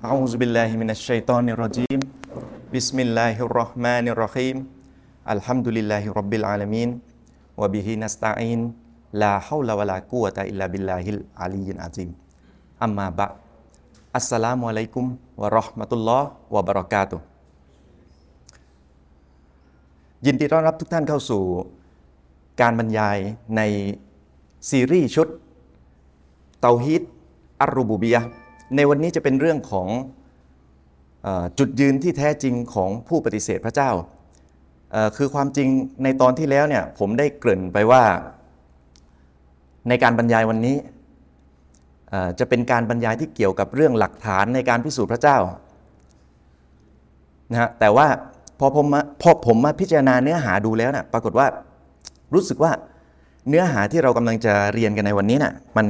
أعوذ بالله من الشيطان الرجيم. بسم الله الرحمن الرحيم. الحمد لله رب العالمين. وبه نستعين. لا حول ولا قوة إلا بالله العلي العظيم. أما بعد السلام عليكم ورحمة الله وبركاته. ยินดีต้อนรับทุกท่านเข้าสู่การบรรยายในซีรีส์ชุดเตาฮีตอัรรูบูบียะ ในวันนี้จะเป็นเรื่องของอจุดยืนที่แท้จริงของผู้ปฏิเสธพระเจ้า คือความจริงในตอนที่แล้วเนี่ยผมได้เกริ่นไปว่า ในการบรรยายวันนี้จะเป็นการบรรยายที่เกี่ยวกับเรื่องหลักฐานในการพิสูจน์พระเจ้านะฮะแต่ว่าพอผมมาพอผมมาพิจารณาเนื้อหาดูแล้วนะ่ะปรากฏว่ารู้สึกว่าเนื้อหาที่เรากำลังจะเรียนกันในวันนี้นะ่ะมัน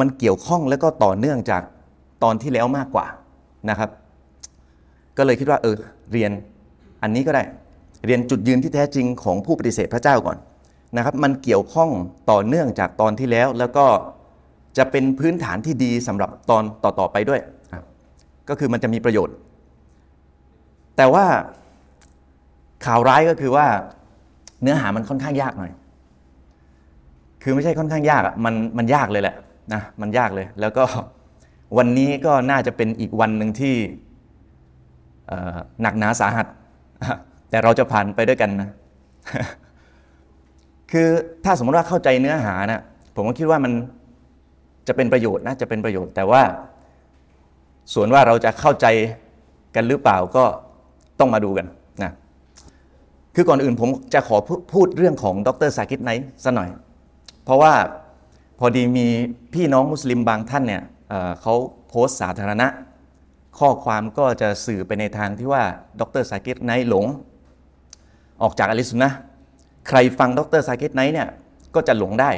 มันเกี่ยวข้องและก็ต่อเนื่องจากตอนที่แล้วมากกว่านะครับ ก็เลยคิดว่าเออเรียนอันนี้ก็ได้เรียนจุดยืนที่แท้จริงของผู้ปฏิเสธพระเจ้าก่อนนะครับ มันเกี่ยวข้องต่อเนื่องจากตอนที่แล้ว แล้วก็จะเป็นพื้นฐานที่ดีสำหรับตอนต่อๆไปด้วยก็คือมันจะมีประโยชน์ แต่ว่าข่าวร้ายก็คือว่าเนื้อหามันค่อนข้างยากหน่อย คือไม่ใช่ค่อนข้างยากอะมันมันยากเลยแหละ นะมันยากเลย แล้วก็วันนี้ก็น่าจะเป็นอีกวันหนึ่งที่หนักหนาสาหัส แต่เราจะผ่านไปด้วยกันนะคือถ้าสมมติว่าเข้าใจเนื้อหานะผมก็คิดว่ามันจะเป็นประโยชน์นะจะเป็นประโยชน์ แต่ว่า ส่วนว่าเราจะเข้าใจกันหรือเปล่าก็ต้องมาดูกันนะคือก่อนอื่นผมจะขอพูดเรื่องของดร.ซากิร ไนค์ซะหน่อย เพราะว่า พอดีมีพี่น้องมุสลิมบางท่านเนี่ยเขาโพสต์สาธารณะ ข้อความก็จะสื่อไปในทางที่ว่าดร.ซากิร ไนค์หลง ออกจากอะห์ลิซซุนนะฮ์ใครฟังดร.ซากิร ไนค์เนี่ยก็จะหลงได้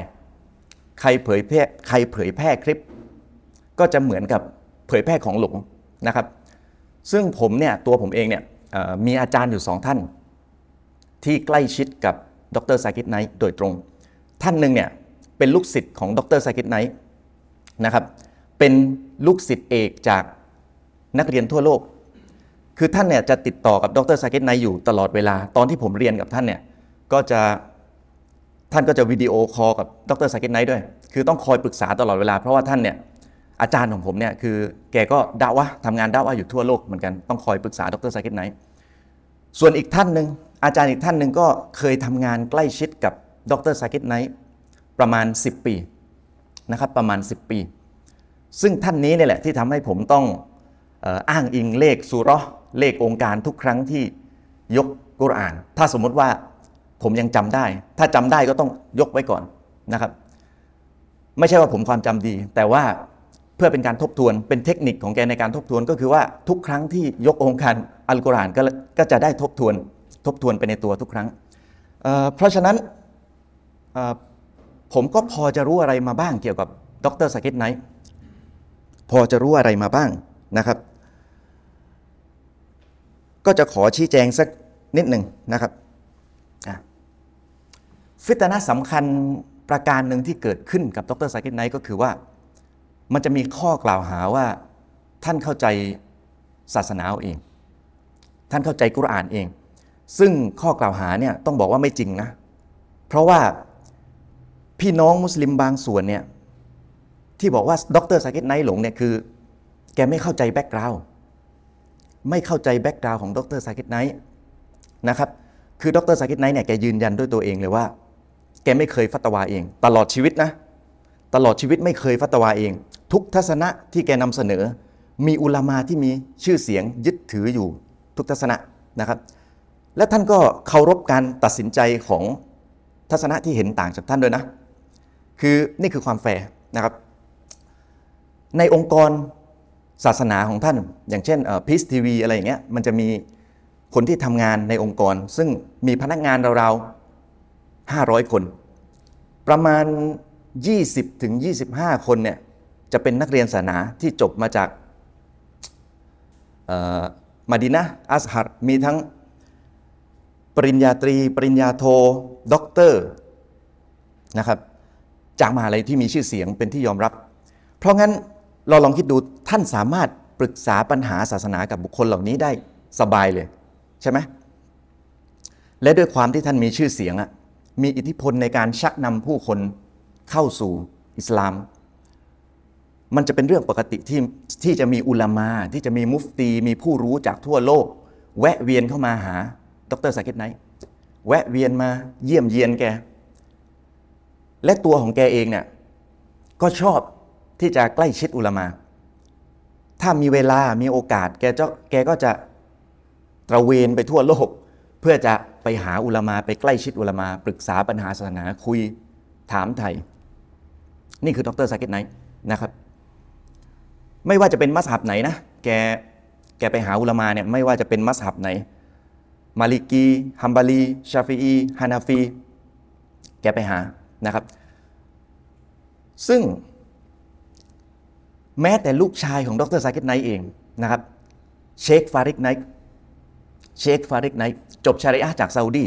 ใครเผยแพร่ใครเผยแพร่คลิป ก็จะเหมือนกับเผยแพร่ของหลงนะครับ ซึ่งผมเนี่ยตัวผมเองเนี่ยมีอาจารย์อยู่สองท่าน ที่ใกล้ชิดกับดร.ซากิร ไนค์โดยตรง ท่านหนึ่งเนี่ย เป็นลูกศิษย์ของดร.ซากิร ไนค์นะครับ เป็นลูกศิษย์เอกจากนักเรียนทั่วโลก คือท่านเนี่ยจะติดต่อกับดร.ซากิร ไนค์อยู่ตลอดเวลา ตอนที่ผมเรียนกับท่านเนี่ย ก็จะท่านก็จะวิดีโอคอลกับดร.ซากิร ไนค์ด้วย คือต้องคอยปรึกษาตลอดเวลา เพราะว่าท่านเนี่ยอาจารย์ของผมเนี่ยคือแกก็ดะอ์วะฮ์ทำงานดะอ์วะฮ์อยู่ทั่วโลกเหมือนกัน ต้องคอยปรึกษาดร.ซากิร ไนค์ส่วนอีกท่านหนึ่งอาจารย์อีกท่านหนึ่งก็เคยทำงานใกล้ชิดกับดร.ซากิร ไนค์ ประมาณ 10 ปีนะครับประมาณ 10 ปี ซึ่งท่านนี้เนี่ยแหละที่ทำให้ผมต้องอ้างอิงเลขสุรเลของค์การทุกครั้งที่ยกกุรอาน ถ้าสมมติว่าผมยังจำได้ ถ้าจำได้ก็ต้องยกไว้ก่อนนะครับ ไม่ใช่ว่าผมความจำดี แต่ว่าเพื่อเป็นการทบทวนเป็นเทคนิคของแกในการทบทวนก็คือว่าทุกครั้งที่ยกองค์การอัลกุรอานก็ก็จะได้ทบทวนทบทวนไปในตัวทุกครั้งเพราะฉะนั้น ผมก็พอจะรู้อะไรมาบ้างเกี่ยวกับดรสกิตไนท์พอจะรู้อะไรมาบ้างนะครับ ก็จะขอชี้แจงสักนิดหนึ่งนะครับฟิตนะสำคัญประการหนึ่งที่เกิดขึ้นกับดรสกิตไนท์ก็คือว่า มันจะมีข้อกล่าวหาว่าท่านเข้าใจศาสนาเองท่านเข้าใจกุรอานเอง ซึ่งข้อกล่าวหาเนี่ยต้องบอกว่าไม่จริงนะ เพราะว่า พี่น้องมุสลิมบางส่วนเนี่ยที่บอกว่าดร.ซากิร ไนค์หลงเนี่ยคือ แกไม่เข้าใจ background ไม่เข้าใจ background ของดร.ซากิร ไนค์นะครับคือดร.ซากิร ไนค์เนี่ยแกยืนยันด้วยตัวเองเลยว่า แกไม่เคยฟัตวาเอง ตลอดชีวิตนะตลอดชีวิตไม่เคยฟัตวาเอง ทุกทัศนะที่แกนำเสนอ มีอุลามาที่มีชื่อเสียงยึดถืออยู่ทุกทัศนะนะครับ และท่านก็เคารพการตัดสินใจของทัศนะที่เห็นต่างจากท่านด้วยนะ คือนี่คือความแฟร์นะครับ ในองค์กรศาสนาของท่าน อย่างเช่นพีซทีวีอะไรอย่างเงี้ยมันจะมีคนที่ทำงานในองค์กร ซึ่งมีพนักงานราวๆ500 คน ประมาณ 20ถึง25คนเนี่ยจะเป็นนักเรียนศาสนาที่จบมาจากมาดินะอัสฮัดมีทั้งปริญญาตรี ปริญญาโทด็อกเตอร์นะครับ จากมหาลัยที่มีชื่อเสียงเป็นที่ยอมรับ เพราะงั้นเราลองคิดดูท่านสามารถปรึกษาปัญหาศาสนากับบุคคลเหล่านี้ได้สบายเลย ใช่ไหมและด้วยความที่ท่านมีชื่อเสียงอะมีอิทธิพลในการชักนำผู้คนเข้าสู่อิสลาม มันจะเป็นเรื่องปกติที่ที่จะมีอุลามา ที่จะมีมุฟตี มีผู้รู้จากทั่วโลก แวะเวียนเข้ามาหา ดรสากิตไนท์แวะเวียนมาเยี่ยมเยียนแก และตัวของแกเองเนี่ยก็ชอบที่จะใกล้ชิดอุลามา ถ้ามีเวลามีโอกาส แกจะแกก็จะตระเวนไปทั่วโลก เพื่อจะไปหาอุลามาไปใกล้ชิดอุลามา ปรึกษาปัญหาศาสนาคุยถามไทย นี่คือดร.ซากิร ไนค์นะครับ ไม่ว่าจะเป็นมัซฮับไหนนะแกแกไปหาอุลามาเนี่ยไม่ว่าจะเป็นมัซฮับไหน มาลิกีฮัมบาลีชาฟีอีฮานาฟี แกไปหา นะครับ ซึ่ง แม้แต่ลูกชายของดร.ซากิร ไนค์เองนะครับ เชคฟาริกไนค์เชคฟาริกไนค์จบชะรีอะฮ์จากซาอุดี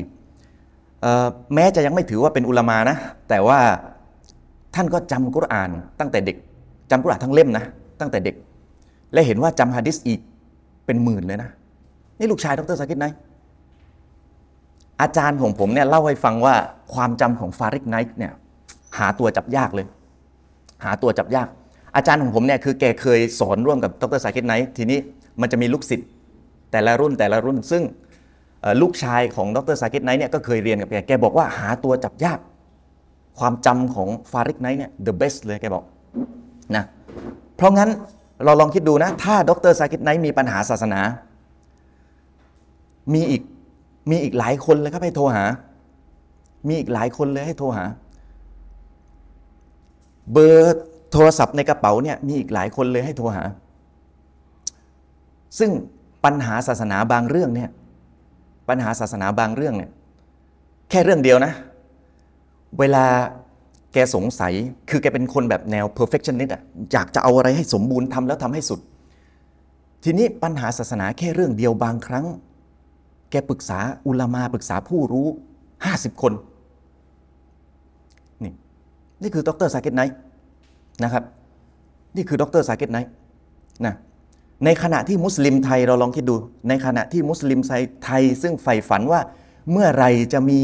แม้จะยังไม่ถือว่าเป็นอุลามานะ แต่ว่าท่านก็จำกุรอานตั้งแต่เด็กจำกุรอานทั้งเล่มนะ ตั้งแต่เด็ก และเห็นว่าจำฮะดิษอีกเป็นหมื่นเลยนะ นี่ลูกชายดร.ซากิร ไนค์ อาจารย์ของผมเนี่ยเล่าให้ฟังว่าความจำของฟาริกไนค์เนี่ยหาตัวจับยากเลย หาตัวจับยาก อาจารย์ของผมเนี่ยคือแกเคยสอนร่วมกับดร.ซากิร ไนค์ทีนี้มันจะมีลูกศิษย์แต่ละรุ่นแต่ละรุ่น ซึ่งลูกชายของดร.ซากิร ไนค์เนี่ยก็เคยเรียนกับแกแกบอกว่าหาตัวจับยาก ความจำของฟาริกไนค์เนี่ย the best เลยแกบอกนะเพราะงั้นเราลองคิดดูนะ ถ้าดร.ซากิร ไนค์มีปัญหาศาสนา มีอีก มีอีกหลายคนเลยครับให้โทรหา มีอีกหลายคนเลยให้โทรหา เบอร์โทรศัพท์ในกระเป๋าเนี่ยมีอีกหลายคนเลยให้โทรหา ซึ่งปัญหาศาสนาบางเรื่องเนี่ยปัญหาศาสนาบางเรื่องเนี่ยแค่เรื่องเดียวนะ เวลาแกสงสัยคือแกเป็นคนแบบแนว perfectionist อะอยากจะเอาอะไรให้สมบูรณ์ทำแล้วทำให้สุด ทีนี้ปัญหาศาสนาแค่เรื่องเดียวบางครั้ง แกปรึกษาอุลามาปรึกษาผู้รู้ห้าสิบคน นี่นี่คือดร.ซากิร ไนค์นะครับ นี่คือดร.ซากิร ไนค์นะในขณะที่มุสลิมไทยเราลองคิดดู ในขณะที่มุสลิมไทยซึ่งใฝ่ฝันว่าเมื่อไรจะมี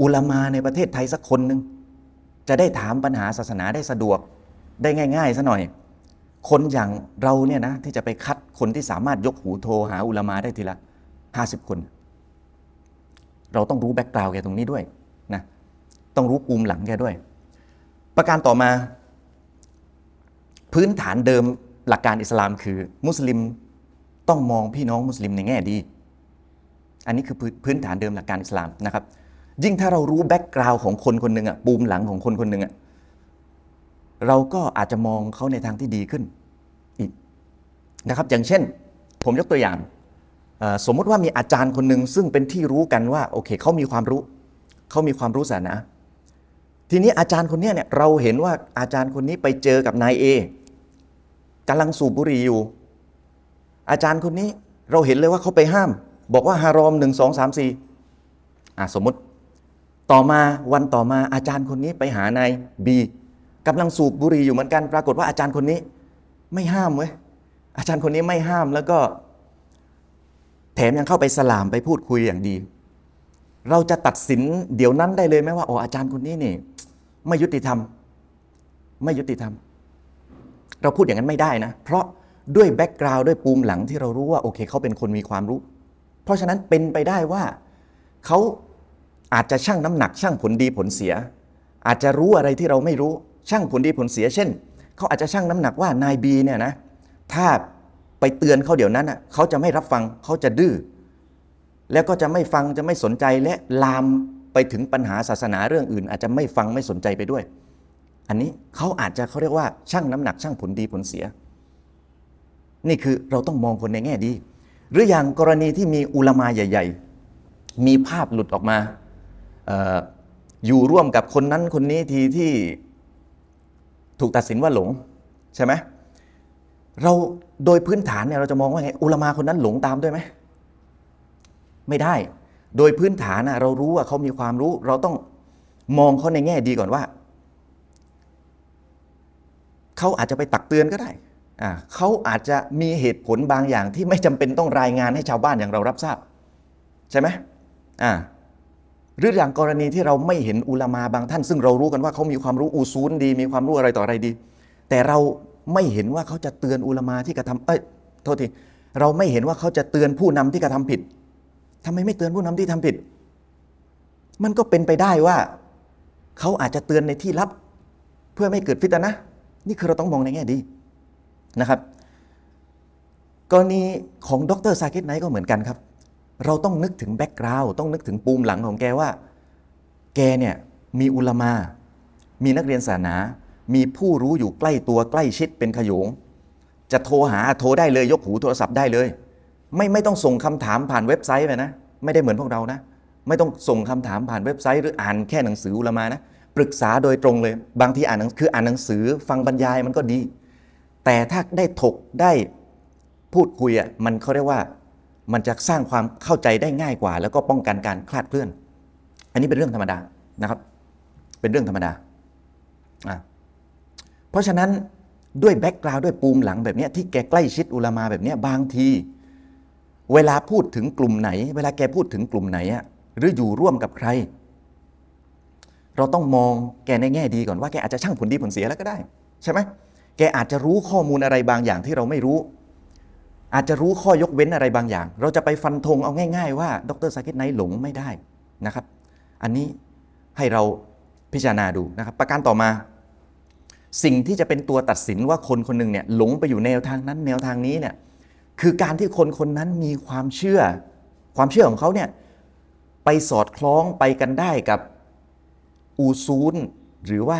อุลามาในประเทศไทยสักคนหนึ่งจะได้ถามปัญหาศาสนาได้สะดวกได้ง่ายๆซะหน่อย คนอย่างเราเนี่ยนะที่จะไปคัดคนที่สามารถยกหูโทรหาอุลามาได้ทีละห้าสิบคน เราต้องรู้ background แกตรงนี้ด้วยนะต้องรู้ปูมหลังแกด้วย ประการต่อมา พื้นฐานเดิมหลักการอิสลามคือมุสลิมต้องมองพี่น้องมุสลิมในแง่ดี อันนี้คือพื้นฐานเดิมหลักการอิสลามนะครับ ยิ่งถ้าเรารู้ background ของคนคนหนึ่งอะปูมหลังของคนคนหนึ่งอะเราก็อาจจะมองเขาในทางที่ดีขึ้นอีกนะครับ อย่างเช่น ผมยกตัวอย่าง สมมติว่ามีอาจารย์คนหนึ่งซึ่งเป็นที่รู้กันว่าโอเคเขามีความรู้เขามีความรู้ศาสนาทีนี้อาจารย์คนนี้เนี่ยเราเห็นว่าอาจารย์คนนี้ไปเจอกับนายเอกำลังสูบบุหรี่อยู่ อาจารย์คนนี้เราเห็นเลยว่าเขาไปห้าม บอกว่าฮารอมหนึ่งสองสามสี่อะสมมติ ต่อมาวันต่อมาอาจารย์คนนี้ไปหานายบีกำลังสูบบุหรี่อยู่เหมือนกัน ปรากฏว่าอาจารย์คนนี้ ไม่ห้ามเว้ยอาจารย์คนนี้ไม่ห้ามแล้วก็ แถมยังเข้าไปสลามไปพูดคุยอย่างดี เราจะตัดสินเดี๋ยวนั้นได้เลยไหมว่าอ๋ออาจารย์คนนี้นี่ ไม่ยุติธรรม ไม่ยุติธรรม เราพูดอย่างนั้นไม่ได้นะ เพราะด้วย background ด้วยปูมหลังที่เรารู้ว่าโอเคเขาเป็นคนมีความรู้ เพราะฉะนั้นเป็นไปได้ว่าเขาอาจจะชั่งน้ำหนักชั่งผลดีผลเสีย อาจจะรู้อะไรที่เราไม่รู้ชั่งผลดีผลเสีย เช่นเขาอาจจะชั่งน้ำหนักว่านายบีเนี่ยนะถ้า ไปเตือนเขาเดี๋ยวนั้นอะเขาจะไม่รับฟังเขาจะดื้อแล้วก็จะไม่ฟังจะไม่สนใจและลามไปถึงปัญหาศาสนาเรื่องอื่น อาจจะไม่ฟังไม่สนใจไปด้วย อันนี้เขาอาจจะเขาเรียกว่าชั่งน้ำหนักชั่งผลดีผลเสีย นี่คือเราต้องมองคนในแง่ดี หรืออย่างกรณีที่มีอุลามาใหญ่ ๆ มีภาพหลุดออกมาอยู่ร่วมกับคนนั้นคนนี้ทีที่ถูกตัดสินว่าหลงใช่ไหม เราโดยพื้นฐานเนี่ยเราจะมองว่าไงอุลามาคนนั้นหลงตามด้วยไหมไม่ได้ โดยพื้นฐานนะเรารู้ว่าเขามีความรู้ เราต้องมองเขาในแง่ดีก่อนว่าเขาอาจจะไปตักเตือนก็ได้อ่าเขาอาจจะมีเหตุผลบางอย่างที่ไม่จำเป็นต้องรายงานให้ชาวบ้านอย่างเรารับทราบ ใช่ไหมอ่าหรืออย่างกรณีที่เราไม่เห็นอุลามาบางท่าน ซึ่งเรารู้กันว่าเขามีความรู้อูซูลดี มีความรู้อะไรต่ออะไรดี แต่เรา ไม่เห็นว่าเขาจะเตือนอุลามาที่กระทำเอ้ยโทษทีเราไม่เห็นว่าเขาจะเตือนผู้นำที่กระทำผิดทำไมไม่เตือนผู้นำที่ทำผิด มันก็เป็นไปได้ว่าเขาอาจจะเตือนในที่ลับ เพื่อไม่เกิดฟิตนะ นี่คือเราต้องมองในแง่ดีนะครับ กรณีของดรซากิตไนก็เหมือนกันครับ เราต้องนึกถึงแบ็กกราวด์ต้องนึกถึงปูมหลังของแกว่า แกเนี่ยมีอุลามา มีนักเรียนศาสนา มีผู้รู้อยู่ใกล้ตัวใกล้ชิดเป็นขยง จะโทรหาโทรได้เลยยกหูโทรศัพท์ได้เลย ไม่ไม่ต้องส่งคำถามผ่านเว็บไซต์ไปนะ ไม่ได้เหมือนพวกเรานะ ไม่ต้องส่งคำถามผ่านเว็บไซต์ หรืออ่านแค่หนังสืออุลามานะปรึกษาโดยตรงเลย บางทีอ่านหนังคืออ่านหนังสือฟังบรรยายมันก็ดี แต่ถ้าได้ถกได้พูดคุยอะมันเขาเรียกว่ามันจะสร้างความเข้าใจได้ง่ายกว่า แล้วก็ป้องกันการคลาดเคลื่อน อันนี้เป็นเรื่องธรรมดานะครับ เป็นเรื่องธรรมดา เพราะฉะนั้นด้วย background ด้วยปูมหลังแบบนี้ที่แกใกล้ชิดอุลามาแบบนี้บางที เวลาพูดถึงกลุ่มไหน เวลาแกพูดถึงกลุ่มไหนอะหรืออยู่ร่วมกับใคร เราต้องมองแกในแง่ดีก่อนว่าแกอาจจะช่างผลดีผลเสียแล้วก็ได้ ใช่ไหมแกอาจจะรู้ข้อมูลอะไรบางอย่างที่เราไม่รู้ อาจจะรู้ข้อยกเว้นอะไรบางอย่าง เราจะไปฟันธงเอาง่าย ๆ ว่าดรซากิตไนท์หลงไม่ได้นะครับ อันนี้ให้เราพิจารณาดูนะครับ ประการต่อมา สิ่งที่จะเป็นตัวตัดสินว่าคนคนหนึ่งเนี่ยหลงไปอยู่แนวทางนั้นแนวทางนี้เนี่ยคือการที่คนคนนั้นมีความเชื่อ ความเชื่อของเขาเนี่ยไปสอดคล้องไปกันได้กับอูซูนหรือว่า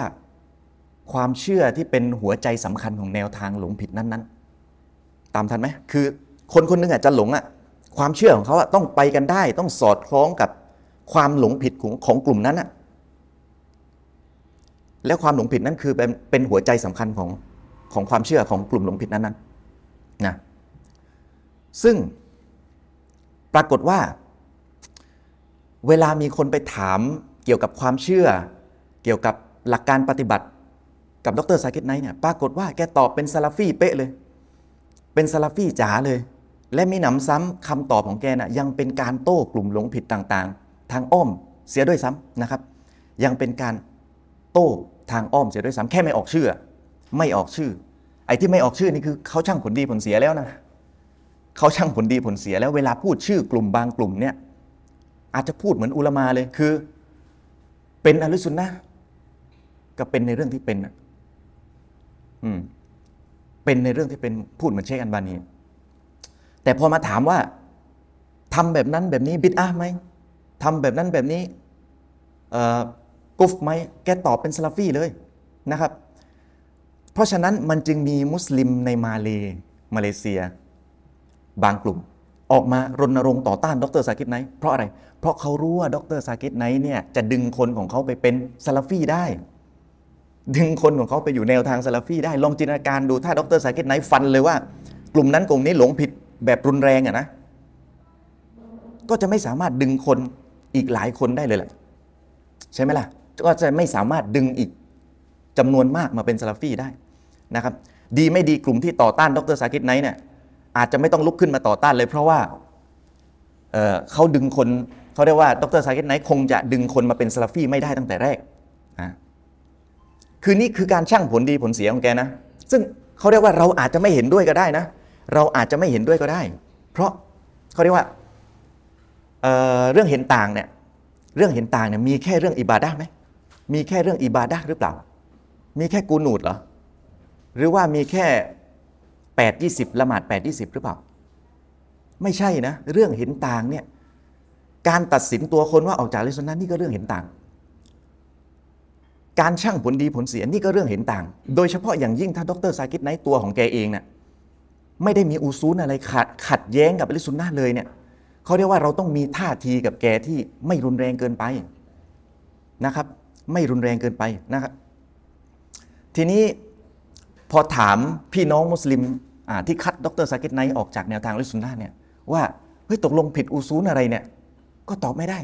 ความเชื่อที่เป็นหัวใจสำคัญของแนวทางหลงผิดนั้นๆ ตามทันไหมคือคนคนหนึงอะจะหลงอะความเชื่อของเขาอะต้องไปกันได้ ต้องสอดคล้องกับความหลงผิดของของกลุ่มนั้นอะ แล้วความหลงผิดนั้นคือเป็นเป็นหัวใจสำคัญของของความเชื่อของกลุ่มหลงผิดนั้นๆนะซึ่งปรากฏว่า เวลามีคนไปถามเกี่ยวกับความเชื่อ เกี่ยวกับหลักการปฏิบัติกับดรซากิตไนท์เนี่ยปรากฏว่าแกตอบเป็นซาลาฟี่เป๊ะเลย เป็นซาลาฟี่จ๋าเลย และมีหนำซ้ำคำตอบของแกน่ะยังเป็นการโต้กลุ่มหลงผิดต่างๆ ทางอ้อมเสียด้วยซ้ำนะครับ ยังเป็นการโต้ ทางอ้อมเสียด้วยซ้ำแค่ไม่ออกชื่อ ไม่ออกชื่อ ไอ้ที่ไม่ออกชื่อนี่คือเขาช่างผลดีผลเสียแล้วนะเขาช่างผลดีผลเสียแล้วเวลาพูดชื่อกลุ่มบางกลุ่มเนี่ยอาจจะพูดเหมือนอุลมาเลยคือ เป็นอลุสุนนะก็เป็นในเรื่องที่เป็นนะอืมเป็นในเรื่องที่เป็นพูดเหมือนเชคอันบานีแต่พอมาถามว่าทำแบบนั้นแบบนี้บิดอะไหมทำแบบนั้นแบบนี้เอ่อ กุฟไหมแกตอบเป็นซาลาฟีเลยนะครับ เพราะฉะนั้นมันจึงมีมุสลิมในมาเลมาเลเซีย บางกลุ่ม ออกมารณรงค์ต่อต้านดรซากิตไนท์เพราะอะไร เพราะเขารู้ว่าดรซากิตไนท์เนี่ยจะดึงคนของเขาไปเป็นซาลาฟีได้ ดึงคนของเขาไปอยู่แนวทางซาลาฟีได้ ลองจินตนาการดูถ้าดรซากิตไนท์ฟันเลยว่า กลุ่มนั้นกลุ่มนี้หลงผิดแบบรุนแรงอะนะก็จะไม่สามารถดึงคนอีกหลายคนได้เลยแหละใช่ไหมล่ะ ก็จะไม่สามารถดึงอีกจำนวนมากมาเป็นซาลาฟีได้นะครับ ดีไม่ดีกลุ่มที่ต่อต้านดรซากิตไนท์เนี่ยอาจจะไม่ต้องลุกขึ้นมาต่อต้านเลยเพราะว่าเเขาดึงคนเขาเรียกว่าดรซากิตไนท์คงจะดึงคนมาเป็นซาลาฟีไม่ได้ตั้งแต่แรกนะคือนี่คือการชั่งผลดีผลเสียของแกนะ ซึ่งเขาเรียกว่าเราอาจจะไม่เห็นด้วยก็ได้นะ เราอาจจะไม่เห็นด้วยก็ได้ เพราะเขาเรียกว่าเเรื่องเห็นต่างเนี่ยเรื่องเห็นต่างเนี่ยมีแค่เรื่องอิบาดะไหม มีแค่เรื่องอิบาดะหรือเปล่า มีแค่กูนูดเหรอ หรือว่ามีแค่แปดยี่สิบละหมาดแปดยี่สิบหรือเปล่า ไม่ใช่นะ เรื่องเห็นต่างเนี่ย การตัดสินตัวคนว่าออกจากลิสุนนะนี่ก็เรื่องเห็นต่าง การช่างผลดีผลเสียนี่ก็เรื่องเห็นต่าง โดยเฉพาะอย่างยิ่งถ้าดรซากิตไนตัวของแกเองเนี่ยไม่ได้มีอุซูนอะไรขัดขัดแย้งกับลิสุนนะเลยเนี่ยเขาเรียกว่าเราต้องมีท่าทีกับแกที่ไม่รุนแรงเกินไปนะครับ ไม่รุนแรงเกินไปนะครับทีนี้พอถามพี่น้องมุสลิมที่คัดดรซากิตไนท์ออกจากแนวทางลิสุนนะเนี่ยว่าเฮ้ยตกลงผิดอุซูนอะไรเนี่ย ก็ตอบไม่ได้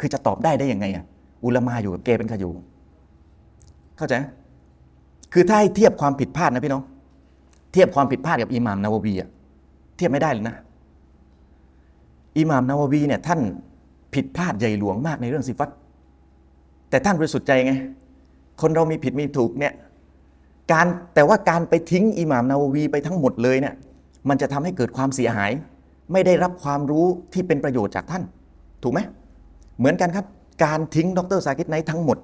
คือจะตอบได้ได้ยังไงอะอุลามาอยู่กับแกเป็นขยูเข้าใจไหมคือถ้าให้เทียบความผิดพลาดนะพี่น้อง เทียบความผิดพลาดกับอิหม่ามนาววีอะเทียบไม่ได้เลยนะอิหม่ามนาววีเนี่ยท่านผิดพลาดใหญ่หลวงมากในเรื่องสิฟัต แต่ท่านบริสุทธิ์ใจไง คนเรามีผิดมีถูกเนี่ยการแต่ว่าการไปทิ้งอิหม่ามนาววีไปทั้งหมดเลยเนี่ยมันจะทำให้เกิดความเสียหาย ไม่ได้รับความรู้ที่เป็นประโยชน์จากท่าน ถูกไหมเหมือนกันครับ การทิ้งดรซากิตไนท์ทั้งหมด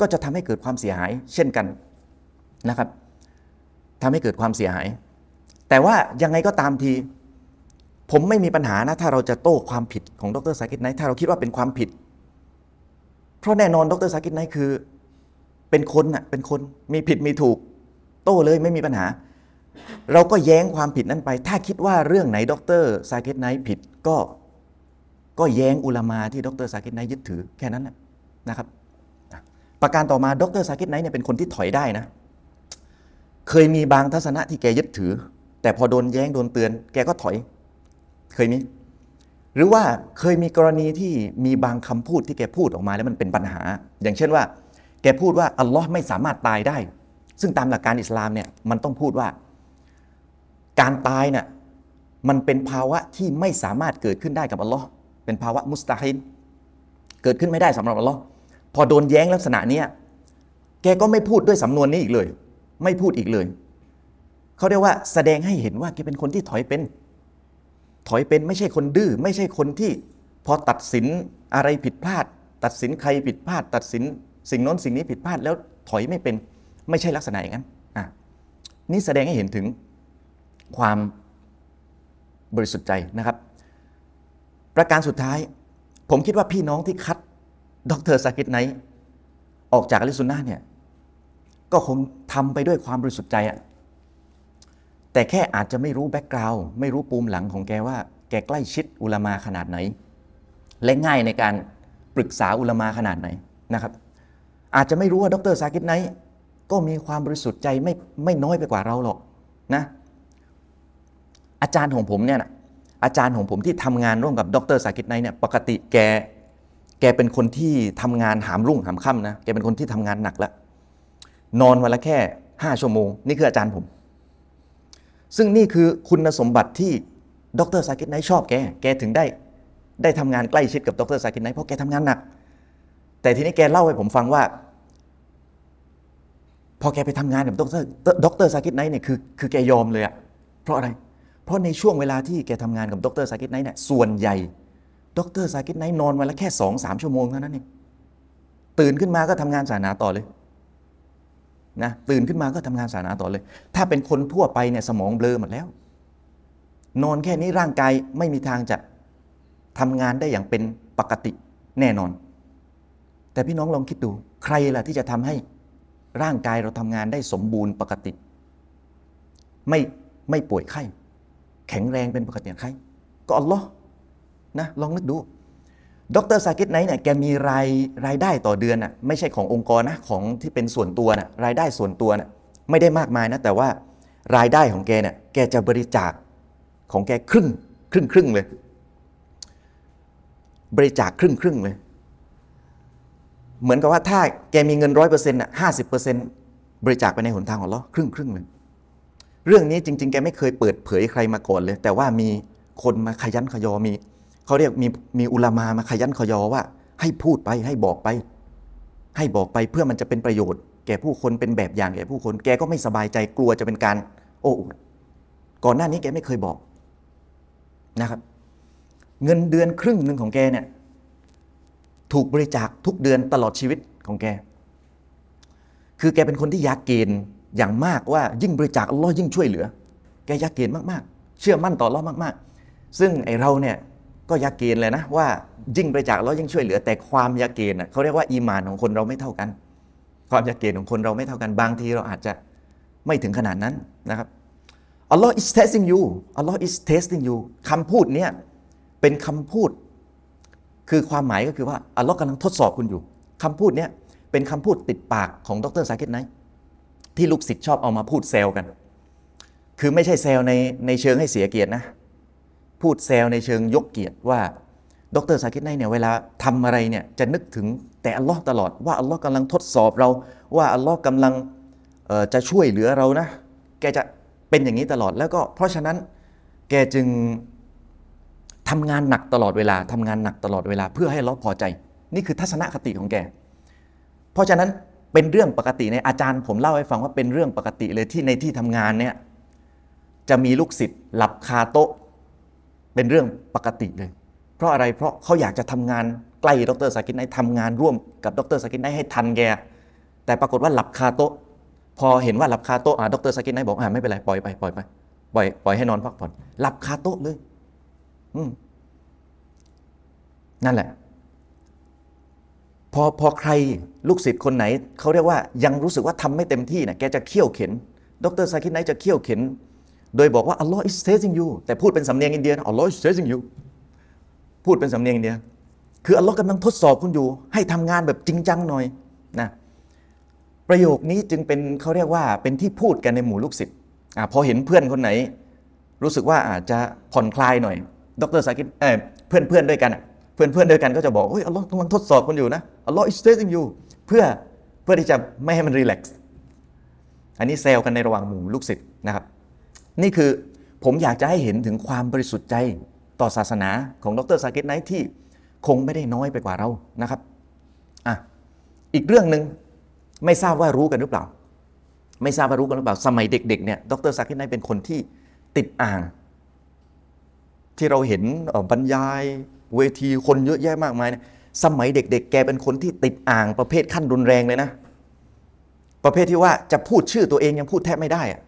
ก็จะทำให้เกิดความเสียหาย เช่นกันนะครับทำให้เกิดความเสียหาย แต่ว่ายังไงก็ตามที ผมไม่มีปัญหานะถ้าเราจะโต้ความผิดของดรซากิตไนท์ถ้าเราคิดว่าเป็นความผิด เพราะแน่นอนดรซากิตไนท์คือ เป็นคนน่ะเป็นคนมีผิดมีถูก โต้เลยไม่มีปัญหา เราก็แย้งความผิดนั้นไป ถ้าคิดว่าเรื่องไหนดรซากิตไนท์ผิดก็ก็แย้งอุลามาที่ดรซากิตไนท์ยึดถือแค่นั้นนะครับ ประการต่อมาดรซากิตไนท์เนี่ยเป็นคนที่ถอยได้นะเคยมีบางทัศนะที่แกยึดถือ แต่พอโดนแย้งโดนเตือน แกก็ถอย เคยมี หรือว่าเคยมีกรณีที่มีบางคำพูดที่แกพูดออกมาแล้วมันเป็นปัญหา อย่างเช่นว่า แกพูดว่าอัลลอฮ์ไม่สามารถตายได้ ซึ่งตามหลักการอิสลามเนี่ยมันต้องพูดว่า การตายเนี่ยมันเป็นภาวะที่ไม่สามารถเกิดขึ้นได้กับอัลลอฮ์เป็นภาวะมุสตาฮินเกิดขึ้นไม่ได้สำหรับอัลลอฮ์พอโดนแย้งลักษณะเนี้ยแกก็ไม่พูดด้วยสำนวนนี้อีกเลย ไม่พูดอีกเลย เขาเรียกว่าแสดงให้เห็นว่าแกเป็นคนที่ถอยเป็น ถอยเป็นไม่ใช่คนดื้อไม่ใช่คนที่พอตัดสินอะไรผิดพลาด ตัดสินใครผิดพลาด ตัดสินสิ่งนั้นสิ่งนี้ผิดพลาดแล้วถอยไม่เป็นไม่ใช่ลักษณะอย่างนั้นอะนี่แสดงให้เห็นถึงความบริสุทธิ์ใจนะครับ ประการสุดท้าย ผมคิดว่าพี่น้องที่คัดดรสากิตไนท์ออกจากอะฮ์ลิสซุนนะฮ์เนี่ยก็คงทำไปด้วยความบริสุทธิ์ใจอะ แต่แค่อาจจะไม่รู้ background ไม่รู้ปูมหลังของแกว่า แกใกล้ชิดอุลามาขนาดไหน และง่ายในการปรึกษาอุลามาขนาดไหนนะครับ อาจจะไม่รู้ว่าดรซากิตไนท์ก็มีความบริสุทธิ์ใจไม่ไม่น้อยไปกว่าเราหรอกนะอาจารย์ของผมเนี่ยนะอาจารย์ของผมที่ทำงานร่วมกับดรสากิตไนท์เนี่ยปกติแกแกเป็นคนที่ทำงานหามรุ่งหามค่ำนะแกเป็นคนที่ทำงานหนักแล้วนอนวันละแค่ห้าชั่วโมง นี่คืออาจารย์ผม ซึ่งนี่คือคุณสมบัติที่ดรสากิตไนท์ชอบแก แกถึงได้ได้ทำงานใกล้ชิดกับดรสากิตไนท์เพราะแกทำงานหนัก แต่ทีนี้แกเล่าให้ผมฟังว่า พอแกไปทำงานกับดรดรสากิตไนท์เนี่ยคือคือแกยอมเลยอะเพราะอะไร เพราะในช่วงเวลาที่แกทำงานกับดรสากิตไนท์เนี่ยส่วนใหญ่ดรสากิตไนท์นอนวันละแค่สองสามชั่วโมงเท่านั้นเองตื่นขึ้นมาก็ทำงานศาสนาต่อเลย นะตื่นขึ้นมาก็ทำงานศาสนาต่อเลย ถ้าเป็นคนทั่วไปเนี่ยสมองเบลอหมดแล้ว นอนแค่นี้ร่างกายไม่มีทางจะทำงานได้อย่างเป็นปกติแน่นอน แต่พี่น้องลองคิดดู ใครล่ะที่จะทำให้ร่างกายเราทำงานได้สมบูรณ์ปกติ ไม่ไม่ป่วยไข้ แข็งแรงเป็นปกติใครก็อัลลอฮ์นะลองนึกดู ดรซากิตไนท์เนี่ยแกมีรายรายได้ต่อเดือนน่ะไม่ใช่ขององค์กรนะของที่เป็นส่วนตัวน่ะรายได้ส่วนตัวน่ะไม่ได้มากมายนะแต่ว่ารายได้ของแกเนี่ยแกจะบริจาคของแกครึ่งครึ่งครึ่งเลย บริจาคครึ่งครึ่งเลย เหมือนกับว่าถ้าแกมีเงินร้อยเปอร์เซ็นต์อะห้าสิบเปอร์เซ็นต์บริจาคไปในหนทางของเราครึ่งครึ่งเลยเรื่องนี้จริง ๆ แกไม่เคยเปิดเผยใครมาก่อนเลย แต่ว่ามีคนมาขยันขยอมี เขาเรียกมีมีอุลามามาขยันขยอว่า ให้พูดไปให้บอกไป ให้บอกไปเพื่อมันจะเป็นประโยชน์ แก่ผู้คนเป็นแบบอย่างแก่ผู้คน แกก็ไม่สบายใจกลัวจะเป็นการ โอ้อวดก่อนหน้านี้แกไม่เคยบอกนะครับ เงินเดือนครึ่งหนึ่งของแกเนี่ยถูกบริจาคทุกเดือนตลอดชีวิตของแก คือแกเป็นคนที่ยักเกณฑ์อย่างมากว่ายิ่งบริจาคอัลลอฮ์ยิ่งช่วยเหลือ แกยักเกณฑ์มากๆ เชื่อมั่นต่ออัลลอฮ์มาก ๆ ซึ่งไอเราเนี่ย ก็ยักเกณฑ์เลยนะว่ายิ่งบริจาคอัลลอฮ์ยิ่งช่วยเหลือแต่ความยักเกณฑ์น่ะเขาเรียกว่าอีมานของคนเราไม่เท่ากัน ความยักเกณฑ์ของคนเราไม่เท่ากันบางทีเราอาจจะไม่ถึงขนาดนั้นนะครับ Allah is testing you Allah is testing you คำพูดเนี้ยเป็นคำพูด คือความหมายก็คือว่าอัลลอฮ์กำลังทดสอบคุณอยู่คำพูดเนี้ยเป็นคำพูดติดปากของดรซากิตไนท์ที่ลูกศิษย์ชอบเอามาพูดแซวกัน คือไม่ใช่แซวในในเชิงให้เสียเกียรตินะ พูดแซวในเชิงยกเกียรติว่าดรซากิตไนเนี่ยเวลาทำอะไรเนี่ยจะนึกถึงแต่อัลลอฮ์ตลอดว่าอัลลอฮ์กำลังทดสอบเรา ว่าอัลลอฮ์กำลังจะช่วยเหลือเรานะ แกจะเป็นอย่างนี้ตลอดแล้วก็เพราะฉะนั้นแกจึงทำงานหนักตลอดเวลาทำงานหนักตลอดเวลาเพื่อให้เราพอใจ นี่คือทัศนคติของแก เพราะฉะนั้นเป็นเรื่องปกติในอาจารย์ผมเล่าให้ฟังว่าเป็นเรื่องปกติเลยที่ในที่ทำงานเนี่ยจะมีลูกศิษย์หลับคาโต๊ะ เป็นเรื่องปกติเลย เพราะอะไรเพราะเขาอยากจะทำงานใกล้ดรสากินไนทำงานร่วมกับดรสากินไนให้ทันแกแต่ปรากฏว่าหลับคาโต๊ะ พอเห็นว่าหลับคาโต๊ะอ่าดรสากินไนบอกอ่าไม่เป็นไรปล่อยไปปล่อยไปปล่อยปล่อยให้นอนพักผ่อนหลับคาโต๊ะเลยอืมนั่นแหละ พอพอใครลูกศิษย์คนไหนเขาเรียกว่ายังรู้สึกว่าทำไม่เต็มที่นะแกจะเคี่ยวเข็น ดรซาคิดไนจะเคี่ยวเข็น โดยบอกว่า Allah is testing you แต่พูดเป็นสำเนียงอินเดียนะ Allah is testing you พูดเป็นสำเนียงอินเดีย คืออัลลอฮ์กำลังทดสอบคุณอยู่ ให้ทำงานแบบจริงจังหน่อยนะประโยคนี้จึงเป็นเขาเรียกว่าเป็นที่พูดกันในหมู่ลูกศิษย์พอเห็นเพื่อนคนไหน รู้สึกว่าอาจจะผ่อนคลายหน่อย ดรสากิดเเพื่อนเพื่อนด้วยกัน เพื่อนเพื่อนด้วยกันก็จะบอกเฮ้ยอัลลอฮ์กำลังทดสอบคุณอยู่นะอัลลอฮ์ is testing you เพื่อเพื่อที่จะไม่ให้มัน relax อันนี้แซวกันในระหว่างหมู่ลูกศิษย์นะครับ นี่คือผมอยากจะให้เห็นถึงความบริสุทธิ์ใจต่อศาสนาของดรสากิดไนท์ที่คงไม่ได้น้อยไปกว่าเรานะครับอะอีกเรื่องหนึ่งไม่ทราบว่ารู้กันหรือเปล่า ไม่ทราบว่ารู้กันหรือเปล่า สมัยเด็กๆเนี่ยดรสากิดไนท์เป็นคนที่ติดอ่าง ที่เราเห็นบรรยายเวทีคนเยอะแยะมากมายเนี่ยสมัยเด็ก ๆ แกเป็นคนที่ติดอ่างประเภทขั้นรุนแรงเลยนะ ประเภทที่ว่าจะพูดชื่อตัวเองยังพูดแทบไม่ได้อะ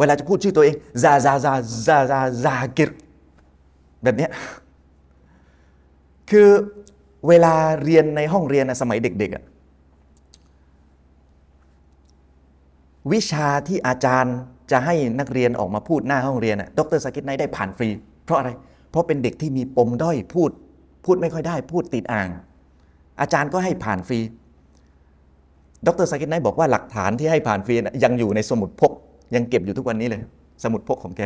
เวลาจะพูดชื่อตัวเองซาซาซาซาซาซากิรแบบนี้คือเวลาเรียนในห้องเรียนนะสมัยเด็กๆวิชาที่อาจารย์จะให้นักเรียนออกมาพูดหน้าห้องเรียนดรสกิทไนได้ผ่านฟรี เพราะอะไร เพราะเป็นเด็กที่มีปมด้อยพูด พูดไม่ค่อยได้ พูดติดอ่าง อาจารย์ก็ให้ผ่านฟรี ดรสกิทไนบอกว่าหลักฐานที่ให้ผ่านฟรีนะยังอยู่ในสมุดพก ยังเก็บอยู่ทุกวันนี้เลย สมุดพกของแก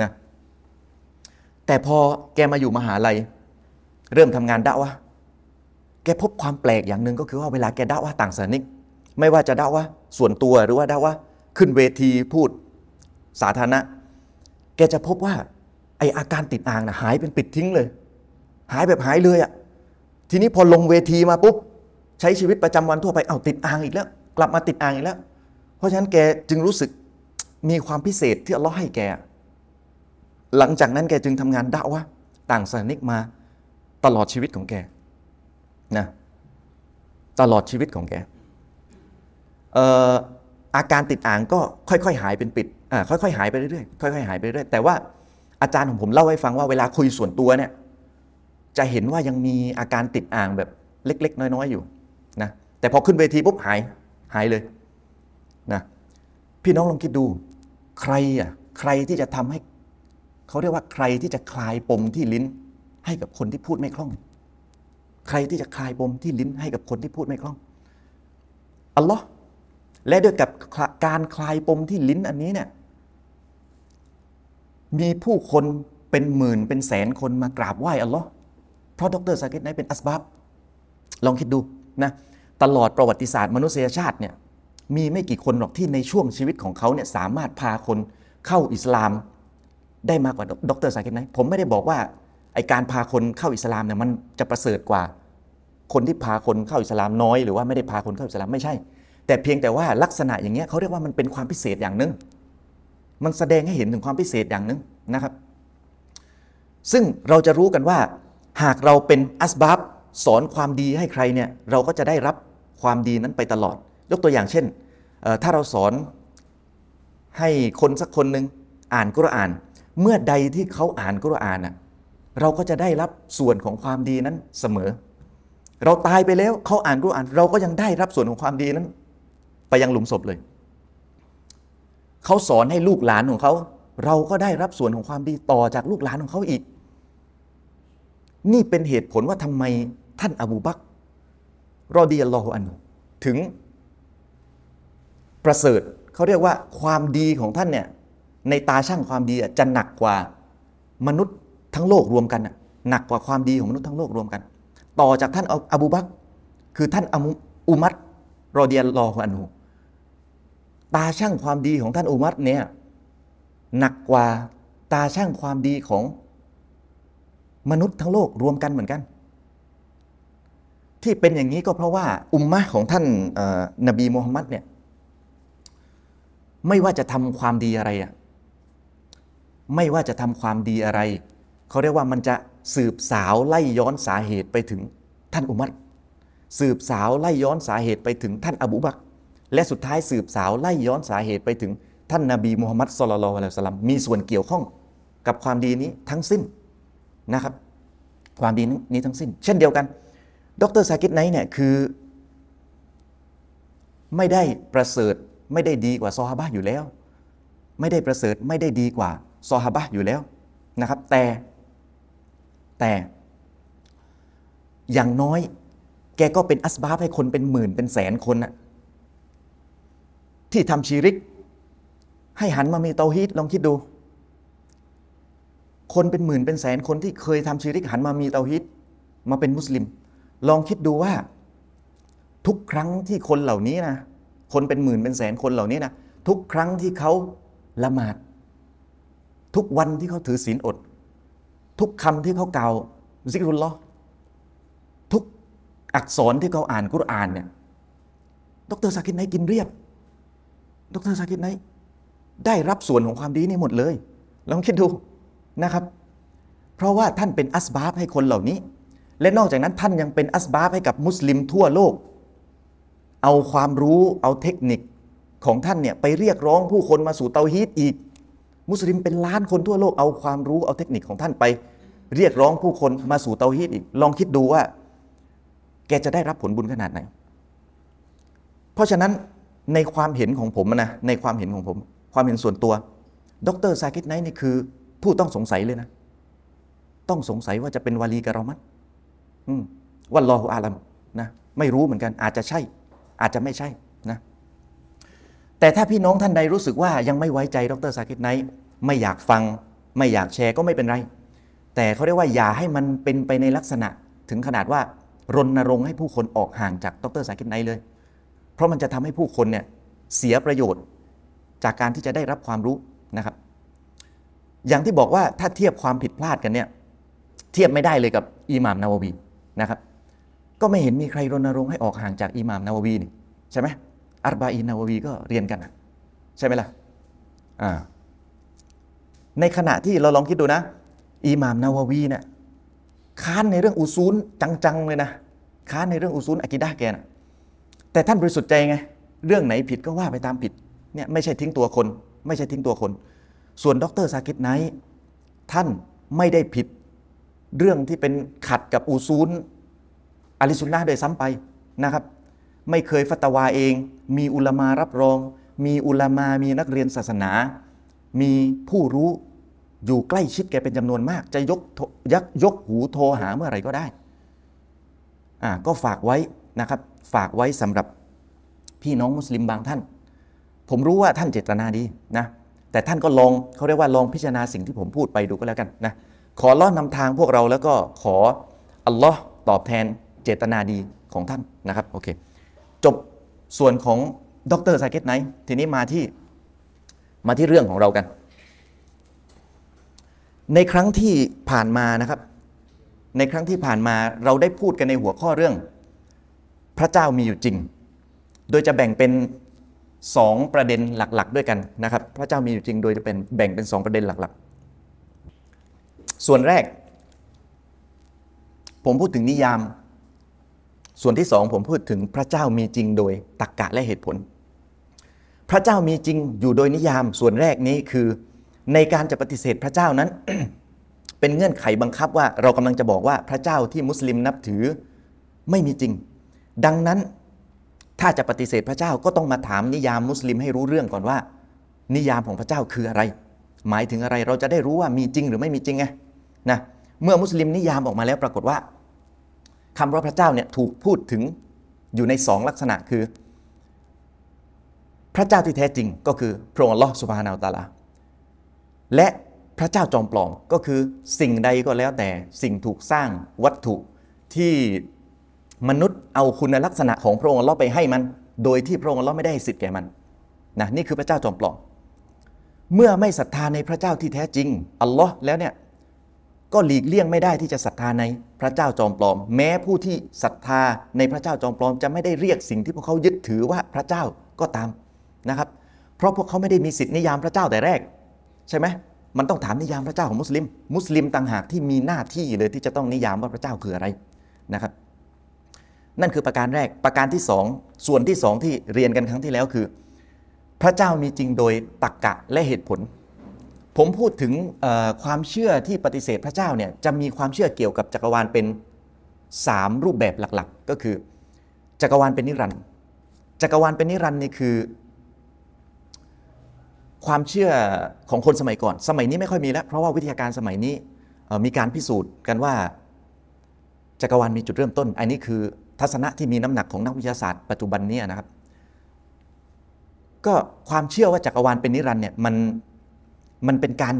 นะแต่พอแกมาอยู่มหาลัย เริ่มทำงานด่าวะแกพบความแปลกอย่างหนึ่งก็คือว่าเวลาแกด่าวะต่างศาสนิก ไม่ว่าจะด่าวะส่วนตัวหรือว่าด่าวะขึ้นเวทีพูดสาธารณะ แกจะพบว่าไออาการติดอ่างนะหายเป็นปิดทิ้งเลย หายแบบหายเลยอะ่ะทีนี้พอลงเวทีมาปุ๊บใช้ชีวิตประจำวันทั่วไปเอาติดอ่างอีกแล้ว กลับมาติดอ่างอีกแล้ว เพราะฉะนั้นแกจึงรู้สึก มีความพิเศษที่อัลลอฮ์ให้แก หลังจากนั้นแกจึงทำงานด่าวะต่างศาสนิกมาตลอดชีวิตของแกนะตลอดชีวิตของแกเอ่ออาการติดอ่างก็ค่อยๆ หายเป็นปิดอ่าค่อยๆหายไปเรื่อยๆค่อยๆหายไปเรื่อยแต่ว่าอาจารย์ของผมเล่าให้ฟังว่าเวลาคุยส่วนตัวเนี่ยจะเห็นว่ายังมีอาการติดอ่างแบบเล็ก ๆ น้อยๆอยู่นะแต่พอขึ้นเวทีปุ๊บหายหายเลยนะพี่น้องลองคิดดู ใครอะใครที่จะทำให้เขาเรียกว่าใครที่จะคลายปมที่ลิ้น ให้กับคนที่พูดไม่คล่อง ใครที่จะคลายปมที่ลิ้นให้กับคนที่พูดไม่คล่องอัลลอฮ์และด้วยกับการคลายปมที่ลิ้นอันนี้เนี่ยมีผู้คนเป็นหมื่นเป็นแสนคนมากราบไหว้อัลลอฮ์เพราะดรซากิดไนเป็นอัสบับลองคิดดูนะตลอดประวัติศาสตร์มนุษยชาติเนี่ย มีไม่กี่คนหรอกที่ในช่วงชีวิตของเขาเนี่ยสามารถพาคนเข้าอิสลาม ได้มากกว่าดรซากิดไนผมไม่ได้บอกว่าไอการพาคนเข้าอิสลามเนี่ยมันจะประเสริฐกว่า คนที่พาคนเข้าอิสลามน้อยหรือว่าไม่ได้พาคนเข้าอิสลามไม่ใช่ แต่เพียงแต่ว่าลักษณะอย่างเงี้ยเขาเรียกว่ามันเป็นความพิเศษอย่างหนึ่งมันแสดงให้เห็นถึงความพิเศษอย่างหนึ่งนะครับ ซึ่งเราจะรู้กันว่า หากเราเป็นอัสบับสอนความดีให้ใครเนี่ยเราก็จะได้รับความดีนั้นไปตลอด ยกตัวอย่างเช่น ถ้าเราสอนให้คนสักคนหนึ่งอ่านกุรอาน เมื่อใดที่เขาอ่านกุรอานน่ะเราก็จะได้รับส่วนของความดีนั้นเสมอ เราตายไปแล้วเขาอ่านกุรอาน เราก็ยังได้รับส่วนของความดีนั้น ไปยังหลุมศพเลยเขาสอนให้ลูกหลานของเขา เราก็ได้รับส่วนของความดีต่อจากลูกหลานของเขาอีก นี่เป็นเหตุผลว่าทำไมท่านอบูบักรอดีอัลลอฮฺอันถึง ประเสริฐเขาเรียกว่าความดีของท่านเนี่ยในตาช่างความดีจะหนักกว่ามนุษย์ทั้งโลกรวมกันหนักกว่าความดีของมนุษย์ทั้งโลกรวมกัน ต่อจากท่านอบูบักคือท่านอุมัตรอเดียลลอฮอันูตาช่างความดีของท่านอุมัตเนี่ยหนักกว่าตาช่างความดีของมนุษย์ทั้งโลกรวมกันเหมือนกัน ที่เป็นอย่างนี้ก็เพราะว่าอุมมะของท่านนบีมูฮัมมัดเนี่ย ไม่ว่าจะทำความดีอะไรอะไม่ว่าจะทำความดีอะไร เขาเรียกว่ามันจะสืบสาวไล่ย้อนสาเหตุไปถึงท่านอุมัรสืบสาวไล่ย้อนสาเหตุไปถึงท่านอบูบักและสุดท้ายสืบสาวไล่ย้อนสาเหตุไปถึงท่านนาบีมูฮัมมัดสุลลัลอะลัยสัลัมมีส่วนเกี่ยวข้องกับความดีนี้ทั้งสิ้นนะครับ ความดีนี้ทั้งสิ้น เช่นเดียวกัน ดรซากิดไนท์เนี่ยคือ ไม่ได้ประเสริฐ ไม่ได้ดีกว่าซอฮาบะห์อยู่แล้ว ไม่ได้ประเสริฐไม่ได้ดีกว่าซอฮาบะห์อยู่แล้วนะครับ แต่แต่ อย่างน้อย แกก็เป็นอัสบาบให้คนเป็นหมื่นเป็นแสนคนนะที่ทำชีริก ให้หันมามีเตาฮีดลองคิดดู คนเป็นหมื่นเป็นแสนคนที่เคยทำชีริกหันมามีเตาฮีดมาเป็นมุสลิม ลองคิดดูว่า ทุกครั้งที่คนเหล่านี้นะ คนเป็นหมื่นเป็นแสนคนเหล่านี้นะทุกครั้งที่เขาละหมาด ทุกวันที่เขาถือศีลอด ทุกคำที่เขากล่าวซิกรุลลอทุกอักษรที่เขาอ่านกุรอานเนี่ยดรซากิดไนท์กินเรียบ ดรซากิดไนท์ได้รับส่วนของความดีนี่หมดเลยลองคิดดูนะครับ เพราะว่าท่านเป็นอัสบาบให้คนเหล่านี้ และนอกจากนั้นท่านยังเป็นอัสบาบให้กับมุสลิมทั่วโลก เอาความรู้เอาเทคนิคของท่านเนี่ยไปเรียกร้องผู้คนมาสู่เตาฮีดอีก มุสลิมเป็นล้านคนทั่วโลกเอาความรู้เอาเทคนิคของท่านไป เรียกร้องผู้คนมาสู่เตาฮีดอีก ลองคิดดูว่า แกจะได้รับผลบุญขนาดไหน เพราะฉะนั้นในความเห็นของผมนะในความเห็นของผม ความเห็นส่วนตัว ดรซากิดไนท์นี่คือผู้ต้องสงสัยเลยนะ ต้องสงสัยว่าจะเป็นวาลีกะรอมัดอืมวัลลอฮุอาลัมนะไม่รู้เหมือนกันอาจจะใช่ อาจจะไม่ใช่นะแต่ถ้าพี่น้องท่านใดรู้สึกว่ายังไม่ไว้ใจดรซากิดไนท์ไม่อยากฟัง ไม่อยากแชร์ก็ไม่เป็นไร แต่เขาเรียกว่าอย่าให้มันเป็นไปในลักษณะ ถึงขนาดว่ารณรงค์ให้ผู้คนออกห่างจากดรซากิดไนท์เลย เพราะมันจะทำให้ผู้คนเนี่ยเสียประโยชน์จากการที่จะได้รับความรู้นะครับ อย่างที่บอกว่าถ้าเทียบความผิดพลาดกันเนี่ยเทียบไม่ได้เลยกับอิหม่ามนาววีนะครับ ก็ไม่เห็นมีใครรณรงค์ให้ออกห่างจากอิหม่ามนาววีนี่ใช่ไหมอัรบาอินนาววีก็เรียนกันใช่ไหมล่ะอ่าในขณะที่เราลองคิดดูนะอิหม่ามนาววีเนี่ยค้านในเรื่องอุซูลจังๆเลยนะค้านในเรื่องอุซูลอะกิดะแกนะแต่ท่านบริสุทธิ์ใจไงเรื่องไหนผิดก็ว่าไปตามผิดเนี่ยไม่ใช่ทิ้งตัวคน ไม่ใช่ทิ้งตัวคน ส่วนดรซากิดไนท์ท่านไม่ได้ผิด เรื่องที่เป็นขัดกับอูซูล อาลิสุนนะโดยซ้ำไปนะครับ ไม่เคยฟัตวาเอง มีอุลามารับรอง มีอุลามามีนักเรียนศาสนา มีผู้รู้อยู่ใกล้ชิดแกเป็นจำนวนมาก จะยกยักยกหูโทรหาเมื่อไหร่ก็ได้อ่าก็ฝากไว้นะครับ ฝากไว้สำหรับพี่น้องมุสลิมบางท่าน ผมรู้ว่าท่านเจตนาดีนะแต่ท่านก็ลองเขาเรียกว่าลองพิจารณาสิ่งที่ผมพูดไปดูก็แล้วกันนะขอล้อนำทางพวกเราแล้วก็ขออัลลอฮ์ตอบแทน เจตนาดีของท่านนะครับโอเคจบส่วนของดรซาเกตไนท์ทีนี้มาที่มาที่เรื่องของเรากัน ในครั้งที่ผ่านมานะครับ ในครั้งที่ผ่านมาเราได้พูดกันในหัวข้อเรื่อง พระเจ้ามีอยู่จริง โดยจะแบ่งเป็นสองประเด็นหลักๆ ด้วยกันนะครับ พระเจ้ามีอยู่จริง โดยจะเป็นแบ่งเป็นสองประเด็นหลักๆ ส่วนแรก ผมพูดถึงนิยาม ส่วนที่สองผมพูดถึงพระเจ้ามีจริงโดยตรรกกะและเหตุผล พระเจ้ามีจริงอยู่โดยนิยามส่วนแรกนี้คือ ในการจะปฏิเสธพระเจ้านั้น เป็นเงื่อนไขบังคับว่าเรากำลังจะบอกว่าพระเจ้าที่มุสลิมนับถือไม่มีจริง ดังนั้นถ้าจะปฏิเสธพระเจ้าก็ต้องมาถามนิยามมุสลิมให้รู้เรื่องก่อนว่า นิยามของพระเจ้าคืออะไร หมายถึงอะไรเราจะได้รู้ว่ามีจริงหรือไม่มีจริงไงนะเมื่อมุสลิมนิยามออกมาแล้วปรากฏว่า คำว่าพระเจ้าเนี่ยถูกพูดถึงอยู่ในสองลักษณะคือ พระเจ้าที่แท้จริงก็คือพระองค์อัลลอฮฺสุบฮานาอัลตะลา และพระเจ้าจอมปลอมก็คือสิ่งใดก็แล้วแต่สิ่งถูกสร้างวัตถุที่มนุษย์เอาคุณลักษณะของพระองค์อัลลอฮ์ไปให้มัน โดยที่พระองค์อัลลอฮ์ไม่ได้ให้สิทธิ์แก่มันนะนี่คือพระเจ้าจอมปลอม เมื่อไม่ศรัทธาในพระเจ้าที่แท้จริงอัลลอฮ์แล้วเนี่ย ก็หลีกเลี่ยงไม่ได้ที่จะศรัทธาในพระเจ้าจอมปลอม แม้ผู้ที่ศรัทธาในพระเจ้าจอมปลอม จะไม่ได้เรียกสิ่งที่พวกเขายึดถือว่าพระเจ้าก็ตามนะครับ เพราะพวกเขาไม่ได้มีสิทธินิยามพระเจ้าแต่แรก ใช่ไหมมันต้องถามนิยามพระเจ้าของมุสลิม มุสลิมต่างหากที่มีหน้าที่เลยที่จะต้องนิยามว่าพระเจ้าคืออะไรนะครับ นั่นคือประการแรกประการที่สองส่วนที่สองที่เรียนกันครั้งที่แล้วคือ พระเจ้ามีจริงโดยตรรกกะและเหตุผล ผมพูดถึงความเชื่อที่ปฏิเสธพระเจ้าเนี่ยจะมีความเชื่อเกี่ยวกับจักรวาลเป็น 3 รูปแบบหลักๆ ก็คือ จักรวาลเป็นนิรันดร์จักรวาลเป็นนิรันดร์นี่คือ ความเชื่อของคนสมัยก่อน สมัยนี้ไม่ค่อยมีแล้ว เพราะว่าวิทยาการสมัยนี้มีการพิสูจน์กันว่า จักรวาลมีจุดเริ่มต้น อันนี้คือทัศนะที่มีน้ำหนักของนักวิทยาศาสตร์ปัจจุบันนี้นะครับ ก็ความเชื่อว่าจักรวาลเป็นนิรันดร์เนี่ยมัน มันเป็นการ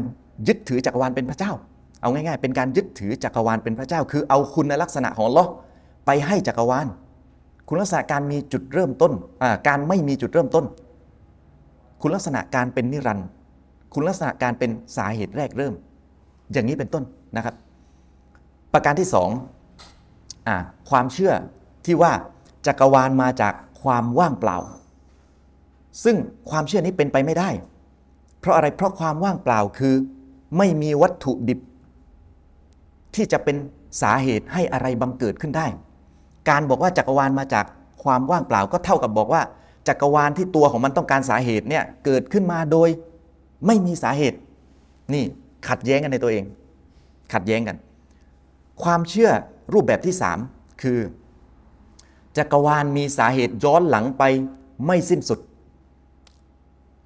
ยึดถือจักรวาลเป็นพระเจ้า เอาง่ายๆ เป็นการยึดถือจักรวาลเป็นพระเจ้า คือเอาคุณลักษณะของลอไปให้จักรวาล คุณลักษณะการมีจุดเริ่มต้น การไม่มีจุดเริ่มต้น คุณลักษณะการเป็นนิรันดร์คุณลักษณะการเป็นสาเหตุแรกเริ่ม อย่างนี้เป็นต้นนะครับ ประการที่สองอความเชื่อที่ว่าจักรวาลมาจากความว่างเปล่า ซึ่งความเชื่อนี้เป็นไปไม่ได้ เพราะอะไรเพราะความว่างเปล่าคือไม่มีวัตถุดิบ ที่จะเป็นสาเหตุให้อะไรบังเกิดขึ้นได้ การบอกว่าจักรวาลมาจากความว่างเปล่าก็เท่ากับบอกว่า จักรวาลที่ตัวของมันต้องการสาเหตุเนี่ยเกิดขึ้นมาโดยไม่มีสาเหตุ นี่ขัดแย้งกันในตัวเอง ขัดแย้งกัน ความเชื่อรูปแบบที่ 3 คือ จักรวาลมีสาเหตุย้อนหลังไปไม่สิ้นสุด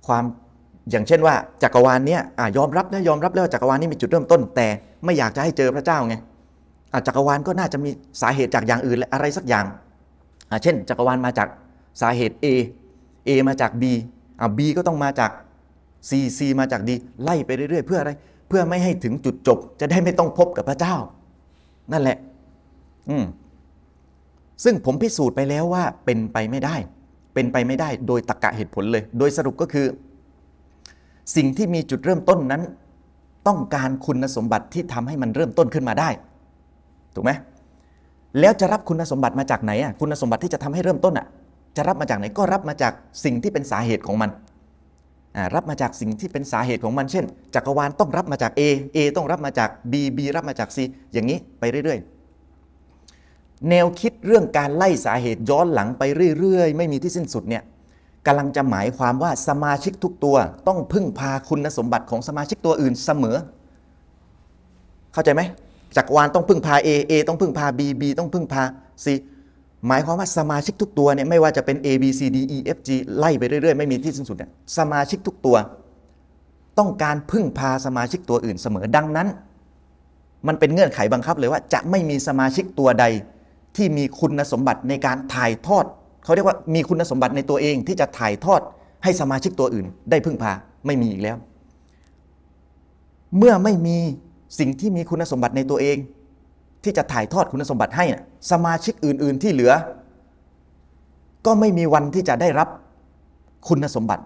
ความ อย่างเช่นว่าจักรวาลเนี้ยยอมรับนะยอมรับแล้วจักรวาลนี้มีจุดเริ่มต้น แต่ไม่อยากจะให้เจอพระเจ้าไงจักรวาลก็น่าจะมีสาเหตุจากอย่างอื่นอะไรสักอย่าง เช่น จักรวาลมาจากสาเหตุ A A มาจาก B อ่า B ก็ต้องมาจาก C C มาจาก D ไล่ไปเรื่อยๆ เพื่ออะไร เพื่อไม่ให้ถึงจุดจบ จะได้ไม่ต้องพบกับพระเจ้า นั่นแหละ อืมซึ่งผมพิสูจน์ไปแล้วว่าเป็นไปไม่ได้ เป็นไปไม่ได้โดยตรรกะเหตุผลเลย โดยสรุปก็คือ สิ่งที่มีจุดเริ่มต้นนั้น ต้องการคุณสมบัติที่ทำให้มันเริ่มต้นขึ้นมาได้ ถูกไหมแล้วจะรับคุณสมบัติมาจากไหนอะคุณสมบัติที่จะทำให้เริ่มต้นอะจะรับมาจากไหนก็รับมาจากสิ่งที่เป็นสาเหตุของมันรับมาจากสิ่งที่เป็นสาเหตุของมัน เช่น จักรวาลต้องรับมาจาก A A ต้องรับมาจาก B B รับมาจาก C อย่างนี้ไปเรื่อยๆ แนวคิดเรื่องการไล่สาเหตุย้อนหลังไปเรื่อยๆ ไม่มีที่สิ้นสุดเนี่ย กำลังจะหมายความว่าสมาชิกทุกตัวต้องพึ่งพาคุณสมบัติของสมาชิกตัวอื่นเสมอ เข้าใจไหมจักรวาลต้องพึ่งพา A A ต้องพึ่งพา B B ต้องพึ่งพา C หมายความว่าสมาชิกทุกตัวเนี่ยไม่ว่าจะเป็น A B C D E F G ไล่ไปเรื่อยๆ ไม่มีที่สิ้นสุดเนี่ยสมาชิกทุกตัว ต้องการพึ่งพาสมาชิกตัวอื่นเสมอดังนั้น มันเป็นเงื่อนไขบังคับเลยว่าจะไม่มีสมาชิกตัวใดที่มีคุณสมบัติในการถ่ายทอด เขาเรียกว่ามีคุณสมบัติในตัวเองที่จะถ่ายทอดให้สมาชิกตัวอื่น ได้พึ่งพาไม่มีอีกแล้ว เมื่อไม่มีสิ่งที่มีคุณสมบัติในตัวเอง ที่จะถ่ายทอดคุณสมบัติให้นะสมาชิกอื่น ๆ ที่เหลือ ก็ไม่มีวันที่จะได้รับคุณสมบัติ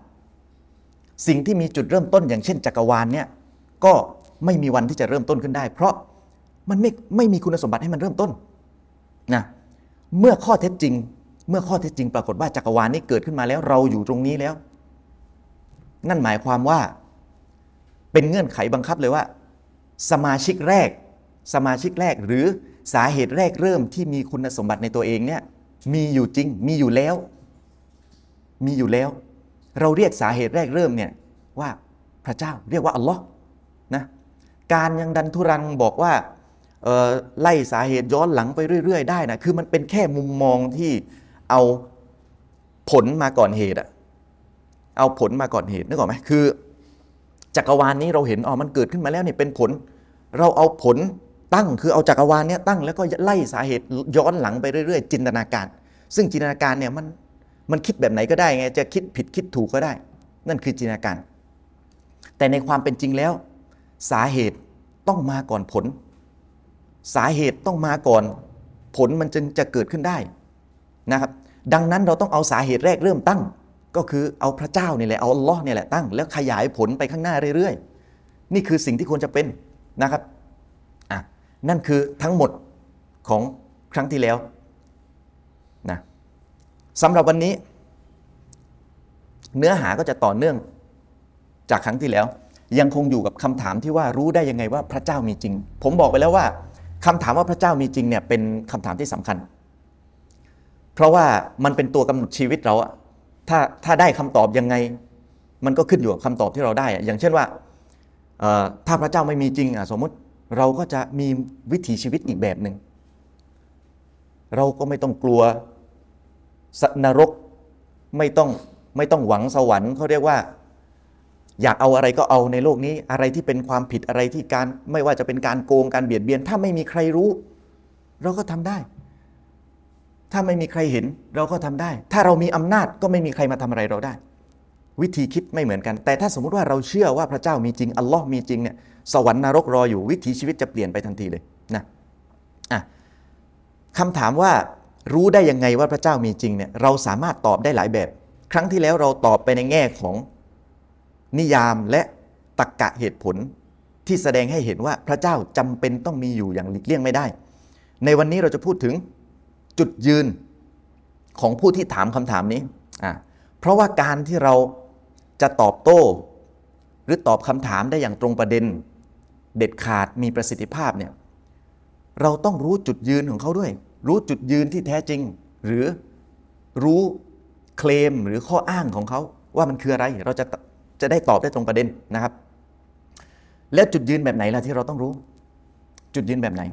สิ่งที่มีจุดเริ่มต้นอย่างเช่น จักรวาลเนี่ยก็ไม่มีวันที่จะเริ่มต้นขึ้นได้ เพราะมันไม่ไม่มีคุณสมบัติให้มันเริ่มต้นนะเมื่อข้อเท็จจริง เมื่อข้อเท็จจริงปรากฏว่าจักรวาลนี้เกิดขึ้นมาแล้วเราอยู่ตรงนี้แล้ว นั่นหมายความว่า เป็นเงื่อนไขบังคับเลยว่า สมาชิกแรก สมาชิกแรกหรือสาเหตุแรกเริ่มที่มีคุณสมบัติในตัวเองเนี่ยมีอยู่จริงมีอยู่แล้ว มีอยู่แล้ว เราเรียกสาเหตุแรกเริ่มเนี่ยว่าพระเจ้าเรียกว่าอัลลอฮ์นะการยังดันทุรังบอกว่าไล่สาเหตุย้อนหลังไปเรื่อย ๆ ได้นะคือมันเป็นแค่มุมมองที่ เอาผลมาก่อนเหตุอะเอาผลมาก่อนเหตุนึกออกไหมคือ จักรวาลนนี้เราเห็นอ๋อมันเกิดขึ้นมาแล้วเนี่ยเป็นผล เราเอาผลตั้งคือเอาจักรวาลเนี้ยตั้งแล้วก็ไล่สาเหตุย้อนหลังไปเรื่อย ๆ จินตนาการ ซึ่งจินตนาการเนี่ยมันมันคิดแบบไหนก็ได้ไงจะคิดผิดคิดถูกก็ได้ นั่นคือจินตนาการ แต่ในความเป็นจริงแล้ว สาเหตุต้องมาก่อนผล สาเหตุต้องมาก่อน ผลมันจึงจะเกิดขึ้นได้ นะครับดังนั้นเราต้องเอาสาเหตุแรกเริ่มตั้ง ก็คือเอาพระเจ้านี่แหละเอาอัลลอฮ์นี่แหละตั้ง แล้วขยายผลไปข้างหน้าเรื่อยๆ นี่คือสิ่งที่ควรจะเป็นนะครับอะนั่นคือทั้งหมดของครั้งที่แล้วนะสำหรับวันนี้ เนื้อหาก็จะต่อเนื่องจากครั้งที่แล้ว ยังคงอยู่กับคำถามที่ว่ารู้ได้ยังไงว่าพระเจ้ามีจริง ผมบอกไปแล้วว่าคำถามว่าพระเจ้ามีจริงเนี่ยเป็นคำถามที่สำคัญ เพราะว่ามันเป็นตัวกำหนดชีวิตเราอะถ้าถ้าได้คำตอบยังไง มันก็ขึ้นอยู่กับคำตอบที่เราได้ อย่างเช่นว่าถ้าพระเจ้าไม่มีจริงอะสมมติเราก็จะมีวิถีชีวิตอีกแบบหนึ่งเราก็ไม่ต้องกลัวสนรกไม่ต้องไม่ต้องหวังสวรรค์เขาเรียกว่า อยากเอาอะไรก็เอาในโลกนี้อะไรที่เป็นความผิดอะไรที่การไม่ว่าจะเป็นการโกงการเบียดเบียน ถ้าไม่มีใครรู้ เราก็ทำได้ ถ้าไม่มีใครเห็นเราก็ทำได้ ถ้าเรามีอำนาจก็ไม่มีใครมาทำอะไรเราได้ วิธีคิดไม่เหมือนกัน แต่ถ้าสมมุติว่าเราเชื่อว่าพระเจ้ามีจริงอัลลอฮ์มีจริงเนี่ยสวรรค์นรกรออยู่วิถีชีวิตจะเปลี่ยนไปทันทีเลยนะอะคำถามว่ารู้ได้ยังไงว่าพระเจ้ามีจริงเนี่ยเราสามารถตอบได้หลายแบบ ครั้งที่แล้วเราตอบไปในแง่ของนิยามและตรกกะเหตุผลที่แสดงให้เห็นว่าพระเจ้าจำเป็นต้องมีอยู่อย่างหลีกเลี่ยงไม่ได้ ในวันนี้เราจะพูดถึง จุดยืนของผู้ที่ถามคำถามนี้ เพราะว่าการที่เราจะตอบโต้ หรือตอบคำถามได้อย่างตรงประเด็น เด็ดขาดมีประสิทธิภาพเนี่ยเราต้องรู้จุดยืนของเขาด้วย รู้จุดยืนที่แท้จริง หรือรู้เคลมหรือข้ออ้างของเขาว่ามันคืออะไร เราจะจะได้ตอบได้ตรงประเด็นนะครับ แล้วจุดยืนแบบไหนล่ะที่เราต้องรู้ จุดยืนแบบไหน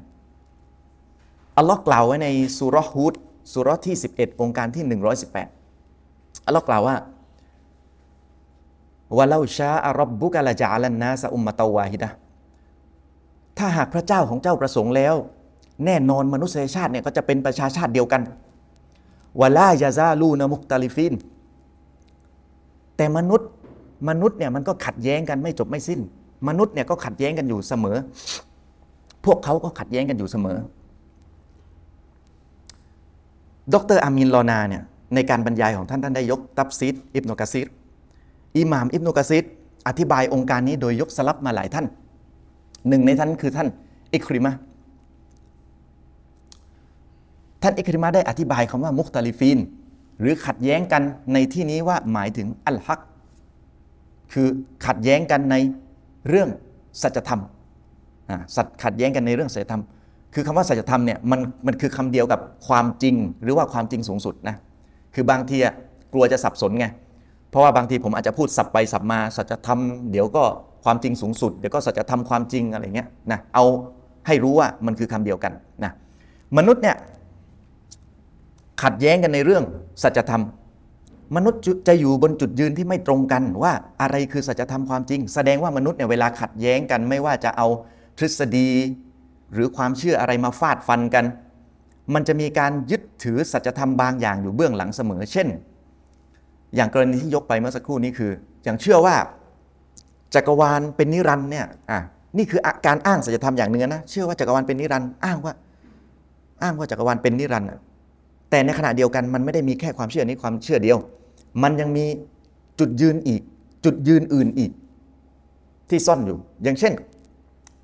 อัลลอฮ์กล่าวไว้ในสุรฮูดสุรที่ 11 องค์การที่ 118 อัลลอฮ์กล่าวว่าวะลาชาอัรับบุกะละจาลันนาสอุมมะตาวาฮิดะถ้าหากพระเจ้าของเจ้าประสงค์แล้ว แน่นอนมนุษยชาติเนี่ยก็จะเป็นประชาชาติเดียวกันวะลายาซาลูนมุกตาลิฟิน แต่มนุษย์มนุษย์เนี่ยมันก็ขัดแย้งกันไม่จบไม่สิ้น มนุษย์เนี่ยก็ขัดแย้งกันอยู่เสมอ พวกเขาก็ขัดแย้งกันอยู่เสมอ ดรอามินลอนาเนี่ยในการบรรยายของท่านท่านได้ยกตับซีดอิบนุกะซีรอิหม่ามอิบนุกะซีรอธิบายองค์การนี้โดยยกสลับมาหลายท่าน หนึ่งในท่านคือท่านอิคริมะท่านอิคริมะได้อธิบายคำว่ามุคตาลิฟีน หรือขัดแย้งกันในที่นี้ว่าหมายถึงอัลฮัก คือขัดแย้งกันในเรื่องสัจธรรมสัตขัดแย้งกันในเรื่องสัจธรรม คือคำว่าสัจธรรมเนี่ยมันมันคือคำเดียวกับความจริงหรือว่าความจริงสูงสุดนะคือบางทีกลัวจะสับสนไงเพราะว่าบางทีผมอาจจะพูดสับไปสับมาสัจธรรมเดี๋ยวก็ความจริงสูงสุดเดี๋ยวก็สัจธรรมความจริงอะไรเงี้ยนะเอาให้รู้ว่ามันคือคำเดียวกันนะมนุษย์เนี่ยขัดแย้งกันในเรื่องสัจธรรม มนุษย์จะอยู่บนจุดยืนที่ไม่ตรงกันว่าอะไรคือสัจธรรมความจริง แสดงว่ามนุษย์เนี่ยเวลาขัดแย้งกันไม่ว่าจะเอาทฤษฎี หรือความเชื่ออะไรมาฟาดฟันกัน มันจะมีการยึดถือสัจธรรมบางอย่างอยู่เบื้องหลังเสมอ เช่น อย่างกรณีที่ยกไปเมื่อสักครู่นี้คือ อย่างเชื่อว่าจักรวาลเป็นนิรันด์เนี่ยอะนี่คือการอ้างสัจธรรมอย่างเนื้อนะเชื่อว่าจักรวาลเป็นนิรันด์อ้างว่า อ้างว่าจักรวาลเป็นนิรันด์แต่ในขณะเดียวกันมันไม่ได้มีแค่ความเชื่อนี้ความเชื่อเดียว มันยังมีจุดยืนอีก จุดยืนอื่นอีก ที่ซ่อนอยู่ อย่างเช่น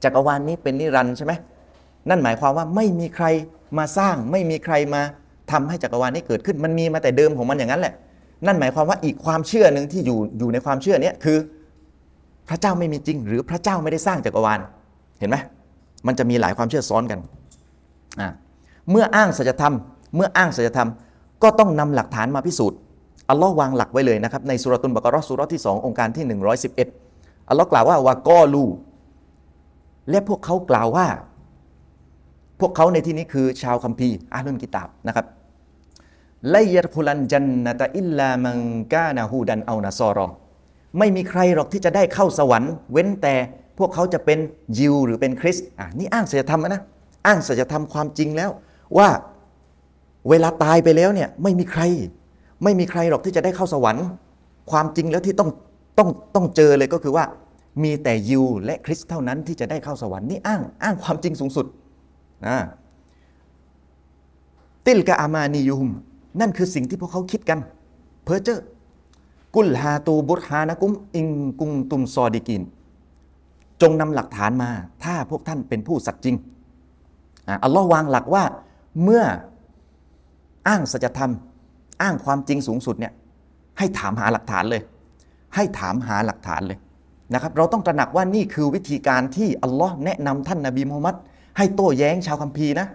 จักรวาลนี้เป็นนิรันด์ใช่ไหม นั่นหมายความว่าไม่มีใครมาสร้าง ไม่มีใครมาทำให้จักรวาลนี้เกิดขึ้น มันมีมาแต่เดิมของมันอย่างนั้นแหละ นั่นหมายความว่าอีกความเชื่อหนึ่งที่อยู่อยู่ในความเชื่อนี้คือ พระเจ้าไม่มีจริง หรือพระเจ้าไม่ได้สร้างจักรวาล เห็นไหมมันจะมีหลายความเชื่อซ้อนกันอ่าเมื่ออ้างสัจธรรม เมื่ออ้างสัจธรรม ก็ต้องนำหลักฐานมาพิสูจน์อัลลอฮ์วางหลักไว้เลยนะครับในสุรตุนบากรอสุรที่ 2 องค์การที่ 111อัลลอฮ์กล่าวว่าวากอลูและพวกเขากล่าวว่า พวกเขาในที่นี้คือชาวคัมภีร์อาลุนกิตาบนะครับไลยรพุลันจันนตอิลลามังกานาฮูดันเอานาซอรอไม่มีใครหรอกที่จะได้เข้าสวรรค์ เว้นแต่พวกเขาจะเป็นยิวหรือเป็นคริสต์อะนี่อ้างสัจธรรมนะอ้างสัจธรรมความจริงแล้ว ว่าเวลาตายไปแล้วเนี่ยไม่มีใคร ไม่มีใครหรอกที่จะได้เข้าสวรรค์ ความจริงแล้วที่ต้องต้องต้องเจอเลยก็คือว่า มีแต่ยิวและคริสต์เท่านั้นที่จะได้เข้าสวรรค์นี่อ้างอ้างความจริงสูงสุด นะติลกะอามานียุมนั่นคือสิ่งที่พวกเขาคิดกัน เพอเจอร์กุลฮาตูบุตฮานะกุม อิงกุงตุมซอดิกิน จงนำหลักฐานมา ถ้าพวกท่านเป็นผู้สัตย์จริงอัลลอฮ์วางหลักว่าเมื่ออ้างสัจธรรม อ้างความจริงสูงสุดเนี่ยให้ถามหาหลักฐานเลย ให้ถามหาหลักฐานเลยนะครับ เราต้องตระหนักว่านี่คือวิธีการที่อัลลอฮ์แนะนำท่านนบีมูฮัมมัด ให้โต้แย้งชาวคัมภีร์นะ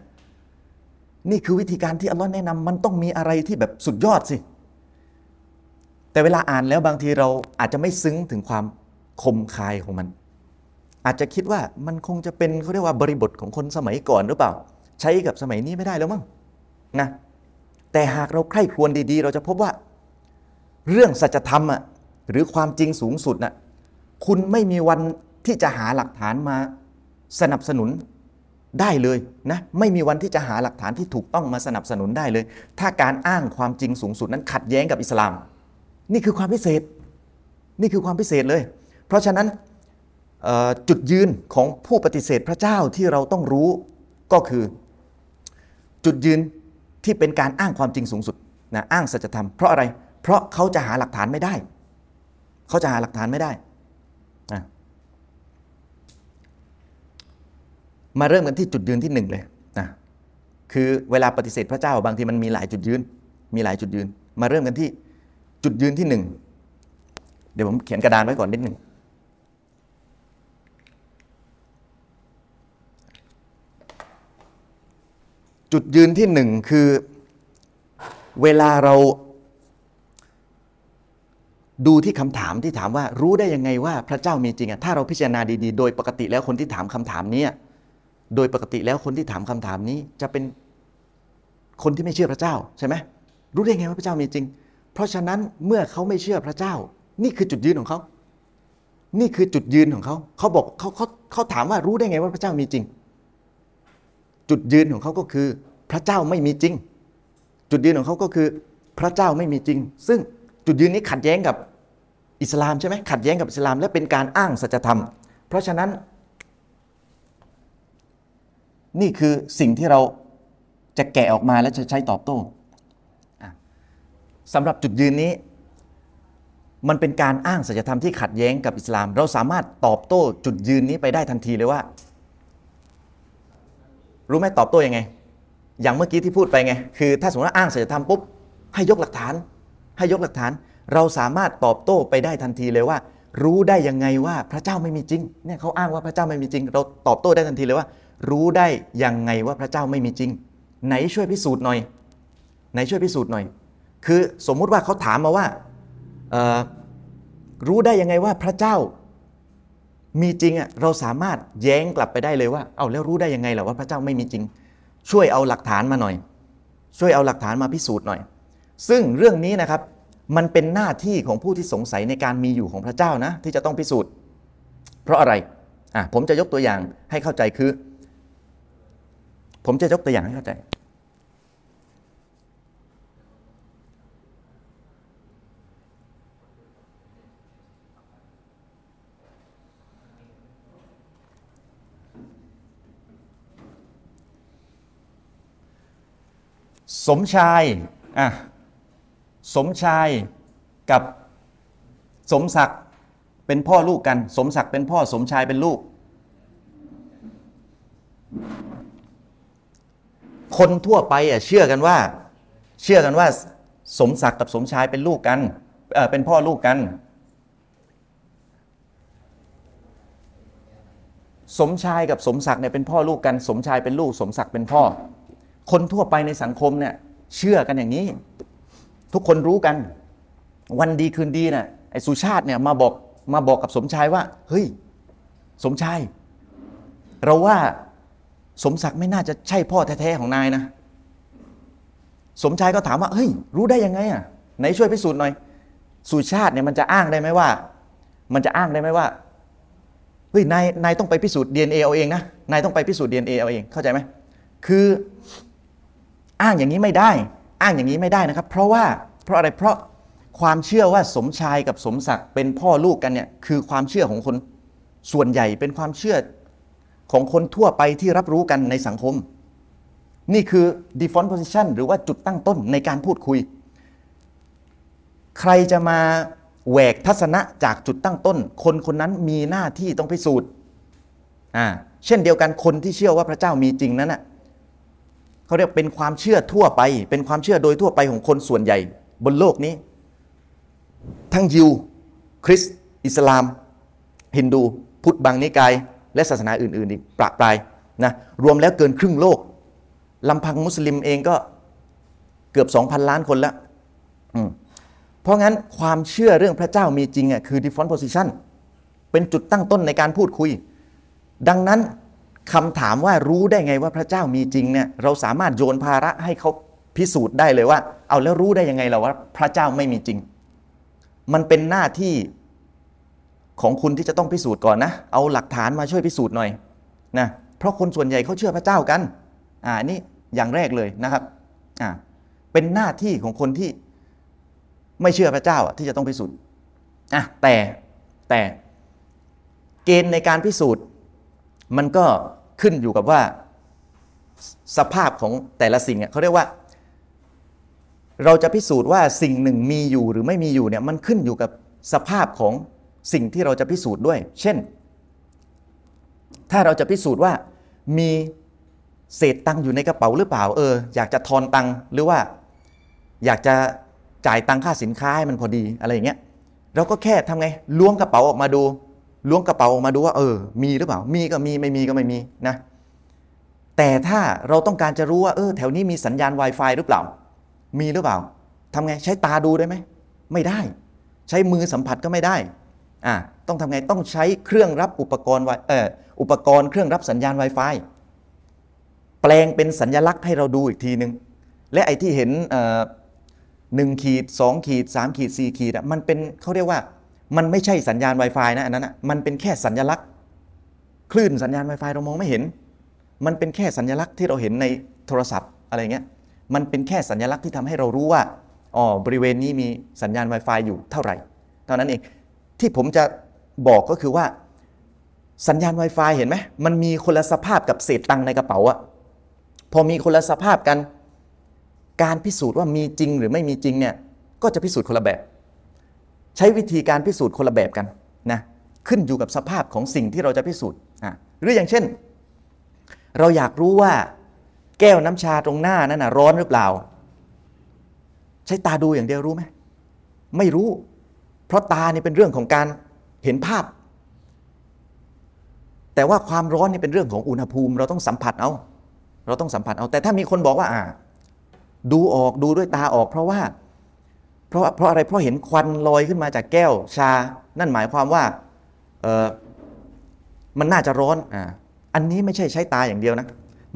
นี่คือวิธีการที่อัลลอฮ์แนะนำมันต้องมีอะไรที่แบบสุดยอดสิ แต่เวลาอ่านแล้วบางทีเราอาจจะไม่ซึ้งถึงความคมคายของมัน อาจจะคิดว่ามันคงจะเป็นเขาเรียกว่าบริบทของคนสมัยก่อนหรือเปล่า ใช้กับสมัยนี้ไม่ได้แล้วมั้งนะแต่หากเราใคร่ครวญดีๆ เราจะพบว่า เรื่องสัจธรรมอะหรือความจริงสูงสุดน่ะคุณไม่มีวันที่จะหาหลักฐานมาสนับสนุน ได้เลยนะไม่มีวันที่จะหาหลักฐานที่ถูกต้องมาสนับสนุนได้เลย ถ้าการอ้างความจริงสูงสุดนั้นขัดแย้งกับอิสลาม นี่คือความพิเศษ นี่คือความพิเศษเลย เพราะฉะนั้นจุดยืนของผู้ปฏิเสธพระเจ้าที่เราต้องรู้ก็คือ จุดยืนที่เป็นการอ้างความจริงสูงสุดนะอ้างสัจธรรมเพราะอะไร เพราะเขาจะหาหลักฐานไม่ได้ เขาจะหาหลักฐานไม่ได้นะ มาเริ่มกันที่จุดยืนที่หนึ่งเลยนะคือเวลาปฏิเสธพระเจ้าบางทีมันมีหลายจุดยืน มีหลายจุดยืน มาเริ่มกันที่จุดยืนที่หนึ่งเดี๋ยวผมเขียนกระดานไว้ก่อนนิดหนึ่งจุดยืนที่หนึ่งคือเวลาเราดูที่คำถามที่ถามว่ารู้ได้ยังไงว่าพระเจ้ามีจริงอะถ้าเราพิจารณาดีๆ โดยปกติแล้วคนที่ถามคำถามนี้ โดยปกติแล้วคนที่ถามคำถามนี้จะเป็นคนที่ไม่เชื่อพระเจ้าใช่ไหมรู้ได้ไงว่าพระเจ้ามีจริง เพราะฉะนั้นเมื่อเขาไม่เชื่อพระเจ้า นี่คือจุดยืนของเขา นี่คือจุดยืนของเขาเขาบอกเขาเขาเขาถามว่ารู้ได้ไงว่าพระเจ้ามีจริง จุดยืนของเขาก็คือ พระเจ้าไม่มีจริง จุดยืนของเขาก็คือ พระเจ้าไม่มีจริง ซึ่งจุดยืนนี้ขัดแย้งกับอิสลามใช่ไหมขัดแย้งกับอิสลาม และเป็นการอ้างสัจธรรม เพราะฉะนั้น นี่คือสิ่งที่เราจะแกะออกมาและจะใช้ตอบโต้สำหรับจุดยืนนี้ มันเป็นการอ้างสัจธรรมที่ขัดแย้งกับอิสลาม เราสามารถตอบโต้จุดยืนนี้ไปได้ทันทีเลยว่า รู้ไหมตอบโต้ยังไง อย่างเมื่อกี้ที่พูดไปไง คือถ้าสมมติว่าอ้างสัจธรรมปุ๊บให้ยกหลักฐาน ให้ยกหลักฐาน เราสามารถตอบโต้ไปได้ทันทีเลยว่า รู้ได้ยังไงว่าพระเจ้าไม่มีจริงเนี่ยเขาอ้างว่าพระเจ้าไม่มีจริง เราตอบโต้ได้ทันทีเลยว่า รู้ได้ยังไงว่าพระเจ้าไม่มีจริง ไหนช่วยพิสูจน์หน่อย ไหนช่วยพิสูจน์หน่อย คือสมมุติว่าเขาถามมาว่ารู้ได้ยังไงว่าพระเจ้ามีจริงอะเราสามารถแย้งกลับไปได้เลยว่า เอาแล้วรู้ได้ยังไงล่ะว่าพระเจ้าไม่มีจริง ช่วยเอาหลักฐานมาหน่อย ช่วยเอาหลักฐานมาพิสูจน์หน่อย ซึ่งเรื่องนี้นะครับมันเป็นหน้าที่ของผู้ที่สงสัยในการมีอยู่ของพระเจ้านะที่จะต้องพิสูจน์ เพราะอะไรอะผมจะยกตัวอย่างให้เข้าใจคือ ผมจะยกตัวอย่างให้เข้าใจ สมชายอะสมชายกับสมศักดิ์เป็นพ่อลูกกัน สมศักดิ์เป็นพ่อสมชายเป็นลูก คนทั่วไปอะเชื่อกันว่า เชื่อกันว่า สมศักดิ์กับสมชายเป็นลูกกันเออเป็นพ่อลูกกัน สมชายกับสมศักดิ์เนี่ยเป็นพ่อลูกกัน สมชายเป็นลูก สมศักดิ์เป็นพ่อ คนทั่วไปในสังคมเนี่ยเชื่อกันอย่างนี้ ทุกคนรู้กัน วันดีคืนดีน่ะไอ้สุชาติเนี่ยมาบอกมาบอกกับสมชายว่า เฮ้ย สมชาย เราว่า สมศักดิ์ไม่น่าจะใช่พ่อแท้ๆของนายนะ สมชายก็ถามว่าเฮ้ย รู้ได้ยังไงอะไหนช่วยพิสูจน์หน่อย สุชาติเนี่ยมันจะอ้างได้ไหมว่า มันจะอ้างได้ไหมว่าเฮ้ยนายนายต้องไปพิสูจน์ DNA เอาเองนะนายต้องไปพิสูจน์ DNA เอาเองเข้าใจไหมคืออ้างอย่างนี้ไม่ได้ อ้างอย่างนี้ไม่ได้นะครับ เพราะว่าเพราะอะไรเพราะความเชื่อว่าสมชายกับสมศักดิ์เป็นพ่อลูกกันเนี่ยคือความเชื่อของคนส่วนใหญ่เป็นความเชื่อ ของคนทั่วไปที่รับรู้กันในสังคม นี่คือ default position หรือว่าจุดตั้งต้นในการพูดคุย ใครจะมาแหวกทัศนะจากจุดตั้งต้น คนคนนั้นมีหน้าที่ต้องพิสูจน์อ่าเช่นเดียวกันคนที่เชื่อว่าพระเจ้ามีจริงนั้นน่ะเขาเรียกเป็นความเชื่อทั่วไป เป็นความเชื่อโดยทั่วไปของคนส่วนใหญ่บนโลกนี้ ทั้งยิว คริสต์อิสลาม ฮินดู พุทธบางนิกาย และศาสนาอื่น ๆ อีกประปรายนะรวมแล้วเกินครึ่งโลกลำพังมุสลิมเองก็เกือบ 2,000 ล้านคนล้วอืมเพราะงั้นความเชื่อเรื่องพระเจ้ามีจริงอะคือ default position เป็นจุดตั้งต้นในการพูดคุย ดังนั้นคำถามว่ารู้ได้ไงว่าพระเจ้ามีจริงเนี่ยเราสามารถโยนภาระให้เขาพิสูจน์ได้เลยว่า เอาแล้วรู้ได้ยังไงเราว่า พระเจ้าไม่มีจริง มันเป็นหน้าที่ ของคุณที่จะต้องพิสูจน์ก่อนนะ เอาหลักฐานมาช่วยพิสูจน์หน่อยนะเพราะคนส่วนใหญ่เขาเชื่อพระเจ้ากันอ่านี่อย่างแรกเลยนะครับอ่าเป็นหน้าที่ของคนที่ไม่เชื่อพระเจ้าที่จะต้องพิสูจน์อะแต่แต่เกณฑ์ในการพิสูจน์ มันก็ขึ้นอยู่กับว่าสภาพของแต่ละสิ่งอะเขาเรียกว่า เราจะพิสูจน์ว่าสิ่งหนึ่งมีอยู่หรือไม่มีอยู่เนี่ยมันขึ้นอยู่กับสภาพของ สิ่งที่เราจะพิสูจน์ด้วย เช่น ถ้าเราจะพิสูจน์ว่ามีเศษตังค์อยู่ในกระเป๋าหรือเปล่าเอออยากจะทอนตังค์หรือว่า อยากจะจ่ายตังค่าสินค้าให้มันพอดีอะไรอย่างเงี้ยเราก็แค่ทำไงล้วงกระเป๋าออกมาดูล้วงกระเป๋าออกมาดูว่าเออ มีหรือเปล่า มีก็มีไม่มีก็ไม่มีนะ แต่ถ้าเราต้องการจะรู้ว่าเออแถวนี้มีสัญญาณ Wi-Fi หรือเปล่า มีหรือเปล่าทำไงใช้ตาดูได้ไหม ไม่ได้ ใช้มือสัมผัสก็ไม่ได้ อ่าต้องทำไงต้องใช้เครื่องรับอุปกรณ์เอ่ออุปกรณ์เครื่องรับสัญญาณ Wi-Fi แปลงเป็นสัญญลักษณ์ให้เราดูอีกทีหนึ่งและไอ้ที่เห็นหนึ่งขีดสองขีดสามขีดสี่ขีดอะมันเป็นเขาเรียกว่ามันไม่ใช่สัญญาณ Wi-Fi นะอันนั้นอะมันเป็นแค่สัญญลักษณ์ คลื่นสัญญาณ Wi-Fi เรามองไม่เห็น มันเป็นแค่สัญญลักษณ์ที่เราเห็นในโทรศัพท์อะไรเงี้ยมันเป็นแค่สัญญลักษณ์ที่ทำให้เรารู้ว่าอ๋อบริเวณนี้มีสัญญาณ Wi-Fi อยู่เท่าไหร่ เท่านั้นเอง ที่ผมจะบอกก็คือว่า สัญญาณ Wi-Fi เห็นไหมมันมีคนละสภาพกับเศษตังในกระเป๋าอะพอมีคนละสภาพกัน การพิสูจน์ว่ามีจริงหรือไม่มีจริงเนี่ยก็จะพิสูจน์คนละแบบ ใช้วิธีการพิสูจน์คนละแบบกันนะขึ้นอยู่กับสภาพของสิ่งที่เราจะพิสูจน์อะหรืออย่างเช่น เราอยากรู้ว่าแก้วน้ำชาตรงหน้านั้นนะร้อนหรือเปล่า ใช้ตาดูอย่างเดียวรู้ไหมไม่รู้ เพราะตาเนี่ยเป็นเรื่องของการเห็นภาพ แต่ว่าความร้อนเนี่ยเป็นเรื่องของอุณหภูมิ เราต้องสัมผัสเอาเราต้องสัมผัสเอาแต่ถ้ามีคนบอกว่าอ่า ดูออกดูด้วยตาออก เพราะว่า เพราะเพราะอะไรเพราะเห็นควันลอยขึ้นมาจากแก้วชา นั่นหมายความว่าเออมันน่าจะร้อนอ่าอันนี้ไม่ใช่ใช้ตาอย่างเดียวนะ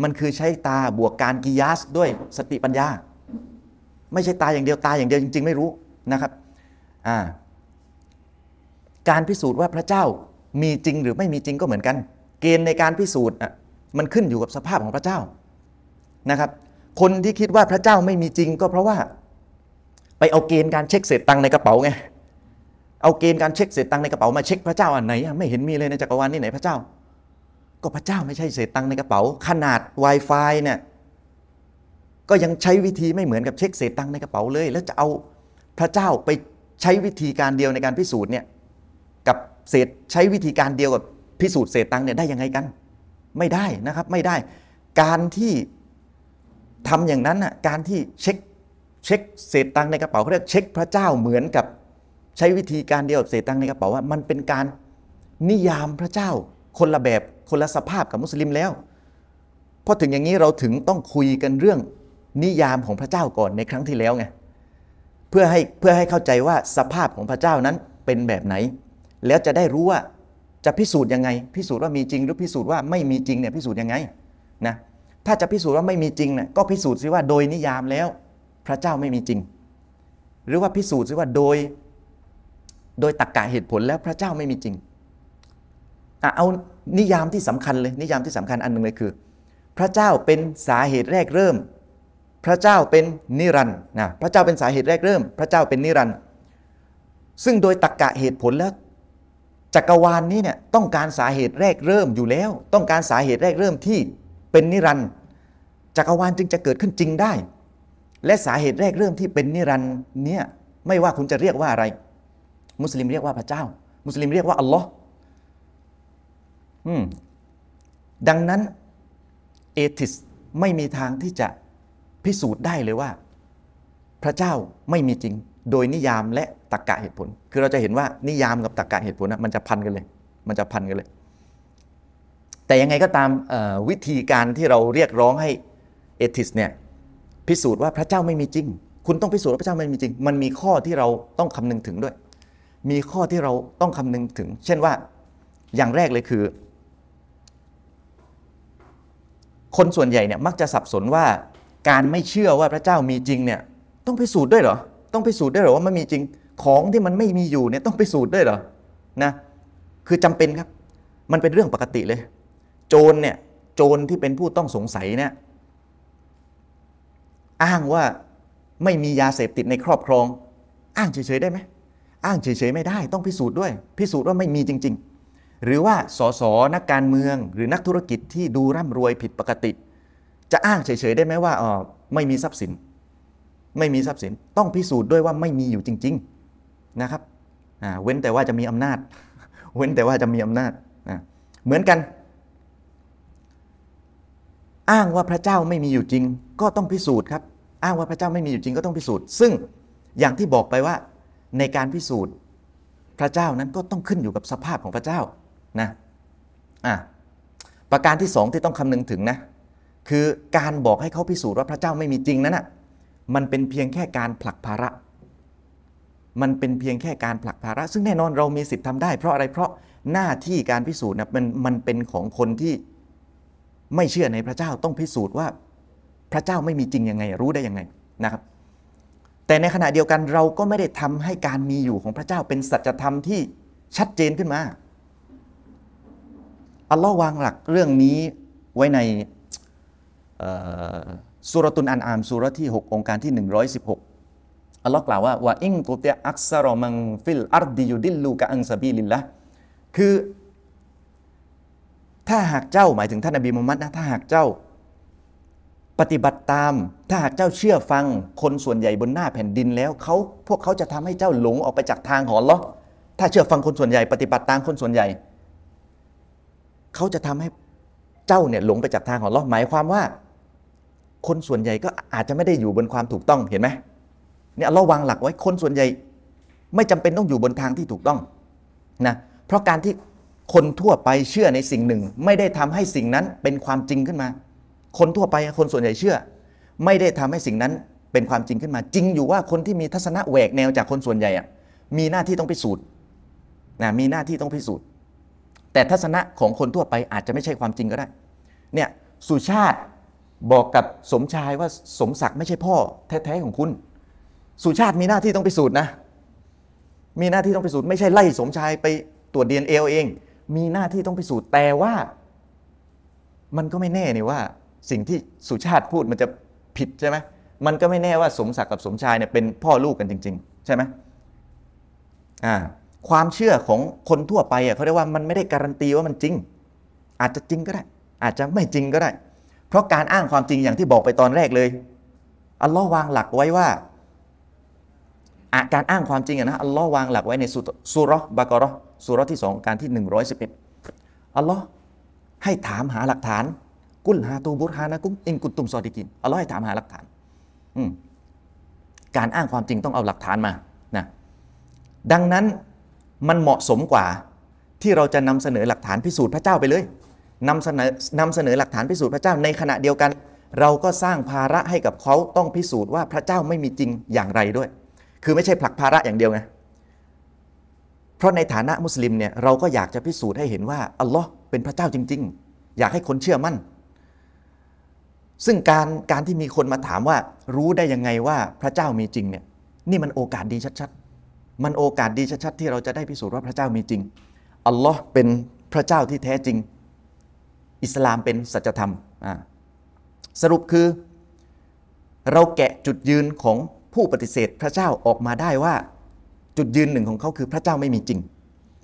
มันคือใช้ตาบวกการกิยาสด้วยสติปัญญา ไม่ใช่ตาอย่างเดียวตาอย่างเดียวจริง ๆ ไม่รู้นะครับ อ่า การพิสูจน์ว่าพระเจ้ามีจริงหรือไม่มีจริงก็เหมือนกัน เกณฑ์ในการพิสูจน์มันขึ้นอยู่กับสภาพของพระเจ้านะครับ คนที่คิดว่าพระเจ้าไม่มีจริงก็เพราะว่า ไปเอาเกณฑ์การเช็คเศษตังในกระเป๋าไงเอาเกณฑ์การเช็คเศษตังในกระเป๋ามาเช็คพระเจ้าอันไหนไม่เห็นมีเลยในจักรวาลนี่ไหนพระเจ้า ก็พระเจ้าไม่ใช่เศษตังในกระเป๋า ขนาด Wi-Fi เนี่ยก็ยังใช้วิธีไม่เหมือนกับเช็คเศษตังในกระเป๋าเลย แล้วจะเอาพระเจ้าไปใช้วิธีการเดียวในการพิสูจน์เนี่ย กับเศษใช้วิธีการเดียวกับพิสูจน์เศษตังเนี่ยได้ยังไงกัน ไม่ได้นะครับไม่ได้ การที่ทำอย่างนั้นน่ะการที่เช็คเช็คเศษตังในกระเป๋าเขาเรียกเช็คพระเจ้าเหมือนกับใช้วิธีการเดียวกับเศษตังในกระเป๋าว่ามันเป็นการนิยามพระเจ้า คนละแบบคนละสภาพกับมุสลิมแล้วพอถึงอย่างนี้เราถึงต้องคุยกันเรื่องนิยามของพระเจ้าก่อนในครั้งที่แล้วไงเพื่อให้เพื่อให้เข้าใจว่าสภาพของพระเจ้านั้นเป็นแบบไหน แล้วจะได้รู้ว่าจะพิสูจน์ยังไง พิสูจน์ว่ามีจริง หรือพิสูจน์ว่าไม่มีจริงเนี่ยพิสูจน์ยังไงนะถ้าจะพิสูจน์ว่าไม่มีจริงเนี่ยก็พิสูจน์ซิว่าโดยนิยามแล้ว พระเจ้าไม่มีจริง หรือว่าพิสูจน์ซิว่าโดย โดยตรรกกะเหตุผลแล้วพระเจ้าไม่มีจริงอะเอานิยามที่สำคัญเลยนิยามที่สำคัญอันหนึ่งเลยคือ พระเจ้าเป็นสาเหตุแรกเริ่ม พระเจ้าเป็นนิรันดร์นะพระเจ้าเป็นสาเหตุแรกเริ่ม พระเจ้าเป็นนิรันดร์ซึ่งโดยตรรกกะเหตุผลแล้ว จักรวาลนนี้เนี่ยต้องการสาเหตุแรกเริ่มอยู่แล้ว ต้องการสาเหตุแรกเริ่มที่เป็นนิรันด์จักรวาลจึงจะเกิดขึ้นจริงได้ และสาเหตุแรกเริ่มที่เป็นนิรันด์เนี่ยไม่ว่าคุณจะเรียกว่าอะไร มุสลิมเรียกว่าพระเจ้า มุสลิมเรียกว่าอัลลอฮ์อืมดังนั้นเอทิสไม่มีทางที่จะพิสูจน์ได้เลยว่า พระเจ้าไม่มีจริง โดยนิยามและ รรกะเหตุผล คือเราจะเห็นว่านิยามกับตรรกะเหตุผลนะมันจะพันกันเลย มันจะพันกันเลย แต่ยังไงก็ตามวิธีการที่เราเรียกร้องให้เอทิสเนี่ยพิสูจน์ว่าพระเจ้าไม่มีจริง คุณต้องพิสูจน์ว่าพระเจ้าไม่มีจริง มันมีข้อที่เราต้องคำนึงถึงด้วย มีข้อที่เราต้องคำนึงถึง เช่นว่าอย่างแรกเลยคือ คนส่วนใหญ่เนี่ยมักจะสับสนว่าการไม่เชื่อว่าพระเจ้ามีจริงเนี่ยต้องพิสูจน์ด้วยเหรอ ต้องพิสูจน์ด้วยเหรอว่ามันมีจริง ของที่มันไม่มีอยู่เนี่ยต้องพิสูจน์ด้วยเหรอนะคือจำเป็นครับ มันเป็นเรื่องปกติเลย โจรเนี่ยโจรที่เป็นผู้ต้องสงสัยเนี่ยอ้างว่าไม่มียาเสพติดในครอบครอง อ้างเฉยๆได้ไหมอ้างเฉยๆไม่ได้ต้องพิสูจน์ด้วย พิสูจน์ว่าไม่มีจริง ๆ หรือว่าสสนักการเมือง หรือนักธุรกิจที่ดูร่ำรวยผิดปกติ จะอ้างเฉยๆได้ไหมว่าอ๋อไม่มีทรัพย์สิน ไม่มีทรัพย์สินต้องพิสูจน์ด้วยว่าไม่มีอยู่จริง ๆ นะครับเว้นแต่ว่าจะมีอำนาจ เว้นแต่ว่าจะมีอำนาจเหมือนกัน อ้างว่าพระเจ้าไม่มีอยู่จริง ก็ต้องพิสูจน์ครับ อ้างว่าพระเจ้าไม่มีอยู่จริงก็ต้องพิสูจน์ ซึ่งอย่างที่บอกไปว่าในการพิสูจน์พระเจ้านั้นก็ต้องขึ้นอยู่กับสภาพของพระเจ้านะอะประการที่สองที่ต้องคำนึงถึงนะ คือการบอกให้เขาพิสูจน์ว่าพระเจ้าไม่มีจริงนั้นนะมันเป็นเพียงแค่การผลักภาระ มันเป็นเพียงแค่การผลักภาระ ซึ่งแน่นอนเรามีสิทธิ์ทำได้ เพราะอะไรเพราะหน้าที่การพิสูจน์นะมันมันเป็นของคนที่ไม่เชื่อในพระเจ้าต้องพิสูจน์ว่าพระเจ้าไม่มีจริงยังไง รู้ได้ยังไงนะครับ แต่ในขณะเดียวกันเราก็ไม่ได้ทำให้การมีอยู่ของพระเจ้าเป็นสัจธรรมที่ชัดเจนขึ้นมาอัลลอฮ์วางหลักเรื่องนี้ไว้ในสุรตุนอันอามสุรที่ 6 องค์การที่ 116 อัลลอฮ์กล่าวว่าว่าอิงตุเตอักซารมังفي الأرض يضلوك عن سبيل اللهคือ ถ้าหากเจ้าหมายถึงท่านนบีมุฮัมมัดนะถ้าหากเจ้า ปฏิบัติตาม ถ้าหากเจ้าเชื่อฟังคนส่วนใหญ่บนหน้าแผ่นดินแล้วเขาพวกเขาจะทำให้เจ้าหลงออกไปจากทางของอัลลอฮ์ถ้าเชื่อฟังคนส่วนใหญ่ ปฏิบัติตามคนส่วนใหญ่เขาจะทำให้เจ้าเนี่ยหลงไปจากทางของอัลลอฮ์หมายความว่า คนส่วนใหญ่ก็อาจจะไม่ได้อยู่บนความถูกต้องเห็นไหม เนี่ยเราวางหลักไว้คนส่วนใหญ่ ไม่จำเป็นต้องอยู่บนทางที่ถูกต้องนะเพราะการที่คนทั่วไปเชื่อในสิ่งหนึ่ง ไม่ได้ทำให้สิ่งนั้นเป็นความจริงขึ้นมา คนทั่วไปคนส่วนใหญ่เชื่อ ไม่ได้ทำให้สิ่งนั้นเป็นความจริงขึ้นมา จริงอยู่ว่าคนที่มีทัศนะแหวกแนวจากคนส่วนใหญ่อะมีหน้าที่ต้องพิสูจน์นะมีหน้าที่ต้องพิสูจน์ แต่ทัศนะของคนทั่วไปอาจจะไม่ใช่ความจริงก็ได้เนี่ยสุชาติบอกกับสมชายว่าสมศักดิ์ไม่ใช่พ่อแท้ๆของคุณ สุชาติมีหน้าที่ต้องไปสูจน์นะ มีหน้าที่ต้องไปสูจน์ไม่ใช่ไล่สมชายไปตรวจดีเอ็นเอเอง มีหน้าที่ต้องไปสูจน์แต่ว่า มันก็ไม่แน่นี่ว่า สิ่งที่สุชาติพูดมันจะผิดใช่ไหมมันก็ไม่แน่ว่าสมศักดิ์กับสมชายเนี่ยเป็นพ่อลูกกันจริง ๆ ใช่ไหมอ่าความเชื่อของคนทั่วไปอะเขาเรียกว่ามันไม่ได้การันตีว่ามันจริง อาจจะจริงก็ได้ อาจจะไม่จริงก็ได้ เพราะการอ้างความจริงอย่างที่บอกไปตอนแรกเลยอัลลอฮ์วางหลักไว้ว่า การอ้างความจริงนะอัลลอฮ์วางหลักไว้ในสุรบากรอสุรที่สองการที่ 111 อัลลอฮ์ให้ถามหาหลักฐาน กุลฮาตูบุรฮานะกุมอิงกุตุมซอดิกินอัลลอฮ์ให้ถามหาหลักฐานการอ้างความจริงต้องเอาหลักฐานมานะดังนั้นมันเหมาะสมกว่าที่เราจะนำเสนอหลักฐานพิสูจน์พระเจ้าไปเลยนำเสนอนำเสนอหลักฐานพิสูจน์พระเจ้าในขณะเดียวกัน เราก็สร้างภาระให้กับเขาต้องพิสูจน์ว่าพระเจ้าไม่มีจริงอย่างไรด้วย คือไม่ใช่ผลักภาระอย่างเดียวไงเพราะในฐานะมุสลิมเนี่ยเราก็อยากจะพิสูจน์ให้เห็นว่าอัลลอฮ์เป็นพระเจ้าจริง ๆ อยากให้คนเชื่อมั่น ซึ่งการการที่มีคนมาถามว่า รู้ได้ยังไงว่าพระเจ้ามีจริงเนี่ยนี่มันโอกาสดีชัดๆ มันโอกาสดีชัดๆที่เราจะได้พิสูจน์ว่าพระเจ้ามีจริงอัลลอฮ์เป็นพระเจ้าที่แท้จริง อิสลามเป็นสัจธรรมสรุปคือ เราแกะจุดยืนของ ผู้ปฏิเสธพระเจ้าออกมาได้ว่า จุดยืนหนึ่งของเขาคือพระเจ้าไม่มีจริง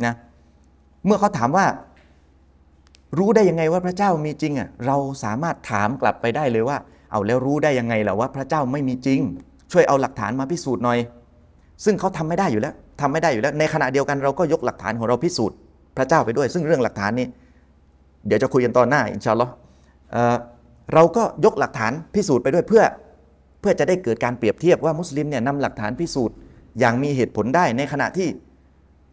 นะเมื่อเขาถามว่า รู้ได้ยังไงว่าพระเจ้ามีจริงอะเราสามารถถามกลับไปได้เลยว่า เอาแล้วรู้ได้ยังไงล่ะว่าพระเจ้าไม่มีจริง ช่วยเอาหลักฐานมาพิสูจน์หน่อย ซึ่งเขาทำไม่ได้อยู่แล้วทำไม่ได้อยู่แล้ว ในขณะเดียวกันเราก็ยกหลักฐานของเราพิสูจน์พระเจ้าไปด้วย ซึ่งเรื่องหลักฐานนี้ เดี๋ยวจะคุยกันตอนหน้าإن شاء الله เอ่อเราก็ยกหลักฐานพิสูจน์ไปด้วยเพื่อ เพื่อจะได้เกิดการเปรียบเทียบว่ามุสลิมเนี่ยนำหลักฐานพิสูจน์อย่างมีเหตุผลได้ในขณะที่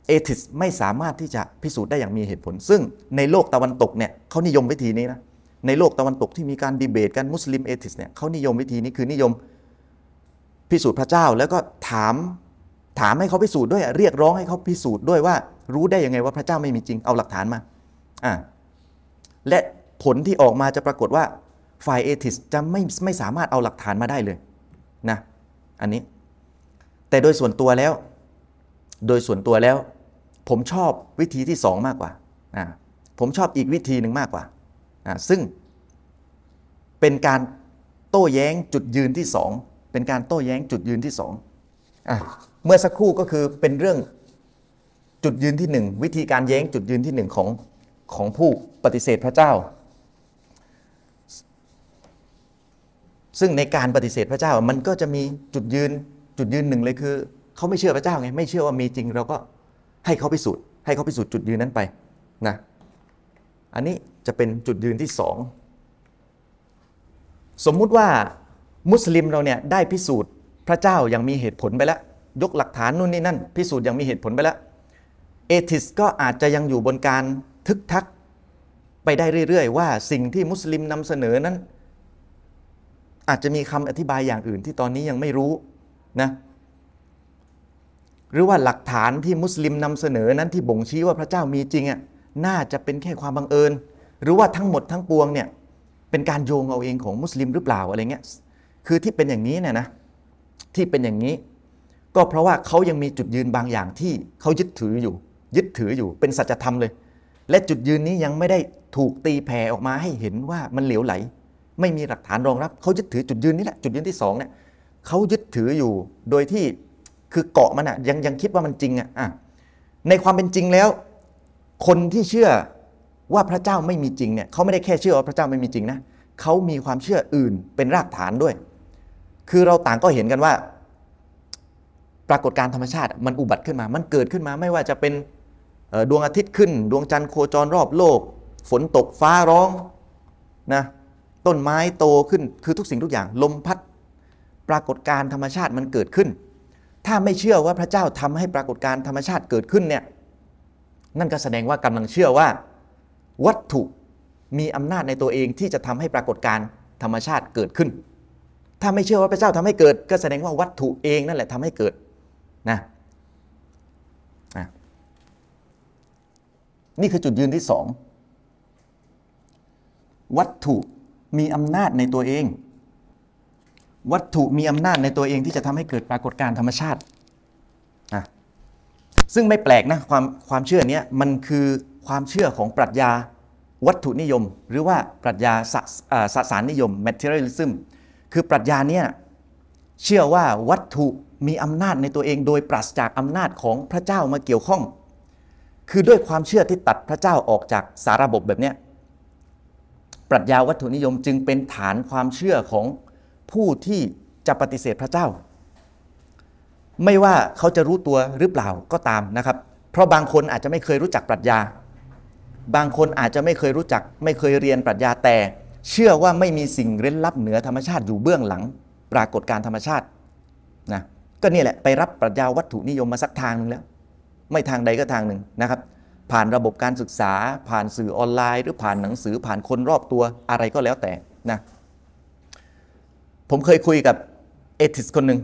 atheist ไม่สามารถที่จะพิสูจน์ได้อย่างมีเหตุผล ซึ่งในโลกตะวันตกเนี่ยเขานิยมวิธีนี้นะในโลกตะวันตกที่มีการดีเบตกันมุสลิม atheist เนี่ยเขานิยมวิธีนี้คือนิยมพิสูจน์พระเจ้า แล้วก็ถามถามให้เขาพิสูจน์ด้วยเรียกร้องให้เขาพิสูจน์ด้วยว่า รู้ได้ยังไงว่าพระเจ้าไม่มีจริงเอาหลักฐานมาอ่าและผลที่ออกมาจะปรากฏว่า ฝ่าย atheist จะไม่ไม่สามารถเอาหลักฐานมาได้เลยนะอันนี้ แต่โดยส่วนตัวแล้ว โดยส่วนตัวแล้ว ผมชอบวิธีที่สองมากกว่าผมชอบอีกวิธีหนึ่งมากกว่าซึ่งเป็นการโต้แย้งจุดยืนที่สองเป็นการโต้แย้งจุดยืนที่สองอเมื่อสักครู่ก็คือเป็นเรื่องจุดยืนที่หนึ่งวิธีการแย้งจุดยืนที่หนึ่งของของผู้ปฏิเสธพระเจ้า ซึ่งในการปฏิเสธพระเจ้ามันก็จะมีจุดยืนจุดยืนหนึ่งเลยคือเขาไม่เชื่อพระเจ้าไงไม่เชื่อว่ามีจริงเราก็ให้เขาพิสูจน์ให้เขาพิสูจน์จุดยืนนั้นไปนะอันนี้จะเป็นจุดยืนที่สองสมมุติว่ามุสลิมเราเนี่ยได้พิสูจน์พระเจ้าอย่างมีเหตุผลไปแล้ว ยกหลักฐานนู่นนี่นั่น พิสูจน์อย่างมีเหตุผลไปแล้วเอทิสก็อาจจะยังอยู่บนการทึกทักไปได้เรื่อย ๆ ว่าสิ่งที่มุสลิมนำเสนอนั้น อาจจะมีคำอธิบายอย่างอื่นที่ตอนนี้ยังไม่รู้นะหรือว่าหลักฐานที่มุสลิมนำเสนอนั้นที่บ่งชี้ว่าพระเจ้ามีจริงอะน่าจะเป็นแค่ความบังเอิญ หรือว่าทั้งหมดทั้งปวงเนี่ยเป็นการโยงเอาเองของมุสลิมหรือเปล่าอะไรเงี้ยคือที่เป็นอย่างนี้เนี่ยนะที่เป็นอย่างนี้ ก็เพราะว่าเขายังมีจุดยืนบางอย่างที่เขายึดถืออยู่ ยึดถืออยู่เป็นสัจธรรมเลย และจุดยืนนี้ยังไม่ได้ถูกตีแผ่ออกมาให้เห็นว่ามันเหลวไหล ไม่มีหลักฐานรองรับเขายึดถือจุดยืนนี้แหละจุดยืนที่สองเนี่ยเขายึดถืออยู่โดยที่คือเกาะมันอะยังยังคิดว่ามันจริงอะอะในความเป็นจริงแล้ว คนที่เชื่อว่าพระเจ้าไม่มีจริงเนี่ยเขาไม่ได้แค่เชื่อว่าพระเจ้าไม่มีจริงนะเขามีความเชื่ออื่นเป็นรากฐานด้วย คือเราต่างก็เห็นกันว่า ปรากฏการธรรมชาติมันอุบัติขึ้นมา มันเกิดขึ้นมาไม่ว่าจะเป็นดวงอาทิตย์ขึ้น ดวงจันทร์โคจรรอบโลก ฝนตกฟ้าร้องนะ ต้นไม้โตขึ้นคือทุกสิ่งทุกอย่างลมพัดปรากฏการธรรมชาติมันเกิดขึ้น ถ้าไม่เชื่อว่าพระเจ้าทำให้ปรากฏการธรรมชาติเกิดขึ้นเนี่ยนั่นก็แสดงว่ากำลังเชื่อว่า วัตถุมีอำนาจในตัวเองที่จะทำให้ปรากฏการธรรมชาติเกิดขึ้น ถ้าไม่เชื่อว่าพระเจ้าทำให้เกิด ก็แสดงว่าวัตถุเองนั่นแหละทำให้เกิดนะนี่คือจุดยืนที่สองวัตถุ มีอำนาจในตัวเอง วัตถุมีอำนาจในตัวเองที่จะทำให้เกิดปรากฏการณ์ธรรมชาติอะซึ่งไม่แปลกนะความความเชื่อนี้มันคือความเชื่อของปรัชญาวัตถุนิยม หรือว่าปรัชญาสสสารนิยม materialism คือปรัชญาเนี้ยเชื่อว่าวัตถุมีอำนาจในตัวเองโดยปราศจากอำนาจของพระเจ้ามาเกี่ยวข้อง คือด้วยความเชื่อที่ตัดพระเจ้าออกจากสาระบบแบบเนี้ย ปรัชญาวัตถุนิยมจึงเป็นฐานความเชื่อของผู้ที่จะปฏิเสธพระเจ้า ไม่ว่าเขาจะรู้ตัวหรือเปล่าก็ตามนะครับ เพราะบางคนอาจจะไม่เคยรู้จักปรัชญา บางคนอาจจะไม่เคยรู้จัก ไม่เคยเรียนปรัชญาแต่ เชื่อว่าไม่มีสิ่งเร้นลับเหนือธรรมชาติอยู่เบื้องหลัง ปรากฏการธรรมชาตินะก็นี่แหละไปรับปรัชญาวัตถุนิยมมาสักทางนึงแล้ว ไม่ทางใดก็ทางหนึ่งนะครับ ผ่านระบบการศึกษา ผ่านสื่อออนไลน์ หรือผ่านหนังสือผ่านคนรอบตัวอะไรก็แล้วแต่นะผมเคยคุยกับเอทิสคนหนึ่ง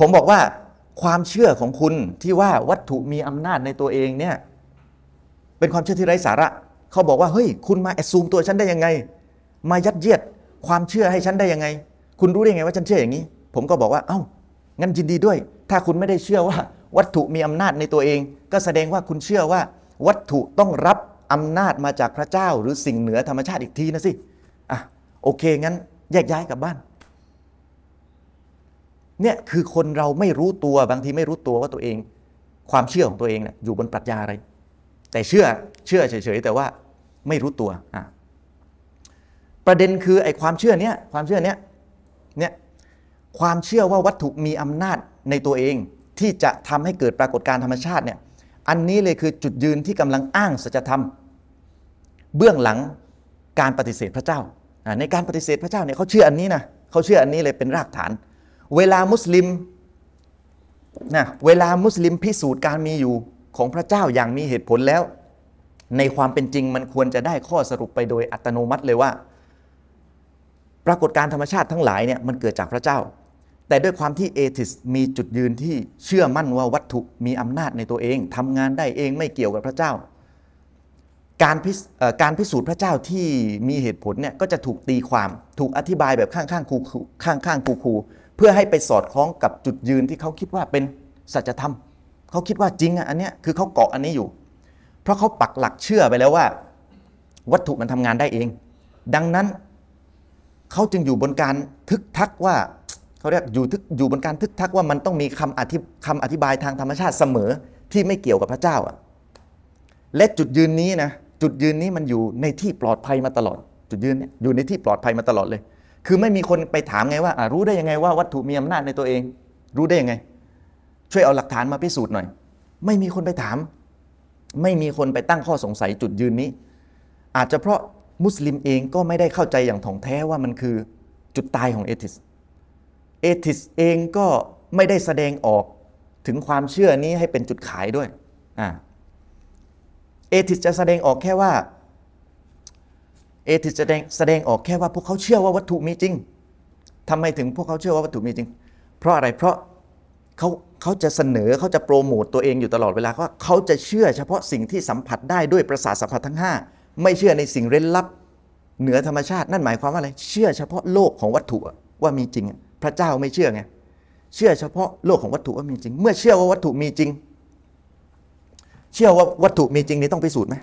ผมบอกว่าความเชื่อของคุณที่ว่าวัตถุมีอำนาจในตัวเองเนี่ยเป็นความเชื่อที่ไร้สาระ เขาบอกว่าเฮ้ยคุณมาแอดซูมตัวฉันได้ยังไง มายัดเยียดความเชื่อให้ฉันได้ยังไง คุณรู้ได้ไงว่าฉันเชื่ออย่างนี้ ผมก็บอกว่าเอ้างั้นยินดีด้วย ถ้าคุณไม่ได้เชื่อว่า วัตถุมีอำนาจในตัวเอง ก็แสดงว่าคุณเชื่อว่า วัตถุต้องรับอำนาจมาจากพระเจ้า หรือสิ่งเหนือธรรมชาติอีกทีนะสิอะโอเคงั้นแยกย้ายกลับบ้านเนี่ยคือคนเราไม่รู้ตัวบางทีไม่รู้ตัวว่าตัวเอง ความเชื่อของตัวเองเนี่ยอยู่บนปรัชญาอะไร แต่เชื่อเชื่อเฉยๆ แต่ว่าไม่รู้ตัวอะประเด็นคือไอ้ความเชื่อเนี้ยความเชื่อเนี้ยเนี่ยความเชื่อว่าวัตถุมีอำนาจในตัวเอง ที่จะทำให้เกิดปรากฏการธรรมชาติเนี่ยอันนี้เลยคือจุดยืนที่กำลังอ้างสัจธรรม เบื้องหลังการปฏิเสธพระเจ้า ในการปฏิเสธพระเจ้าเนี่ยเขาเชื่ออันนี้นะเขาเชื่ออันนี้เลยเป็นรากฐาน เวลามุสลิมนะเวลามุสลิมพิสูจน์การมีอยู่ของพระเจ้าอย่างมีเหตุผลแล้ว ในความเป็นจริงมันควรจะได้ข้อสรุปไปโดยอัตโนมัติเลยว่า ปรากฏการธรรมชาติทั้งหลายเนี่ยมันเกิดจากพระเจ้า แต่ด้วยความที่เอทิสมีจุดยืนที่เชื่อมั่นว่าวัตถุมีอำนาจในตัวเองทำงานได้เองไม่เกี่ยวกับพระเจ้า การพิการพิสูจน์พระเจ้าที่มีเหตุผลเนี่ยก็จะถูกตีความถูกอธิบายแบบข้างๆคูข้างๆคูคูเพื่อให้ไปสอดคล้องกับจุดยืนที่เขาคิดว่าเป็นสัจธรรมเขาคิดว่าจริงอะอันเนี้ยคือเขาเกาะอันนี้อยู่ เพราะเขาปักหลักเชื่อไปแล้วว่า วัตถุมันทำงานได้เอง ดังนั้นเขาจึงอยู่บนการทึกทักว่า เขาเรียกอยู่ทึกอยู่บนการทึกทักว่ามันต้องมีคำอธิคำอธิบายทางธรรมชาติเสมอที่ไม่เกี่ยวกับพระเจ้าอะและจุดยืนนี้นะจุดยืนนี้มันอยู่ในที่ปลอดภัยมาตลอด จุดยืนเนี่ยอยู่ในที่ปลอดภัยมาตลอดเลย คือไม่มีคนไปถามไงว่ารู้ได้ยังไงว่าวัตถุมีอำนาจในตัวเอง รู้ได้ยังไง ช่วยเอาหลักฐานมาพิสูจน์หน่อย ไม่มีคนไปถาม ไม่มีคนไปตั้งข้อสงสัยจุดยืนนี้ อาจจะเพราะมุสลิมเองก็ไม่ได้เข้าใจอย่างถ่องแท้ว่ามันคือจุดตายของเอทิส เอทิสเองก็ไม่ได้แสดงออกถึงความเชื่อนี้ให้เป็นจุดขายด้วยอ่าเอทิสจะแสดงออกแค่ว่าเอทิสจะแสดงแสดงออกแค่ว่าพวกเขาเชื่อว่าวัตถุมีจริงทำไมถึงพวกเขาเชื่อว่าวัตถุมีจริง เพราะอะไร เพราะเขาเขาจะเสนอเขาจะโปรโมตตัวเองอยู่ตลอดเวลาว่าเขาจะเชื่อเฉพาะสิ่งที่สัมผัสได้ด้วยประสาทสัมผัสทั้ง 5 ไม่เชื่อในสิ่งเร้นลับ เหนือธรรมชาติ นั่นหมายความว่าอะไร เชื่อเฉพาะโลกของวัตถุว่ามีจริง พระเจ้าไม่เชื่อไงเชื่อเฉพาะโลกของวัตถุว่ามีจริง เมื่อเชื่อว่าวัตถุมีจริง เชื่อว่าวัตถุมีจริงนี่ต้องพิสูจน์ไหม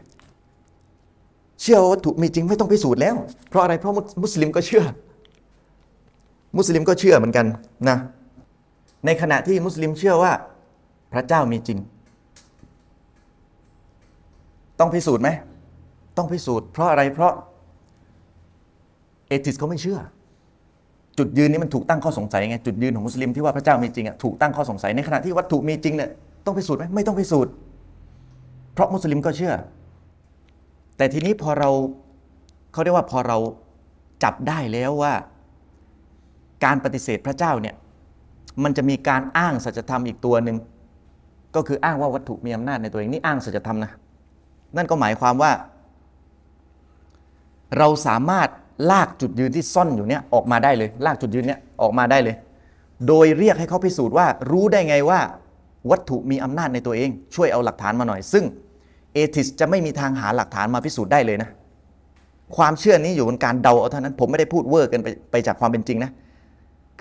เชื่อว่าวัตถุมีจริงไม่ต้องพิสูจน์แล้ว เพราะอะไรเพราะมุสลิมก็เชื่อ มุสลิมก็เชื่อเหมือนกันนะในขณะที่มุสลิมเชื่อว่าพระเจ้ามีจริง ต้องพิสูจน์ไหมต้องพิสูจน์เพราะอะไรเพราะเอติสเขาไม่เชื่อ จุดยืนนี้มันถูกตั้งข้อสงสัยไงจุดยืนของมุสลิมที่ว่าพระเจ้ามีจริงอะถูกตั้งข้อสงสัยในขณะที่วัตถุมีจริงเนี่ยต้องพิสูจน์ไหมไม่ต้องพิสูจน์ เพราะมุสลิมก็เชื่อ แต่ทีนี้พอเราเขาเรียกว่าพอเราจับได้แล้วว่า การปฏิเสธพระเจ้าเนี่ยมันจะมีการอ้างสัจธรรมอีกตัวหนึ่งก็คืออ้างว่าวัตถุมีอำนาจในตัวเองนี่อ้างสัจธรรมนะนั่นก็หมายความว่า เราสามารถ ลากจุดยืนที่ซ่อนอยู่เนี่ยออกมาได้เลย ลากจุดยืนเนี่ยออกมาได้เลย โดยเรียกให้เขาพิสูจน์ว่ารู้ได้ไงว่า วัตถุมีอำนาจในตัวเอง ช่วยเอาหลักฐานมาหน่อย ซึ่ง atheist จะไม่มีทางหาหลักฐานมาพิสูจน์ได้เลยนะความเชื่อนี้อยู่บนการเดาเอาเท่านั้น ผมไม่ได้พูดเวอร์เกินไปไปจากความเป็นจริงนะ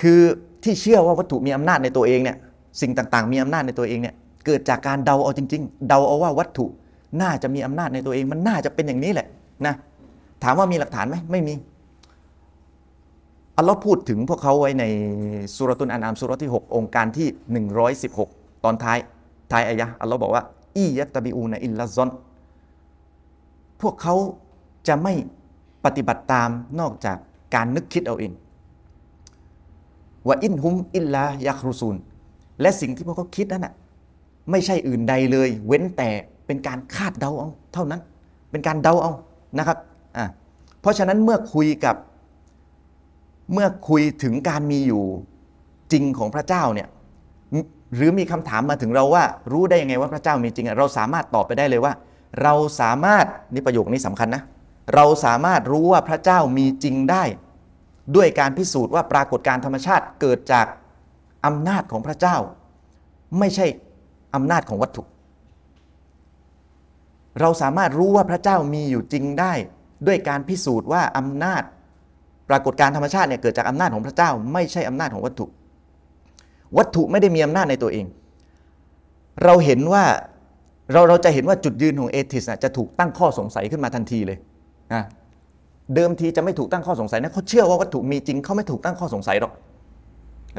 คือที่เชื่อว่าวัตถุมีอำนาจในตัวเองเนี่ยสิ่งต่างๆ มีอำนาจในตัวเองเนี่ยเกิดจากการเดาเอาจริง ๆ เดาเอาว่าวัตถุน่าจะมีอำนาจในตัวเอง มันน่าจะเป็นอย่างนี้แหละนะ ถามว่ามีหลักฐานไหมไม่มี อัลลอฮ์พูดถึงพวกเขาไว้ในสุรตุนอานามสุรที่ 6 องค์การที่ 116 ตอนท้ายท้ายอายะอัลลอฮ์บอกว่าอียัตบิอูนอิลลาซอนพวกเขาจะไม่ปฏิบัติตามนอกจากการนึกคิดเอาเองว่าอินฮุมอิลลายักรุซูนและสิ่งที่พวกเขาคิดนั้นน่ะไม่ใช่อื่นใดเลย เว้นแต่เป็นการคาดเดาเอาเท่านั้น เป็นการเดาเอานะครับ อ่าเพราะฉะนั้นเมื่อคุยกับเมื่อคุยถึงการมีอยู่จริงของพระเจ้าเนี่ยหรือมีคำถามมาถึงเราว่า รู้ได้ยังไงว่าพระเจ้ามีจริงเราสามารถตอบไปได้เลยว่า เราสามารถนี่ประโยคนี้สำคัญนะเราสามารถรู้ว่าพระเจ้ามีจริงได้ ด้วยการพิสูจน์ว่าปรากฏการธรรมชาติเกิดจากอำนาจของพระเจ้า ไม่ใช่อำนาจของวัตถุ เราสามารถรู้ว่าพระเจ้ามีอยู่จริงได้ ด้วยการพิสูจน์ว่าอำนาจปรากฏการธรรมชาติเนี่ยเกิดจากอำนาจของพระเจ้า ไม่ใช่อำนาจของวัตถุ วัตถุไม่ได้มีอำนาจในตัวเอง เราเห็นว่าเราเราจะเห็นว่าจุดยืนของเอทิสจะถูกตั้งข้อสงสัยขึ้นมาทันทีเลยนะเดิมทีจะไม่ถูกตั้งข้อสงสัยนะเขาเชื่อว่าวัตถุมีจริงเขาไม่ถูกตั้งข้อสงสัยหรอก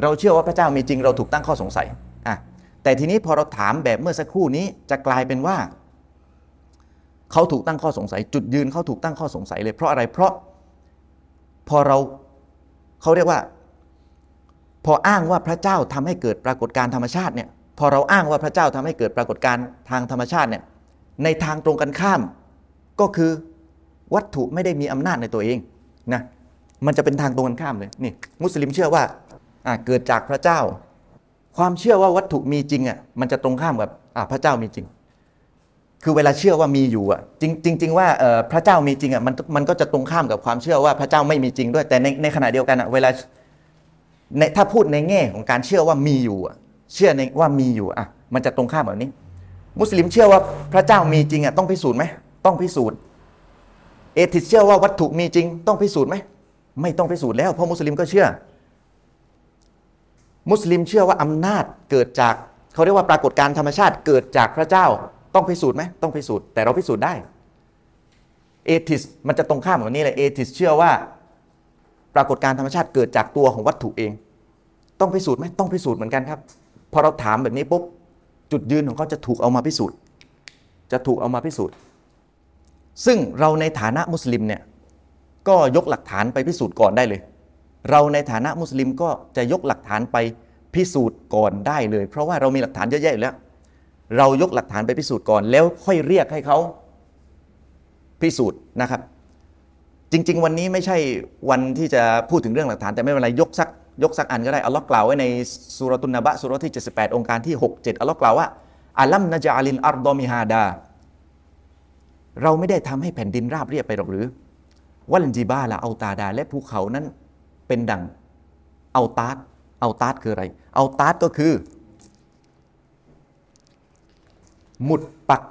เราเชื่อว่าพระเจ้ามีจริงเราถูกตั้งข้อสงสัยอะแต่ทีนี้พอเราถามแบบเมื่อสักครู่นี้จะกลายเป็นว่า เขาถูกตั้งข้อสงสัย จุดยืนเขาถูกตั้งข้อสงสัยเลย เพราะอะไรเพราะพอเราเขาเรียกว่า พออ้างว่าพระเจ้าทำให้เกิดปรากฏการธรรมชาติเนี่ยพอเราอ้างว่าพระเจ้าทำให้เกิดปรากฏการทางธรรมชาติเนี่ยในทางตรงกันข้าม ก็คือวัตถุไม่ได้มีอำนาจในตัวเองนะมันจะเป็นทางตรงกันข้ามเลยนี่มุสลิมเชื่อว่าเกิดจากพระเจ้า ความเชื่อว่าวัตถุมีจริงอะมันจะตรงข้ามกับพระเจ้ามีจริง คือเวลาเชื่อว่ามีอยู่อะจริงจริงๆว่าพระเจ้ามีจริงอะมันมันก็จะตรงข้ามกับความเชื่อว่าพระเจ้าไม่มีจริงด้วย แต่ในในขณะเดียวกันอะเวลาในถ้าพูดในแง่ของการเชื่อว่ามีอยู่อะเชื่อในว่ามีอยู่อะมันจะตรงข้ามแบบนี้ มุสลิมเชื่อว่าพระเจ้ามีจริงอะต้องพิสูจน์ไหมต้องพิสูจน์ atheist เชื่อว่าวัตถุมีจริง ต้องพิสูจน์ไหมไม่ต้องพิสูจน์แล้วเพราะมุสลิมก็เชื่อ มุสลิมเชื่อว่าอำนาจเกิดจากเขาเรียกว่าปรากฏการณ์ธรรมชาติเกิดจากพระเจ้า ต้องพิสูจน์ไหมต้องพิสูจน์แต่เราพิสูจน์ได้ atheist มันจะตรงข้ามกับนี้เลย atheist เชื่อว่า ปรากฏการธรรมชาติเกิดจากตัวของวัตถุเอง ต้องพิสูจน์ไหมต้องพิสูจน์เหมือนกันครับพอเราถามแบบนี้ปุ๊บจุดยืนของเขาจะถูกเอามาพิสูจน์ จะถูกเอามาพิสูจน์ ซึ่งเราในฐานะมุสลิมเนี่ยก็ยกหลักฐานไปพิสูจน์ก่อนได้เลย เราในฐานะมุสลิมก็จะยกหลักฐานไปพิสูจน์ก่อนได้เลย เพราะว่าเรามีหลักฐานเยอะแยะอยู่แล้ว เรายกหลักฐานไปพิสูจน์ก่อน แล้วค่อยเรียกให้เขาพิสูจน์นะครับ จริง ๆ วันนี้ไม่ใช่วันที่จะพูดถึงเรื่องหลักฐานแต่ไม่เป็นไรยกสักยกสักอันก็ได้อัลลอฮ์กล่าวไว้ในสุรตุนนบะสุรที่ 78 องค์การที่ 6 7อัลลอฮ์กล่าวว่าอัลัมนะจาลินอัรดอมิฮาดา เราไม่ได้ทำให้แผ่นดินราบเรียบไปหรอกหรือวัลจีบาละเอาตาดา และภูเขานั้นเป็นดังเอาตาดเอาตาดคืออะไร เอาตาดก็คือ หมุดปัก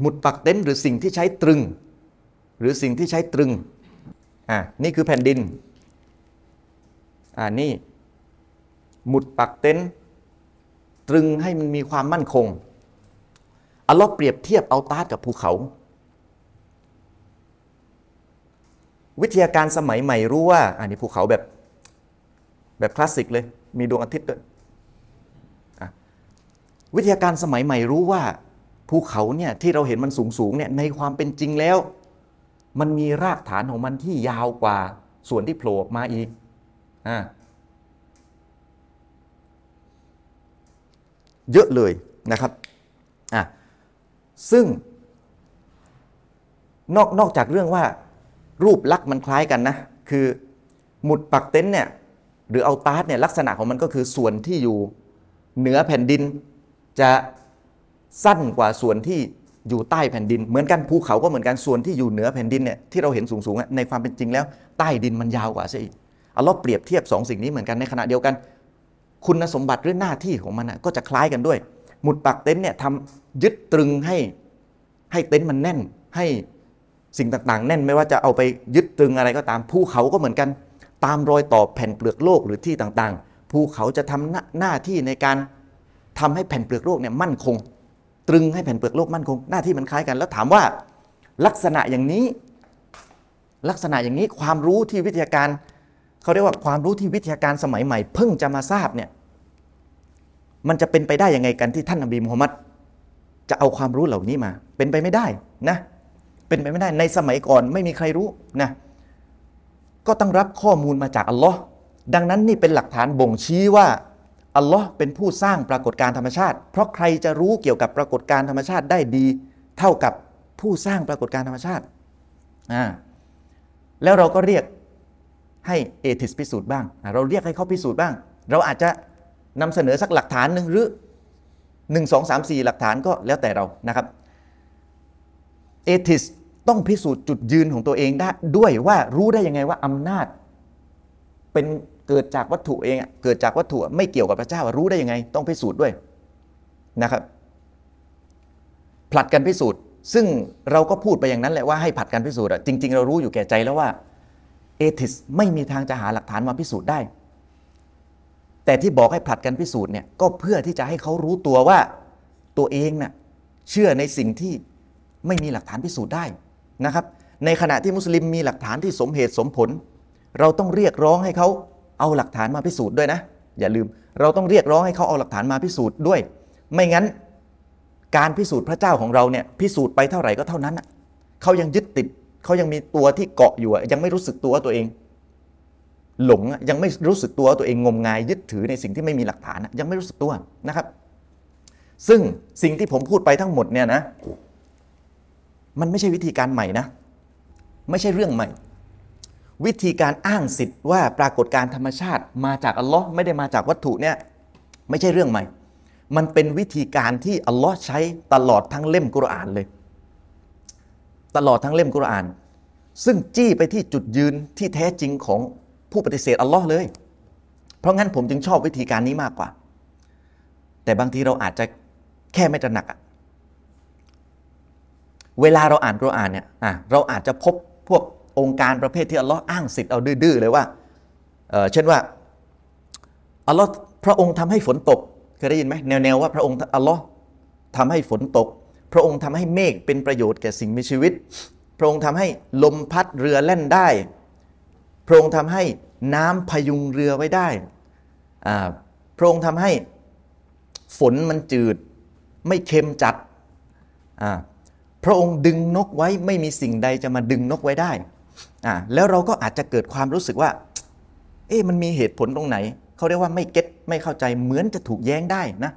หมุดปักเต็นท์หรือสิ่งที่ใช้ตรึง หรือสิ่งที่ใช้ตรึงอ่านี่คือแผ่นดินอ่านี่หมุดปักเต็นท์ตรึงให้มันมีความมั่นคงอัลลอฮ์เปรียบเทียบเอาตาดกับภูเขา วิทยาการสมัยใหม่รู้ว่าอันนี้ภูเขาแบบแบบคลาสสิกเลย มีดวงอาทิตย์ด้วยวิทยาการสมัยใหม่รู้ว่า ภูเขาเนี่ยที่เราเห็นมันสูงสูงๆเนี่ยในความเป็นจริงแล้ว มันมีรากฐานของมันที่ยาวกว่าส่วนที่โผล่ออกมาอีกอ่าเยอะเลยนะครับอะซึ่ง นอกนอกจากเรื่องว่ารูปลักษณ์มันคล้ายกันนะ คือหมุดปักเต็นเนี่ยหรือเอาตาร์เนี่ยลักษณะของมันก็คือส่วนที่อยู่เหนือแผ่นดินจะ สั้นกว่าส่วนที่อยู่ใต้แผ่นดิน เหมือนกันภูเขาก็เหมือนกันส่วนที่อยู่เหนือแผ่นดินเนี่ยที่เราเห็นสูงๆอะในความเป็นจริงแล้ว ใต้ดินมันยาวกว่าซะอีกเอาเราเปรียบเทียบสองสิ่งนี้เหมือนกันในขณะเดียวกัน คุณสมบัติหรือหน้าที่ของมันก็จะคล้ายกันด้วย หมุดปักเต็นท์เนี่ยทำยึดตรึงให้ให้เต็นท์มันแน่น ให้สิ่งต่างๆ แน่นไม่ว่าจะเอาไปยึดตรึงอะไรก็ตามภูเขาก็เหมือนกัน ตามรอยต่อแผ่นเปลือกโลกหรือที่ต่างๆภูเขาจะทำหน้าหน้าที่ในการทำให้แผ่นเปลือกโลกเนี่ยมั่นคง ตรึงให้แผ่นเปลือกโลกมั่นคง หน้าที่มันคล้ายกัน แล้วถามว่าลักษณะอย่างนี้ ลักษณะอย่างนี้ความรู้ที่วิทยาการเขาเรียกว่าความรู้ที่วิทยาการสมัยใหม่ เพิ่งจะมาทราบเนี่ยมันจะเป็นไปได้ยังไงกันที่ท่านนบีมูฮัมมัดจะเอาความรู้เหล่านี้มา เป็นไปไม่ได้นะเป็นไปไม่ได้ในสมัยก่อนไม่มีใครรู้นะก็ต้องรับข้อมูลมาจากอัลลอฮ์ดังนั้นนี่เป็นหลักฐานบ่งชี้ว่า อัลลอฮ์เป็นผู้สร้างปรากฏการธรรมชาติ เพราะใครจะรู้เกี่ยวกับปรากฏการธรรมชาติได้ดี เท่ากับผู้สร้างปรากฏการธรรมชาติอ่าแล้วเราก็เรียกให้เอทิสพิสูจน์บ้าง เราเรียกให้เขาพิสูจน์บ้าง เราอาจจะนำเสนอสักหลักฐานหนึ่งหรือหนึ่งสองสามสี่หลักฐานก็แล้วแต่เรานะครับเอทิสต้องพิสูจน์จุดยืนของตัวเองได้ด้วยว่ารู้ได้ยังไงว่าอำนาจเป็น เกิดจากวัตถุเองเกิดจากวัตถุไม่เกี่ยวกับพระเจ้ารู้ได้ยังไง ต้องพิสูจน์ด้วยนะครับผลัดกันพิสูจน์ ซึ่งเราก็พูดไปอย่างนั้นแหละว่าให้ผลัดกันพิสูจน์อะจริง ๆ เรารู้อยู่แก่ใจแล้วว่าเอทิสไม่มีทางจะหาหลักฐานมาพิสูจน์ได้ แต่ที่บอกให้ผลัดกันพิสูจน์เนี่ยก็เพื่อที่จะให้เขารู้ตัวว่าตัวเองน่ะเชื่อในสิ่งที่ไม่มีหลักฐานพิสูจน์ได้นะครับ ในขณะที่มุสลิมมีหลักฐานที่สมเหตุสมผล เราต้องเรียกร้องให้เขา เอาหลักฐานมาพิสูจน์ด้วยนะ อย่าลืมเราต้องเรียกร้องให้เขาเอาหลักฐานมาพิสูจน์ด้วย ไม่งั้นการพิสูจน์พระเจ้าของเราเนี่ยพิสูจน์ไปเท่าไหร่ก็เท่านั้นเขายังยึดติดเขายังมีตัวที่เกาะอยู่ยังไม่รู้สึกตัวตัวเอง หลงยังไม่รู้สึกตัวตัวเองงมงายยึดถือในสิ่งที่ไม่มีหลักฐานยังไม่รู้สึกตัวนะครับ ซึ่งสิ่งที่ผมพูดไปทั้งหมดเนี่ยนะมันไม่ใช่วิธีการใหม่นะ ไม่ใช่เรื่องใหม่ วิธีการอ้างสิทธิ์ว่าปรากฏการธรรมชาติมาจากอัลลอฮ์ไม่ได้มาจากวัตถุเนี่ยไม่ใช่เรื่องใหม่ มันเป็นวิธีการที่อัลลอฮ์ใช้ตลอดทั้งเล่มกุรอานเลย ตลอดทั้งเล่มกุรอาน ซึ่งจี้ไปที่จุดยืนที่แท้จริงของผู้ปฏิเสธอัลลอฮ์เลย เพราะงั้นผมจึงชอบวิธีการนี้มากกว่า แต่บางทีเราอาจจะแค่ไม่ตระหนักอะเวลาเราอ่านกุรอานเนี่ยอะเราอาจจะพบพวก องค์การประเภทที่อัลลอฮ์อ้างสิทธิ์เอาดื้อๆเลยว่าเช่นว่าอัลลอฮ์พระองค์ทำให้ฝนตกเคยได้ยินไหมแนวๆว่าพระองค์อัลลอฮ์ทำให้ฝนตก พระองค์ทำให้เมฆเป็นประโยชน์แก่สิ่งมีชีวิต พระองค์ทำให้ลมพัดเรือแล่นได้ พระองค์ทำให้น้ำพยุงเรือไว้ได้พระองค์ทำให้ฝนมันจืด ไม่เค็มจัด พระองค์ดึงนกไว้ไม่มีสิ่งใดจะมาดึงนกไว้ได้ อ่าแล้วเราก็อาจจะเกิดความรู้สึกว่า เอ๊ะมันมีเหตุผลตรงไหน เขาเรียกว่าไม่เก็ตไม่เข้าใจเหมือนจะถูกแย้งได้นะ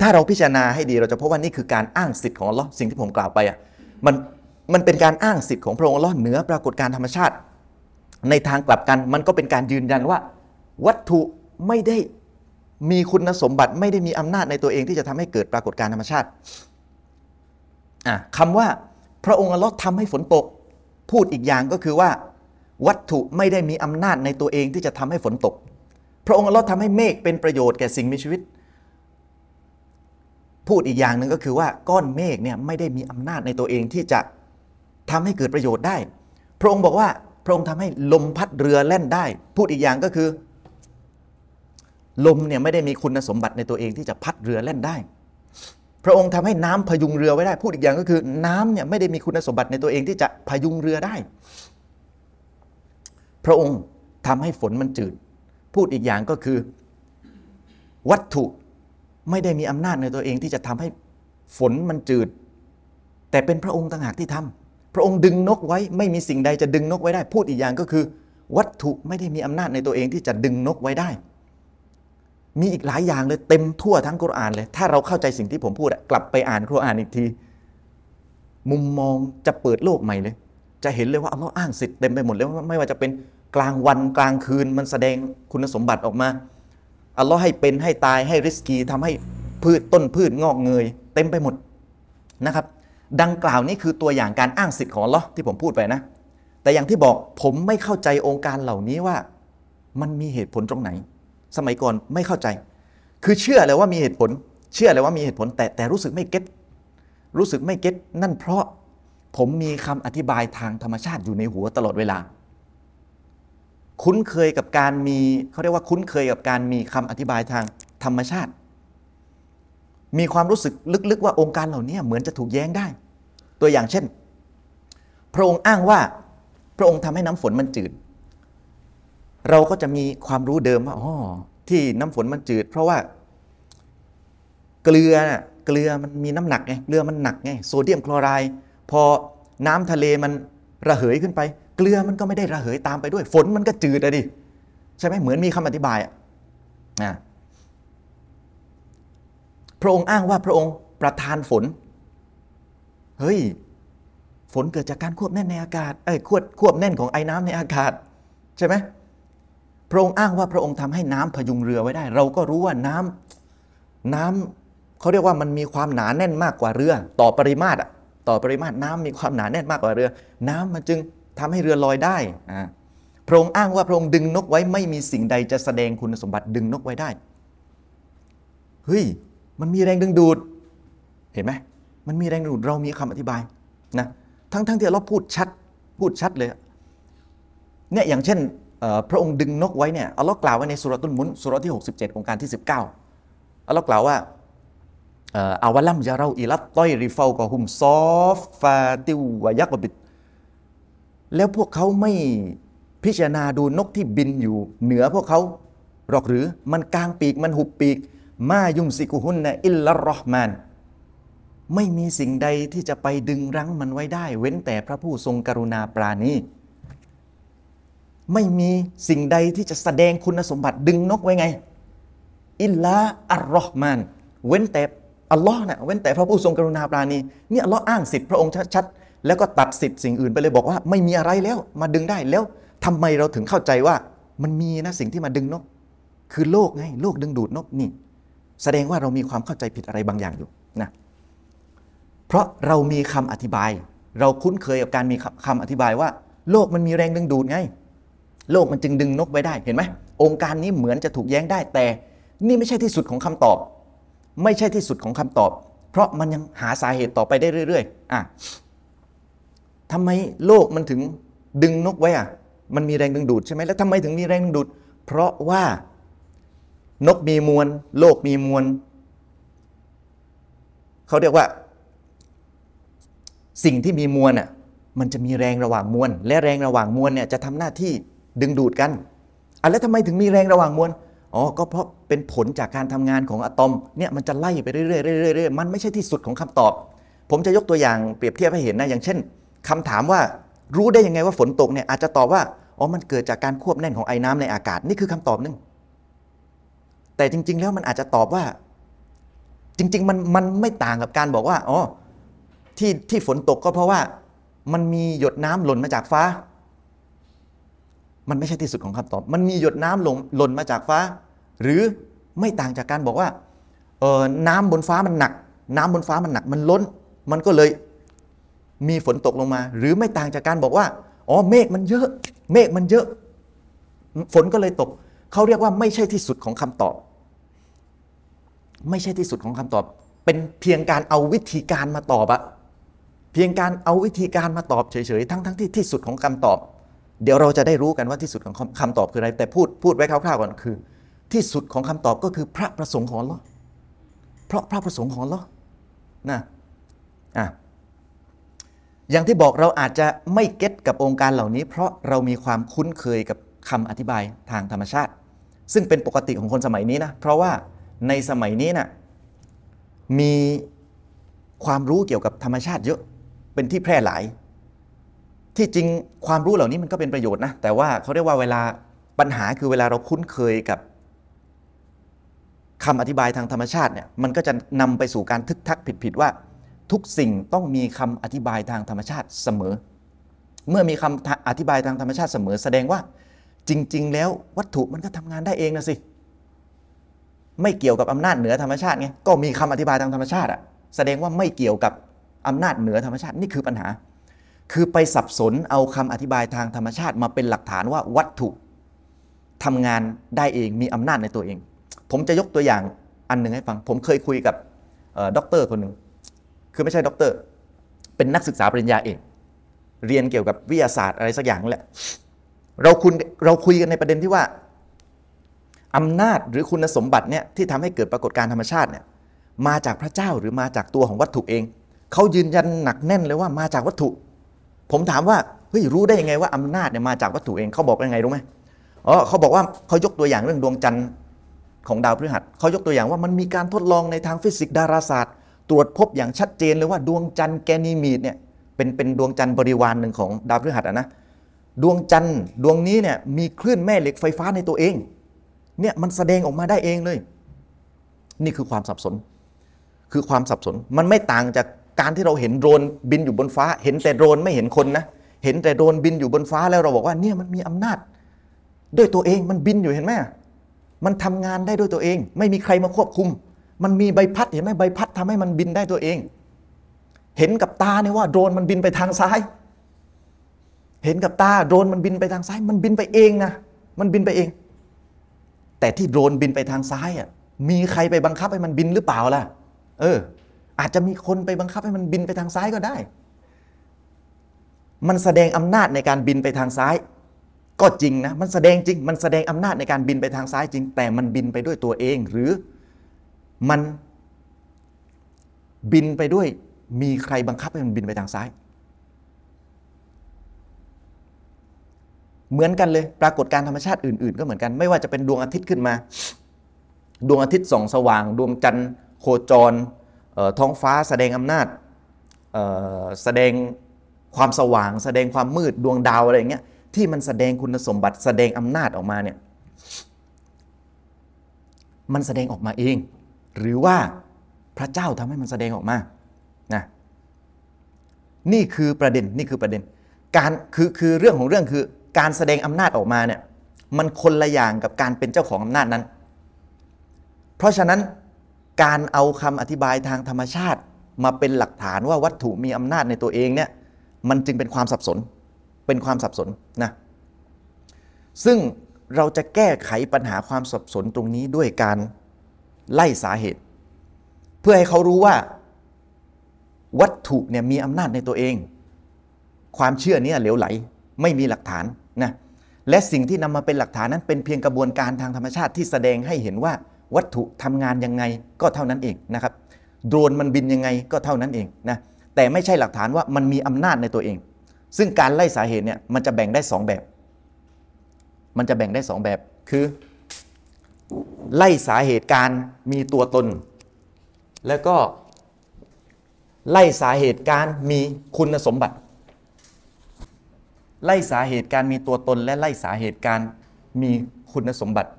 ถ้าเราพิจารณาให้ดีเราจะพบว่านี่คือการอ้างสิทธิ์ของอัลลอฮ์สิ่งที่ผมกล่าวไปอะมันมันเป็นการอ้างสิทธิ์ของพระองค์อัลลอฮ์เหนือปรากฏการธรรมชาติ ในทางกลับกันมันก็เป็นการยืนยันว่า วัตถุไม่ได้มีคุณสมบัติไม่ได้มีอำนาจในตัวเองที่จะทำให้เกิดปรากฏการธรรมชาติอะคำว่าพระองค์อัลลอฮ์ทำให้ฝนตก พูดอีกอย่างก็คือว่า วัตถุไม่ได้มีอำนาจในตัวเองที่จะทำให้ฝนตก พระองค์ลลอฮ์ทำให้เมฆเป็นประโยชน์แก่สิ่งมีชีวิต พูดอีกอย่างหนึ่งก็คือว่าก้อนเมฆเนี่ยไม่ได้มีอำนาจในตัวเองที่จะทำให้เกิดประโยชน์ได้ พระองค์บอกว่าพระองค์ทำให้ลมพัดเรือแล่นได้ พูดอีกอย่างก็คือ ลมเนี่ยไม่ได้มีคุณสมบัติในตัวเองที่จะพัดเรือแล่นได้ พระองค์ทำให้น้ำพยุงเรือไว้ได้ พูดอีกอย่างก็คือน้ำเนี่ยไม่ได้มีคุณสมบัติในตัวเองที่จะพยุงเรือได้ พระองค์ทำให้ฝนมันจืด พูดอีกอย่างก็คือ วัตถุไม่ได้มีอำนาจในตัวเองที่จะทำให้ฝนมันจืด แต่เป็นพระองค์ต่างหากที่ทำพระองค์ดึงนกไว้ไม่มีสิ่งใดจะดึงนกไว้ได้ พูดอีกอย่างก็คือ วัตถุไม่ได้มีอำนาจในตัวเองที่จะดึงนกไว้ได้ มีอีกหลายอย่างเลยเต็มทั่วทั้งกุรอานเลย ถ้าเราเข้าใจสิ่งที่ผมพูดกลับไปอ่านกุรอานอีกที มุมมองจะเปิดโลกใหม่เลย จะเห็นเลยว่าอัลลอฮ์อ้างสิทธิ์เต็มไปหมดเลยว่าไม่ว่าจะเป็นกลางวันกลางคืนมันแสดงคุณสมบัติออกมาอัลลอฮ์ให้เป็นให้ตายให้ริสกีทำให้พืชต้นพืชงอกเงย เต็มไปหมดนะครับ ดังกล่าวนี้คือตัวอย่างการอ้างสิทธิ์ของอัลลอฮ์ที่ผมพูดไปนะ แต่อย่างที่บอกผมไม่เข้าใจองค์การเหล่านี้ว่า มันมีเหตุผลตรงไหน สมัยก่อนไม่เข้าใจ คือเชื่อเลยว่ามีเหตุผล เชื่อเลยว่ามีเหตุผล แต่แต่รู้สึกไม่เก็ตรู้สึกไม่เก็ตนั่นเพราะผมมีคำอธิบายทางธรรมชาติอยู่ในหัวตลอดเวลา คุ้นเคยกับการมีเขาเรียกว่าคุ้นเคยกับการมีคำอธิบายทางธรรมชาติ มีความรู้สึกลึกๆว่าองค์การเหล่านี้เหมือนจะถูกแย้งได้ ตัวอย่างเช่น พระองค์อ้างว่าพระองค์ทำให้น้ำฝนมันจืด เราก็จะมีความรู้เดิมว่าอ๋อที่น้ำฝนมันจืด เพราะว่าเกลือเกลือมันมีน้ำหนักไงเกลือมันหนักไงโซเดียมคลอไรด์พอน้ำทะเลมันระเหยขึ้นไป เกลือมันก็ไม่ได้ระเหยตามไปด้วย ฝนมันก็จืดอะดิใช่ไหมเหมือนมีคำอธิบายอะนะพระองค์อ้างว่าพระองค์ประทานฝน เฮ้ย ฝนเกิดจากการควบแน่นในอากาศ เอ้ยควบควบแน่นของไอ้น้ำในอากาศ ใช่ไหม พระองค์อ้างว่าพระองค์ทำให้น้ำพยุงเรือไว้ได้ เราก็รู้ว่าน้ำน้ำเขาเรียกว่ามันมีความหนาแน่นมากกว่าเรือ ต่อปริมาตรต่อปริมาตรน้ำมีความหนาแน่นมากกว่าเรือ น้ำมันจึงทำให้เรือลอยได้พระองค์อ้างว่าพระองค์ดึงนกไว้ไม่มีสิ่งใดจะแสดงคุณสมบัติดึงนกไว้ได้เฮ้ยมันมีแรงดึงดูด เห็นไหมมันมีแรงดึงดูดเรามีคำอธิบายนะทั้งทั้งที่เราพูดชัดพูดชัดเลยเนี่ยอย่างเช่น พระองค์ดึงนกไว้เนี่ยอัลลอฮ์กล่าวไว้ในสุรตุลมุนสุรที่ 67 ของการที่ 19อัลลอฮ์กล่าวว่าอาวะลัมยาเราอิลัตต้อยริฟากอฮุมซอฟฟาติวยักบิดแล้วพวกเขาไม่พิจารณาดูนกที่บินอยู่เหนือพวกเขาหรอกหรือมันกลางปีกมันหุบปีก มายุมซิกุฮุนนะอิลลารอห์มานไม่มีสิ่งใดที่จะไปดึงรั้งมันไว้ได้ เว้นแต่พระผู้ทรงกรุณาปราณี ไม่มีสิ่งใดที่จะแสดงคุณสมบัติดึงนกไว้ไง อิลลาอัลรอห์มาน เว้นแต่อัลลอฮ์นะเว้นแต่พระผู้ทรงกรุณาปราณีเนี่ยอัลลอฮ์อ้างสิทธิ์พระองค์ชัดๆ แล้วก็ตัดสิทธิ์สิ่งอื่นไปเลยบอกว่าไม่มีอะไรแล้วมาดึงได้แล้วทำไมเราถึงเข้าใจว่ามันมีนะสิ่งที่มาดึงนก คือโลกไงโลกดึงดูดนกนี่ แสดงว่าเรามีความเข้าใจผิดอะไรบางอย่างอยู่นะเพราะเรามีคำอธิบาย เราคุ้นเคยกับการมีคำอธิบายว่า โลกมันมีแรงดึงดูดไง โลกมันจึงดึงนกไว้ได้เห็นไหมองค์การนี้เหมือนจะถูกแย้งได้แต่ นี่ไม่ใช่ที่สุดของคำตอบ ไม่ใช่ที่สุดของคำตอบ เพราะมันยังหาสาเหตุต่อไปได้เรื่อยๆอะทำไมโลกมันถึงดึงนกไว้อะมันมีแรงดึงดูดใช่ไหมแล้วทำไมถึงมีแรงดึงดูด เพราะว่านกมีมวล โลกมีมวลเขาเรียกว่า สิ่งที่มีมวลอะมันจะมีแรงระหว่างมวลและแรงระหว่างมวลเนี่ยจะทำหน้าที่ ดึงดูดกันอะแล้วทำไมถึงมีแรงระหว่างมวลอ๋อก็เพราะเป็นผลจากการทำงานของอะตอมเนี่ยมันจะไล่ไปเรื่อยๆเรื่อยๆมันไม่ใช่ที่สุดของคำตอบ ผมจะยกตัวอย่างเปรียบเทียบให้เห็นนะอย่างเช่นคำถามว่ารู้ได้ยังไงว่าฝนตกเนี่ยอาจจะตอบว่าอ๋อมันเกิดจากการควบแน่นของไอ้น้ำในอากาศนี่คือคำตอบหนึ่งแต่จริง ๆ แล้วมันอาจจะตอบว่า จริง ๆ มันมันไม่ต่างกับการบอกว่าอ๋อที่ที่ฝนตกก็เพราะว่า มันมีหยดน้ำหล่นมาจากฟ้า มันไม่ใช่ที่สุดของคำตอบ มันมีหยดน้ำหล่นหล่นมาจากฟ้า หรือไม่ต่างจากการบอกว่าเออน้ำบนฟ้ามันหนัก น้ำบนฟ้ามันหนัก มันล้น มันก็เลยมีฝนตกลงมา หรือไม่ต่างจากการบอกว่าอ๋อเมฆมันเยอะ เมฆมันเยอะ ฝนก็เลยตก เขาเรียกว่าไม่ใช่ที่สุดของคำตอบ ไม่ใช่ที่สุดของคำตอบ เป็นเพียงการเอาวิธีการมาตอบอะเพียงการเอาวิธีการมาตอบเฉยๆทั้งทั้งที่ที่สุดของคำตอบ เดี๋ยวเราจะได้รู้กันว่าที่สุดของคำตอบคืออะไร แต่พูดพูดไว้คร่าวๆก่อนคือ ที่สุดของคำตอบก็คือพระประสงค์ของเราเพราะพระประสงค์ของเรานะอะอย่างที่บอกเราอาจจะไม่เก็ตกับองค์การเหล่านี้ เพราะเรามีความคุ้นเคยกับคำอธิบายทางธรรมชาติ ซึ่งเป็นปกติของคนสมัยนี้นะ เพราะว่าในสมัยนี้นะ่ะมีความรู้เกี่ยวกับธรรมชาติเยอะเป็นที่แพร่หลาย ที่จริงความรู้เหล่านี้มันก็เป็นประโยชน์นะ แต่ว่าเขาเรียกว่าเวลาปัญหาคือเวลาเราคุ้นเคยกับคำอธิบายทางธรรมชาติเนี่ยมันก็จะนำไปสู่การทึกทักผิดๆว่า ทุกสิ่งต้องมีคำอธิบายทางธรรมชาติเสมอ เมื่อมีคำอธิบายทางธรรมชาติเสมอ แสดงว่าจริง ๆ แล้ววัตถุมันก็ทำงานได้เองนะสิไม่เกี่ยวกับอำนาจเหนือธรรมชาติไงก็มีคำอธิบายทางธรรมชาติอะแสดงว่าไม่เกี่ยวกับอำนาจเหนือธรรมชาตินี่คือปัญหา คือไปสับสนเอาคำอธิบายทางธรรมชาติมาเป็นหลักฐานว่าวัตถุทำงานได้เองมีอำนาจในตัวเอง ผมจะยกตัวอย่างอันหนึ่งให้ฟัง ผมเคยคุยกับด็อกเตอร์คนหนึ่งคือไม่ใช่ด็อกเตอร์ เป็นนักศึกษาปริญญาเอกเรียนเกี่ยวกับวิทยาศาสตร์อะไรสักอย่างแหละเราคุยเราคุยกันในประเด็นที่ว่าอำนาจหรือคุณสมบัติเนี่ยที่ทำให้เกิดปรากฏการธรรมชาติเนี่ยมาจากพระเจ้าหรือมาจากตัวของวัตถุเอง เขายืนยันหนักแน่นเลยว่ามาจากวัตถุ ผมถามว่าเฮ้ยรู้ได้ยังไงว่าอำนาจเนี่ยมาจากวัตถุเองเขาบอกยังไงรู้ไหมอ๋อเขาบอกว่าเขายกตัวอย่างเรื่องดวงจันทร์ของดาวพฤหัสเขายกตัวอย่างว่ามันมีการทดลองในทางฟิสิกส์ดาราศาสตร์ ตรวจพบอย่างชัดเจนเลยว่าดวงจันทร์แกนีมีดเนี่ยเป็นเป็นดวงจันทร์บริวารหนึ่งของดาวพฤหัสนะดวงจันทร์ดวงนี้เนี่ยมีคลื่นแม่เหล็กไฟฟ้าในตัวเองเนี่ยมันแสดงออกมาได้เองเลย นี่คือความสับสน คือความสับสนมันไม่ต่างจาก การที่เราเห็นโดรนบินอยู่บนฟ้า เห็นแต่โดรนไม่เห็นคนนะ เห็นแต่โดรนบินอยู่บนฟ้าแล้วเราบอกว่าเนี่ยมันมีอำนาจ ด้วยตัวเองมันบินอยู่เห็นไหมมันทำงานได้ด้วยตัวเอง ไม่มีใครมาควบคุม มันมีใบพัดเห็นไหมใบพัดทำให้มันบินได้ตัวเอง เห็นกับตาเนี่ยว่าโดรนมันบินไปทางซ้าย เห็นกับตาโดรนมันบินไปทางซ้าย มันบินไปเองนะมันบินไปเอง แต่ที่โดรนบินไปทางซ้ายอะมีใครไปบังคับให้มันบินหรือเปล่าล่ะ เออ อาจจะมีคนไปบังคับให้มันบินไปทางซ้ายก็ได้ มันแสดงอำนาจในการบินไปทางซ้าย ก็จริงนะ มันแสดงจริง มันแสดงอำนาจในการบินไปทางซ้ายจริง แต่มันบินไปด้วยตัวเอง หรือมันบินไปด้วยมีใครบังคับให้มันบินไปทางซ้าย เหมือนกันเลย ปรากฏการธรรมชาติอื่น ๆ ก็เหมือนกัน ไม่ว่าจะเป็นดวงอาทิตย์ขึ้นมา ดวงอาทิตย์ส่องสว่าง ดวงจันทร์โคจร ท้องฟ้าแสดงอำนาจแสดงความสว่าง แสดงความมืดดวงดาวอะไรอย่างเงี้ยที่มันแสดงคุณสมบัติแสดงอำนาจออกมาเนี่ยมันแสดงออกมาเอง หรือว่าพระเจ้าทำให้มันแสดงออกมานะนี่คือประเด็นนี่คือประเด็น การคือคือเรื่องของเรื่องคือการแสดงอำนาจออกมาเนี่ยมันคนละอย่างกับการเป็นเจ้าของอำนาจนั้น เพราะฉะนั้น การเอาคำอธิบายทางธรรมชาติ มาเป็นหลักฐานว่าวัตถุมีอำนาจในตัวเองเนี่ยมันจึงเป็นความสับสน เป็นความสับสนนะซึ่งเราจะแก้ไขปัญหาความสับสนตรงนี้ด้วยการไล่สาเหตุ เพื่อให้เขารู้ว่า วัตถุเนี่ยมีอำนาจในตัวเอง ความเชื่อนี้เหลวไหล ไม่มีหลักฐานนะและสิ่งที่นำมาเป็นหลักฐานนั้นเป็นเพียงกระบวนการทางธรรมชาติที่แสดงให้เห็นว่า วัตถุทำงานยังไงก็เท่านั้นเองนะครับโดรนมันบินยังไงก็เท่านั้นเองนะแต่ไม่ใช่หลักฐานว่ามันมีอำนาจในตัวเอง ซึ่งการไล่สาเหตุเนี่ยมันจะแบ่งได้ 2 แบบ มันจะแบ่งได้ 2 แบบคือ ไล่สาเหตุการมีตัวตน แล้วก็ไล่สาเหตุการมีคุณสมบัติ ไล่สาเหตุการมีตัวตนและไล่สาเหตุการมีคุณสมบัติ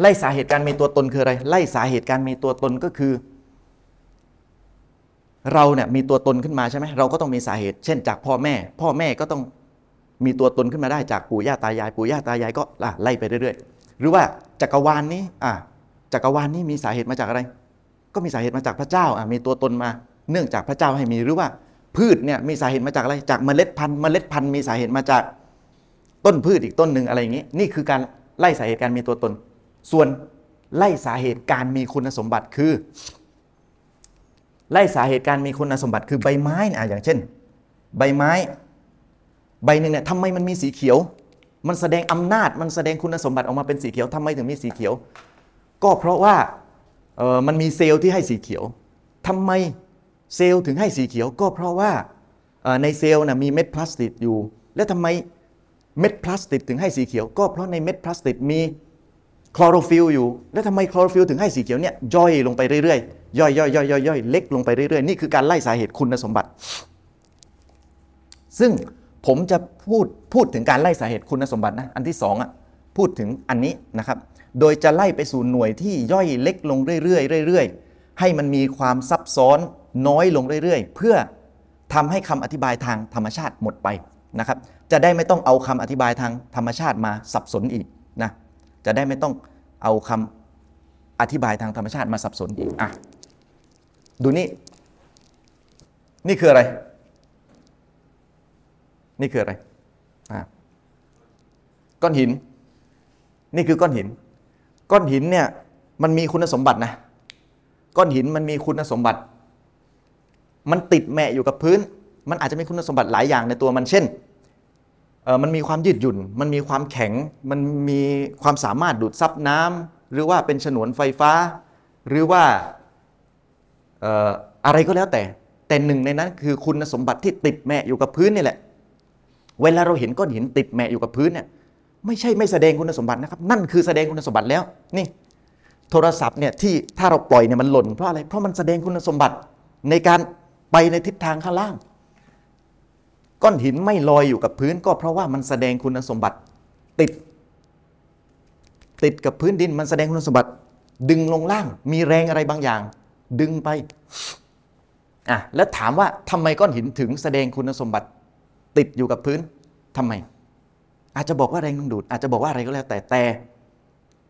ไล่สาเหตุการมีตัวตนคืออะไร ไล่สาเหตุการมีตัวตนก็คือ เราเนี่ยมีตัวตนขึ้นมาใช่ไหมเราก็ต้องมีสาเหตุ เช่น จากพ่อแม่ พ่อแม่ก็ต้องมีตัวตนขึ้นมาได้จากปู่ย่าตายาย ปู่ย่าตายายก็ไล่ไปเรื่อยๆ หรือว่าจักรวาลนนี้อะจักรวาลนนี้มีสาเหตุมาจากอะไร ก็มีสาเหตุมาจากพระเจ้าอะมีตัวตนมา เนื่องจากพระเจ้าให้มีหรือว่าพืชเนี่ยมีสาเหตุมาจากอะไร จากเมล็ดพันธุ์เมล็ดพันธุ์มีสาเหตุมาจากต้นพืชอีกต้นหนึ่งอะไรอย่างนี้ นี่คือการไล่สาเหตุการมีตัวตน ส่วนไล่สาเหตุการมีคุณสมบัติคือ ไล่สาเหตุการมีคุณสมบัติคือใบไม้อะอย่างเช่น ใบไม้ ใบหนึ่งเนี่ยทำไมมันมีสีเขียว มันแสดงอำนาจมันแสดงคุณสมบัติออกมาเป็นสีเขียวทำไมถึงมีสีเขียว ก็เพราะว่าเออมันมีเซลล์ที่ให้สีเขียวทำไมเซลล์ถึงให้สีเขียว ก็เพราะว่าในเซลล์นะมีเม็ดพลาสติกอยู่ แล้วทำไมเม็ดพลาสติกถึงให้สีเขียว ก็เพราะในเม็ดพลาสติกมี คลอโรฟิลล์อยู่ แล้วทำไมคลอโรฟิลล์ถึงให้สีเขียวเนี่ยย่อยลงไปเรื่อยๆ ย่อยย่อยย่อยย่อยย่อยเล็กลงไปเรื่อยๆ นี่คือการไล่สาเหตุคุณสมบัติ ซึ่งผมจะพูดพูดถึงการไล่สาเหตุคุณสมบัตินะ อันที่สองอะพูดถึงอันนี้นะครับ โดยจะไล่ไปสู่หน่วยที่ย่อยเล็กลงเรื่อยๆเรื่อยๆ ให้มันมีความซับซ้อนน้อยลงเรื่อยๆ เพื่อทำให้คำอธิบายทางธรรมชาติหมดไปนะครับ จะได้ไม่ต้องเอาคำอธิบายทางธรรมชาติมาสับสนอีกนะ จะได้ไม่ต้องเอาคำอธิบายทางธรรมชาติมาสับสนอีกอะดูนี่ นี่คืออะไร นี่คืออะไรอะก้อนหิน นี่คือก้อนหิน ก้อนหินเนี่ยมันมีคุณสมบัตินะ ก้อนหินมันมีคุณสมบัติ มันติดแมะอยู่กับพื้น มันอาจจะมีคุณสมบัติหลายอย่างในตัวมันเช่น มันมีความยืดหยุ่น มันมีความแข็ง มันมีความสามารถดูดซับน้ำหรือว่าเป็นฉนวนไฟฟ้า หรือว่าอะไรก็แล้วแต่ แต่หนึ่งในนั้นคือคุณสมบัติที่ติดแมะอยู่กับพื้นนี่แหละ เวลาเราเห็นก้อนหินติดแมะอยู่กับพื้นเนี่ยไม่ใช่ไม่แสดงคุณสมบัตินะครับ นั่นคือแสดงคุณสมบัติแล้วนี่โทรศัพท์เนี่ยที่ถ้าเราปล่อยเนี่ยมันหล่นเพราะอะไร เพราะมันแสดงคุณสมบัติในการไปในทิศทางข้างล่าง ก้อนหินไม่ลอยอยู่กับพื้น ก็เพราะว่ามันแสดงคุณสมบัติติด ติดกับพื้นดินมันแสดงคุณสมบัติ ดึงลงล่าง มีแรงอะไรบางอย่าง ดึงไปอะแล้วถามว่าทำไมก้อนหินถึงแสดงคุณสมบัติ ติดอยู่กับพื้นทำไม อาจจะบอกว่าแรงดึงดูด อาจจะบอกว่าอะไรก็แล้วแต่แต่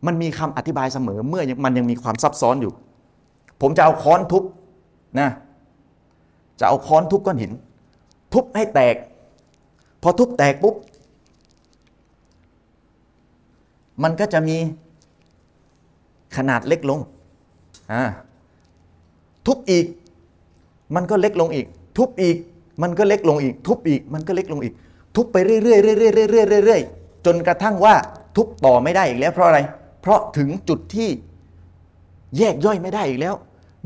มันมีคำอธิบายเสมอเมื่อมันยังมีความซับซ้อนอยู่ ผมจะเอาค้อนทุบนะจะเอาค้อนทุบก้อนหิน ทุบให้แตก พอทุบแตกปุ๊บ มันก็จะมีขนาดเล็กลง ทุบอีก มันก็เล็กลงอีก ทุบอีก มันก็เล็กลงอีก ทุบอีก มันก็เล็กลงอีก ทุบไปเรื่อยๆเรื่อยๆเรื่อยๆเรื่อยๆจนกระทั่งว่าทุบต่อไม่ได้อีกแล้วเพราะอะไร เพราะถึงจุดที่แยกย่อยไม่ได้อีกแล้ว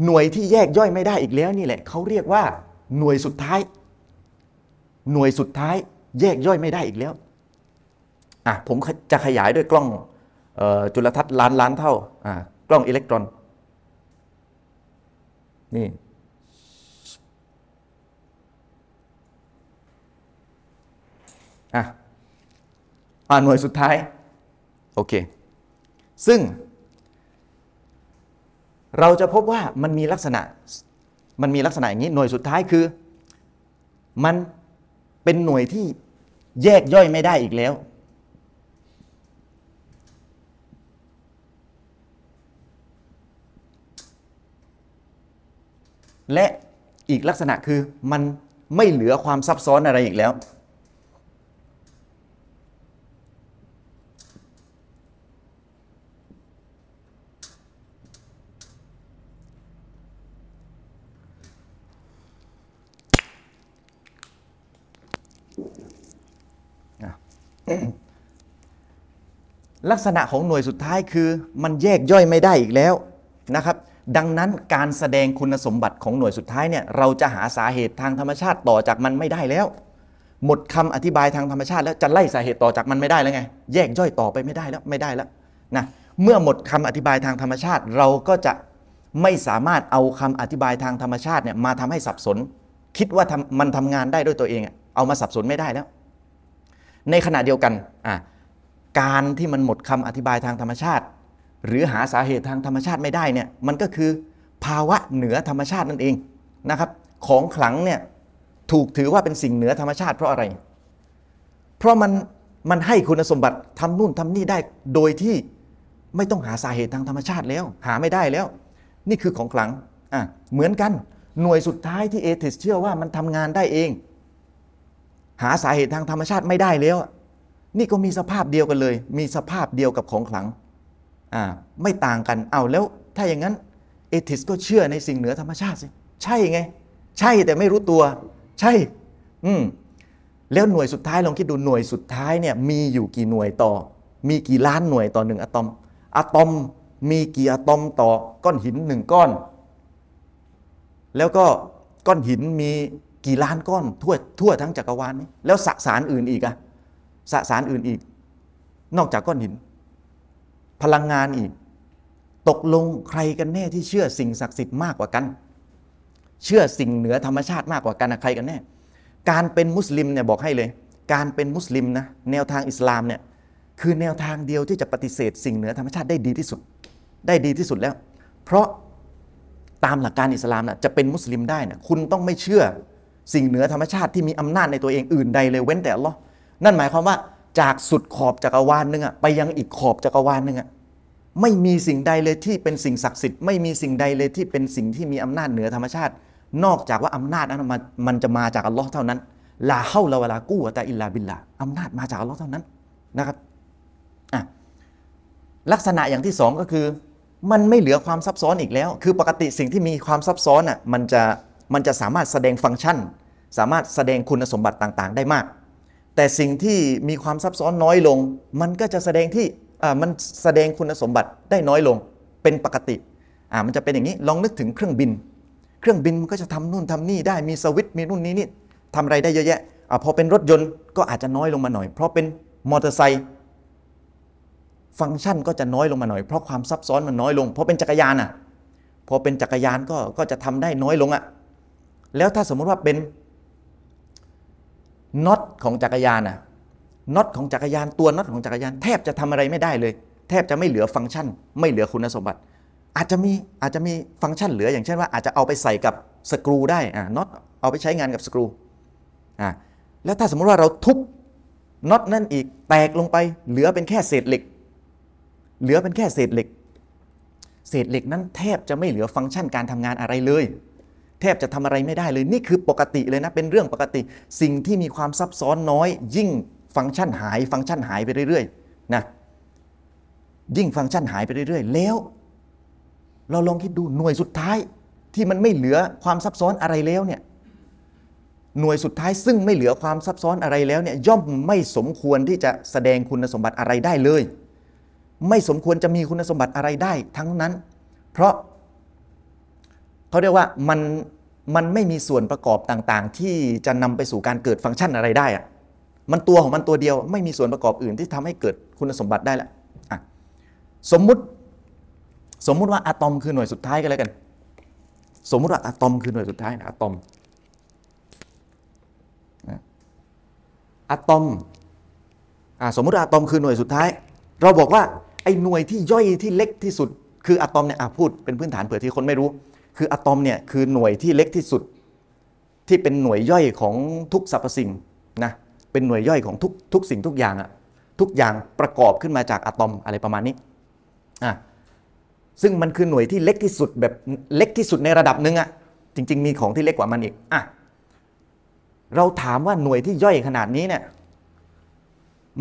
หน่วยที่แยกย่อยไม่ได้อีกแล้วนี่แหละเขาเรียกว่าหน่วยสุดท้าย หน่วยสุดท้ายแยกย่อยไม่ได้อีกแล้วอะผมจะขยายด้วยกล้องจุลทรรศน์ล้านล้านเท่าอ่ากล้องอิเล็กตรอน นี่ อะอ่าหน่วยสุดท้าย โอเค ซึ่ง เราจะพบว่ามันมีลักษณะ มันมีลักษณะอย่างนี้ หน่วยสุดท้ายคือ มัน เป็นหน่วยที่แยกย่อยไม่ได้อีกแล้ว และอีกลักษณะคือมันไม่เหลือความซับซ้อนอะไรอีกแล้ว ลักษณะของหน่วยสุดท้ายคือมันแยกย่อยไม่ได้อีกแล้วนะครับ ดังนั้นการแสดงคุณสมบัติของหน่วยสุดท้ายเนี่ยเราจะหาสาเหตุทางธรรมชาติต่อจากมันไม่ได้แล้ว หมดคำอธิบายทางธรรมชาติแล้วจะไล่สาเหตุต่อจากมันไม่ได้แล้วไง แยกย่อยต่อไปไม่ได้แล้วไม่ได้แล้วนะเมื่อหมดคำอธิบายทางธรรมชาติ เราก็จะไม่สามารถเอาคำอธิบายทางธรรมชาติเนี่ยมาทำให้สับสน คิดว่ามันทำงานได้ด้วยตัวเองเอามาสับสนไม่ได้แล้ว ในขณะเดียวกันการที่มันหมดคำอธิบายทางธรรมชาติ หรือหาสาเหตุทางธรรมชาติไม่ได้เนี่ยมันก็คือภาวะเหนือธรรมชาตินั่นเองนะครับ ของขลังเนี่ยถูกถือว่าเป็นสิ่งเหนือธรรมชาติเพราะอะไร เพราะมันมันให้คุณสมบัติทำนู่นทำนี่ได้โดยที่ไม่ต้องหาสาเหตุทางธรรมชาติแล้ว หาไม่ได้แล้ว นี่คือของขลังอะเหมือนกันหน่วยสุดท้ายที่เอทิสเชื่อว่ามันทำงานได้เอง หาสาเหตุทางธรรมชาติไม่ได้แล้วนี่ก็มีสภาพเดียวกันเลย มีสภาพเดียวกับของขลังอ่าไม่ต่างกันเอาแล้วถ้าอย่างนั้นเอทิสก็เชื่อในสิ่งเหนือธรรมชาติสิใช่ไง ใช่แต่ไม่รู้ตัว ใช่ อืมแล้วหน่วยสุดท้ายลองคิดดูหน่วยสุดท้ายเนี่ยมีอยู่กี่หน่วยต่อ มีกี่ล้านหน่วยต่อหนึ่งอะตอมอะตอมมีกี่อะตอมต่อก้อนหินหนึ่งก้อน แล้วก็ก้อนหินมี กี่ล้านก้อนทั่วทั่วทั้งจักรวาลนี้แล้วสสารอื่นอีกอะสสารอื่นอีก นอกจากก้อนหิน พลังงานอีก ตกลงใครกันแน่ที่เชื่อสิ่งศักดิ์สิทธิ์มากกว่ากัน เชื่อสิ่งเหนือธรรมชาติมากกว่ากันนะใครกันแน่ การเป็นมุสลิมเนี่ยบอกให้เลย การเป็นมุสลิมนะแนวทางอิสลามเนี่ยคือแนวทางเดียวที่จะปฏิเสธสิ่งเหนือธรรมชาติได้ดีที่สุด ได้ดีที่สุดแล้ว เพราะตามหลักการอิสลามนะจะเป็นมุสลิมได้นะคุณต้องไม่เชื่อ สิ่งเหนือธรรมชาติที่มีอำนาจในตัวเองอื่นใดเลยเว้นแต่อัลลอฮ์นั่นหมายความว่าจากสุดขอบจักรวาลหนึ่งอะไปยังอีกขอบจักรวาลหนึ่งอะไม่มีสิ่งใดเลยที่เป็นสิ่งศักดิ์สิทธิ์ไม่มีสิ่งใดเลยที่เป็นสิ่งที่มีอำนาจเหนือธรรมชาติ นอกจากว่าอำนาจนั้นมันมันจะมาจากอัลลอฮ์เท่านั้นลาเข้าลาวลากู้แต่อิลลาบิลลาอำนาจมาจากอัลลอฮ์เท่านั้นนะครับอะลักษณะอย่างที่สองก็คือ มันไม่เหลือความซับซ้อนอีกแล้ว คือปกติสิ่งที่มีความซับซ้อนอะมันจะ มันจะสามารถแสดงฟังก์ชัน สามารถแสดงคุณสมบัติต่างๆ ได้มาก แต่สิ่งที่มีความซับซ้อนน้อยลง มันก็จะแสดงที่มันแสดงคุณสมบัติได้น้อยลงเป็นปกติมันจะเป็นอย่างนี้ลองนึกถึงเครื่องบิน เครื่องบินมันก็จะทำนู่นทำนี่ได้มีสวิตช์มีนู่นนี่นี่ทำอะไรได้เยอะแยะอพอเป็นรถยนต์ก็อาจจะน้อยลงมาหน่อย เพราะเป็นมอเตอร์ไซค์ฟังก์ชันก็จะน้อยลงมาหน่อยเพราะความซับซ้อนมันน้อยลงพอเป็นจักรยานอะพอเป็นจักรยานก็ก็จะทำได้น้อยลงอะ แล้วถ้าสมมติว่าเป็นน็อตของจักรยานอะน็อตของจักรยานตัวน็อตของจักรยานแทบจะทำอะไรไม่ได้เลย แทบจะไม่เหลือฟังก์ชัน ไม่เหลือคุณสมบัติ อาจจะมีอาจจะมีฟังก์ชันเหลืออย่างเช่นว่าอาจจะเอาไปใส่กับสกรูได้อ่าน็อตเอาไปใช้งานกับสกรูอ่าแล้วถ้าสมมติว่าเราทุบน็อตนั่นอีกแตกลงไป เหลือเป็นแค่เศษเหล็ก เหลือเป็นแค่เศษเหล็ก เศษเหล็กนั้นแทบจะไม่เหลือฟังก์ชันการทำงานอะไรเลย ทบจะทำอะไรไม่ได้เลย นี่คือปกติเลยนะ เป็นเรื่องปกติ สิ่งที่มีความซับซ้อนน้อย ยิ่งฟังก์ชันหาย ฟังก์ชันหายไปเรื่อยๆนะยิ่งฟังก์ชันหายไปเรื่อยๆ แล้ว เราลองคิดดูหน่วยสุดท้ายที่มันไม่เหลือความซับซ้อนอะไรแล้วเนี่ยหน่วยสุดท้ายซึ่งไม่เหลือความซับซ้อนอะไรแล้วเนี่ยย่อมไม่สมควรที่จะแสดงคุณสมบัติอะไรได้เลย ไม่สมควรจะมีคุณสมบัติอะไรได้ทั้งนั้น เพราะเขาเรียกว่ามัน มันไม่มีส่วนประกอบต่างๆ ที่จะนำไปสู่การเกิดฟังก์ชันอะไรได้อะมันตัวของมันตัวเดียวไม่มีส่วนประกอบอื่นที่ทำให้เกิดคุณสมบัติได้ละอะสมมุติสมมุติว่าอะตอมคือหน่วยสุดท้ายก็แล้วกัน สมมุติว่าอะตอมคือหน่วยสุดท้ายนะอะตอมอะตอมอ่าสมมุติอะตอมคือหน่วยสุดท้าย เราบอกว่าไอ้หน่วยที่ย่อยที่เล็กที่สุด คืออะตอมเนี่ยอะพูดเป็นพื้นฐานเผื่อที่คนไม่รู้ คืออะตอมเนี่ยคือหน่วยที่เล็กที่สุด ที่เป็นหน่วยย่อยของทุกสรรพสิ่งนะเป็นหน่วยย่อยของทุกทุกสิ่งทุกอย่างอะทุกอย่างประกอบขึ้นมาจากอะตอมอะไรประมาณนี้อะซึ่งมันคือหน่วยที่เล็กที่สุดแบบเล็กที่สุดในระดับหนึ่งอะจริง ๆ มีของที่เล็กกว่ามันอีกอะเราถามว่าหน่วยที่ย่อยขนาดนี้เนี่ย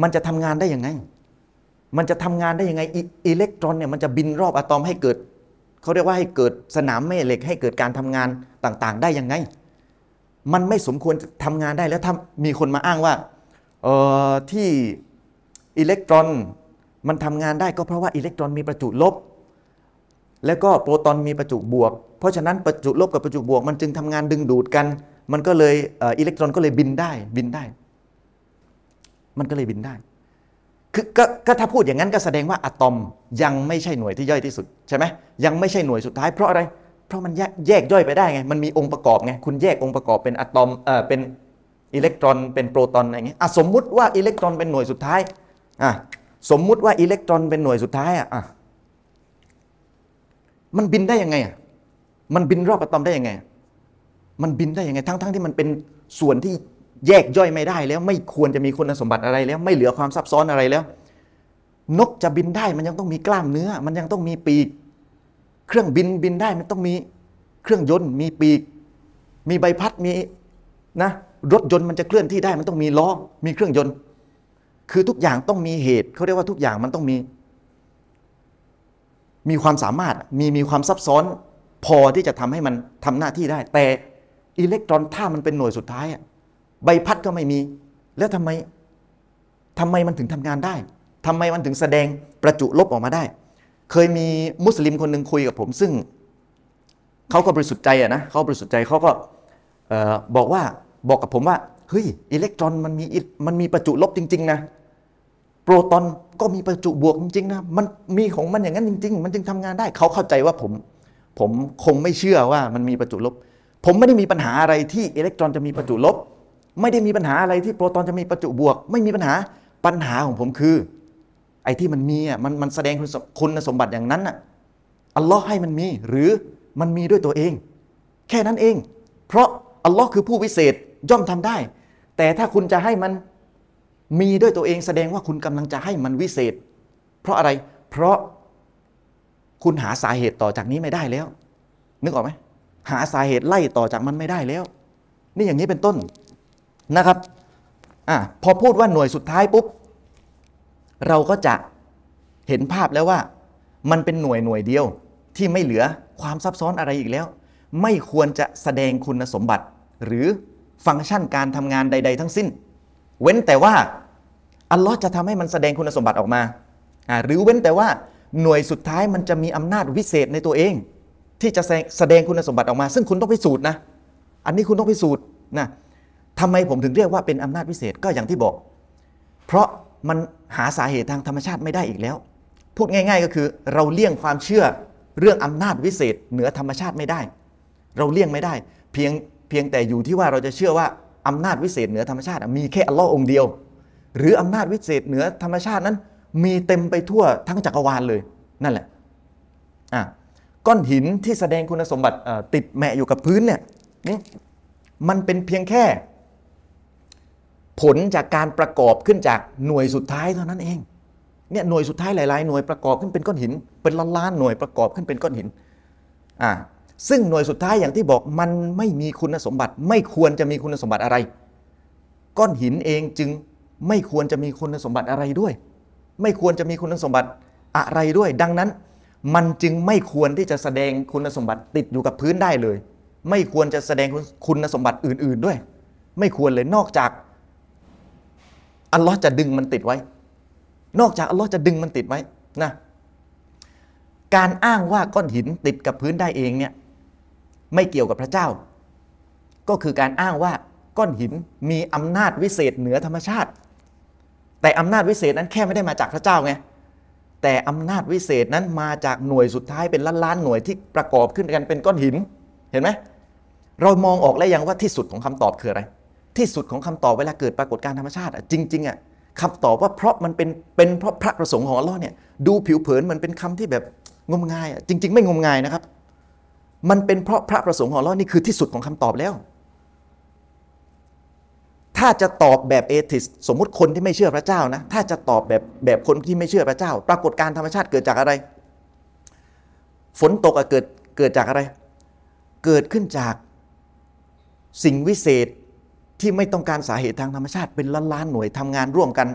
มันจะทำงานได้ยังไง มันจะทำงานได้ยังไงอิอิเล็กตรอนเนี่ยมันจะบินรอบอะตอมให้เกิด เขาเรียกว่าให้เกิดสนามแม่เหล็ก ให้เกิดการทำงานต่างๆ ได้ยังไง มันไม่สมควรจะทำงานได้แล้วถ้ามีคนมาอ้างว่าเอ่อที่อิเล็กตรอนมันทำงานได้ก็เพราะว่าอิเล็กตรอนมีประจุลบ แล้วก็โปรตอนมีประจุบวก เพราะฉะนั้นประจุลบกับประจุบวก มันจึงทำงานดึงดูดกัน มันก็เลยเอ่ออิเล็กตรอนก็เลยบินได้บินได้ มันก็เลยบินได้ คือก็ถ้าพูดอย่างนั้นก็แสดงว่าอะตอมยังไม่ใช่หน่วยที่ย่อยที่สุดใช่ไหมยังไม่ใช่หน่วยสุดท้ายเพราะอะไร เพราะมันแยกย่อยไปได้ไง มันมีองค์ประกอบไง คุณแยกองค์ประกอบเป็นอะตอมเออเป็นอิเล็กตรอนเป็นโปรตอนอะไรเงี้ยอะสมมุติว่าอิเล็กตรอนเป็นหน่วยสุดท้ายอะสมมุติว่าอิเล็กตรอนเป็นหน่วยสุดท้ายอะมันบินได้ยังไงอะมันบินรอบอะตอมได้ยังไง มันบินได้ยังไง ทั้งทั้งที่มันเป็นส่วนที่ แยกย่อยไม่ได้แล้ว ไม่ควรจะมีคุณสมบัติอะไรแล้ว ไม่เหลือความซับซ้อนอะไรแล้ว นกจะบินได้มันยังต้องมีกล้ามเนื้อ มันยังต้องมีปีก เครื่องบินบินได้มันต้องมีเครื่องยนต์ มีปีก มีใบพัดมีนะรถยนต์มันจะเคลื่อนที่ได้มันต้องมีล้อมีเครื่องยนต์ คือทุกอย่างต้องมีเหตุเขาเรียกว่าทุกอย่างมันต้องมี มีความสามารถมีมีความซับซ้อนพอที่จะทำให้มันทำหน้าที่ได้ แต่อิเล็กตรอนถ้ามันเป็นหน่วยสุดท้ายอะ ใบพัดก็ไม่มี แล้วทำไมทำไมมันถึงทำงานได้ทำไมมันถึงแสดงประจุลบออกมาได้ เคยมีมุสลิมคนหนึ่งคุยกับผม ซึ่งเขาก็บริสุทธิ์ใจอะนะเขาบริสุทธิ์ใจเขาก็บอกว่าบอกกับผมว่าเฮ้ยอิเล็กตรอนมันมีมันมีประจุลบจริง ๆ นะ โปรตอนก็มีประจุบวกจริงๆนะมันมีของมันอย่างนั้นจริง ๆ มันจึงทำงานได้ เขาเข้าใจว่าผม ผมคงไม่เชื่อว่ามันมีประจุลบ ผมไม่ได้มีปัญหาอะไรที่อิเล็กตรอนจะมีประจุลบ ไม่ได้มีปัญหาอะไรที่โปรตอนจะมีประจุบวก ไม่มีปัญหาปัญหาของผมคือ ไอ้ที่มันมีอะมันมันแสดงคุณสมคุณสมบัติอย่างนั้นอะอัลลอฮ์ให้มันมีหรือมันมีด้วยตัวเอง แค่นั้นเอง เพราะอัลลอฮ์คือผู้วิเศษย่อมทำได้ แต่ถ้าคุณจะให้มันมีด้วยตัวเอง แสดงว่าคุณกำลังจะให้มันวิเศษ เพราะอะไรเพราะคุณหาสาเหตุต่อจากนี้ไม่ได้แล้ว นึกออกไหมหาสาเหตุไล่ต่อจากมันไม่ได้แล้ว นี่อย่างนี้เป็นต้น นะครับอะพอพูดว่าหน่วยสุดท้ายปุ๊บ เราก็จะเห็นภาพแล้วว่า มันเป็นหน่วยหน่วยเดียวที่ไม่เหลือความซับซ้อนอะไรอีกแล้ว ไม่ควรจะแสดงคุณสมบัติ หรือฟังก์ชันการทำงานใด ๆ ทั้งสิ้น เว้นแต่ว่าอัลลอฮ์จะทำให้มันแสดงคุณสมบัติออกมาหรือเว้นแต่ว่าหน่วยสุดท้ายมันจะมีอำนาจวิเศษในตัวเอง ที่จะแสดงคุณสมบัติออกมา ซึ่งคุณต้องพิสูจน์นะ อันนี้คุณต้องพิสูจน์นะ ทำไมผมถึงเรียกว่าเป็นอำนาจวิเศษก็อย่างที่บอก เพราะมันหาสาเหตุทางธรรมชาติไม่ได้อีกแล้ว พูดง่าย ๆ ก็คือ เราเลี่ยงความเชื่อเรื่องอำนาจวิเศษเหนือธรรมชาติไม่ได้ เราเลี่ยงไม่ได้ เพียงเพียงแต่อยู่ที่ว่าเราจะเชื่อว่าอำนาจวิเศษเหนือธรรมชาติมีแค่อัลลอฮ์องเดียว หรืออำนาจวิเศษเหนือธรรมชาตินั้น มีเต็มไปทั่วทั้งจักรวาลเลยนั่นแหละอะก้อนหินที่แสดงคุณสมบัติติดแมะอยู่กับพื้นเนี่ยนี่มันเป็นเพียงแค่ ผลจากการประกอบขึ้นจากหน่วยสุดท้ายเท่านั้นเองเนี่ยหน่วยสุดท้ายหลายๆหน่วยประกอบขึ้นเป็นก้อนหิน เป็นล้านๆหน่วยประกอบขึ้นเป็นก้อนหินอ่าซึ่งหน่วยสุดท้ายอย่างที่บอกมันไม่มีคุณสมบัติ ไม่ควรจะมีคุณสมบัติอะไร ก้อนหินเองจึงไม่ควรจะมีคุณสมบัติอะไรด้วย ไม่ควรจะมีคุณสมบัติอะไรด้วย ดังนั้น มันจึงไม่ควรที่จะแสดงคุณสมบัติติดอยู่กับพื้นได้เลย ไม่ควรจะแสดงคุณสมบัติอื่น ๆด้วย ไม่ควรเลยนอกจาก อัลลอฮ์จะดึงมันติดไว้ นอกจากอัลลอฮ์จะดึงมันติดไว้นะการอ้างว่าก้อนหินติดกับพื้นได้เองเนี่ยไม่เกี่ยวกับพระเจ้า ก็คือการอ้างว่าก้อนหินมีอำนาจวิเศษเหนือธรรมชาติ แต่อำนาจวิเศษนั้นแค่ไม่ได้มาจากพระเจ้าไงแต่อำนาจวิเศษนั้นมาจากหน่วยสุดท้ายเป็นล้านล้านๆหน่วยที่ประกอบขึ้นกันเป็นก้อนหิน เห็นไหมเรามองออกแล้วยังว่าที่สุดของคำตอบคืออะไร ที่สุดของคำตอบเวลาเกิดปรากฏการธรรมชาติอะจริงๆอะคำตอบว่าเพราะมันเป็นเป็นเพราะพระประสงค์ของอัลลอฮ์เนี่ยดูผิวเผินมันเป็นคำที่แบบงมงายอะจริง ๆ ไม่งมงายนะครับ มันเป็นเพราะพระประสงค์ของเรานี่คือที่สุดของคำตอบแล้ว ถ้าจะตอบแบบเอทิสสมมุติคนที่ไม่เชื่อพระเจ้านะถ้าจะตอบแบบแบบคนที่ไม่เชื่อพระเจ้า ปรากฏการธรรมชาติเกิดจากอะไร ฝนตกอะเกิดเกิดจากอะไร เกิดขึ้นจากสิ่งวิเศษ ที่ไม่ต้องการสาเหตุทางธรรมชาติเป็นล้านล้านๆหน่วยทำงานร่วมกัน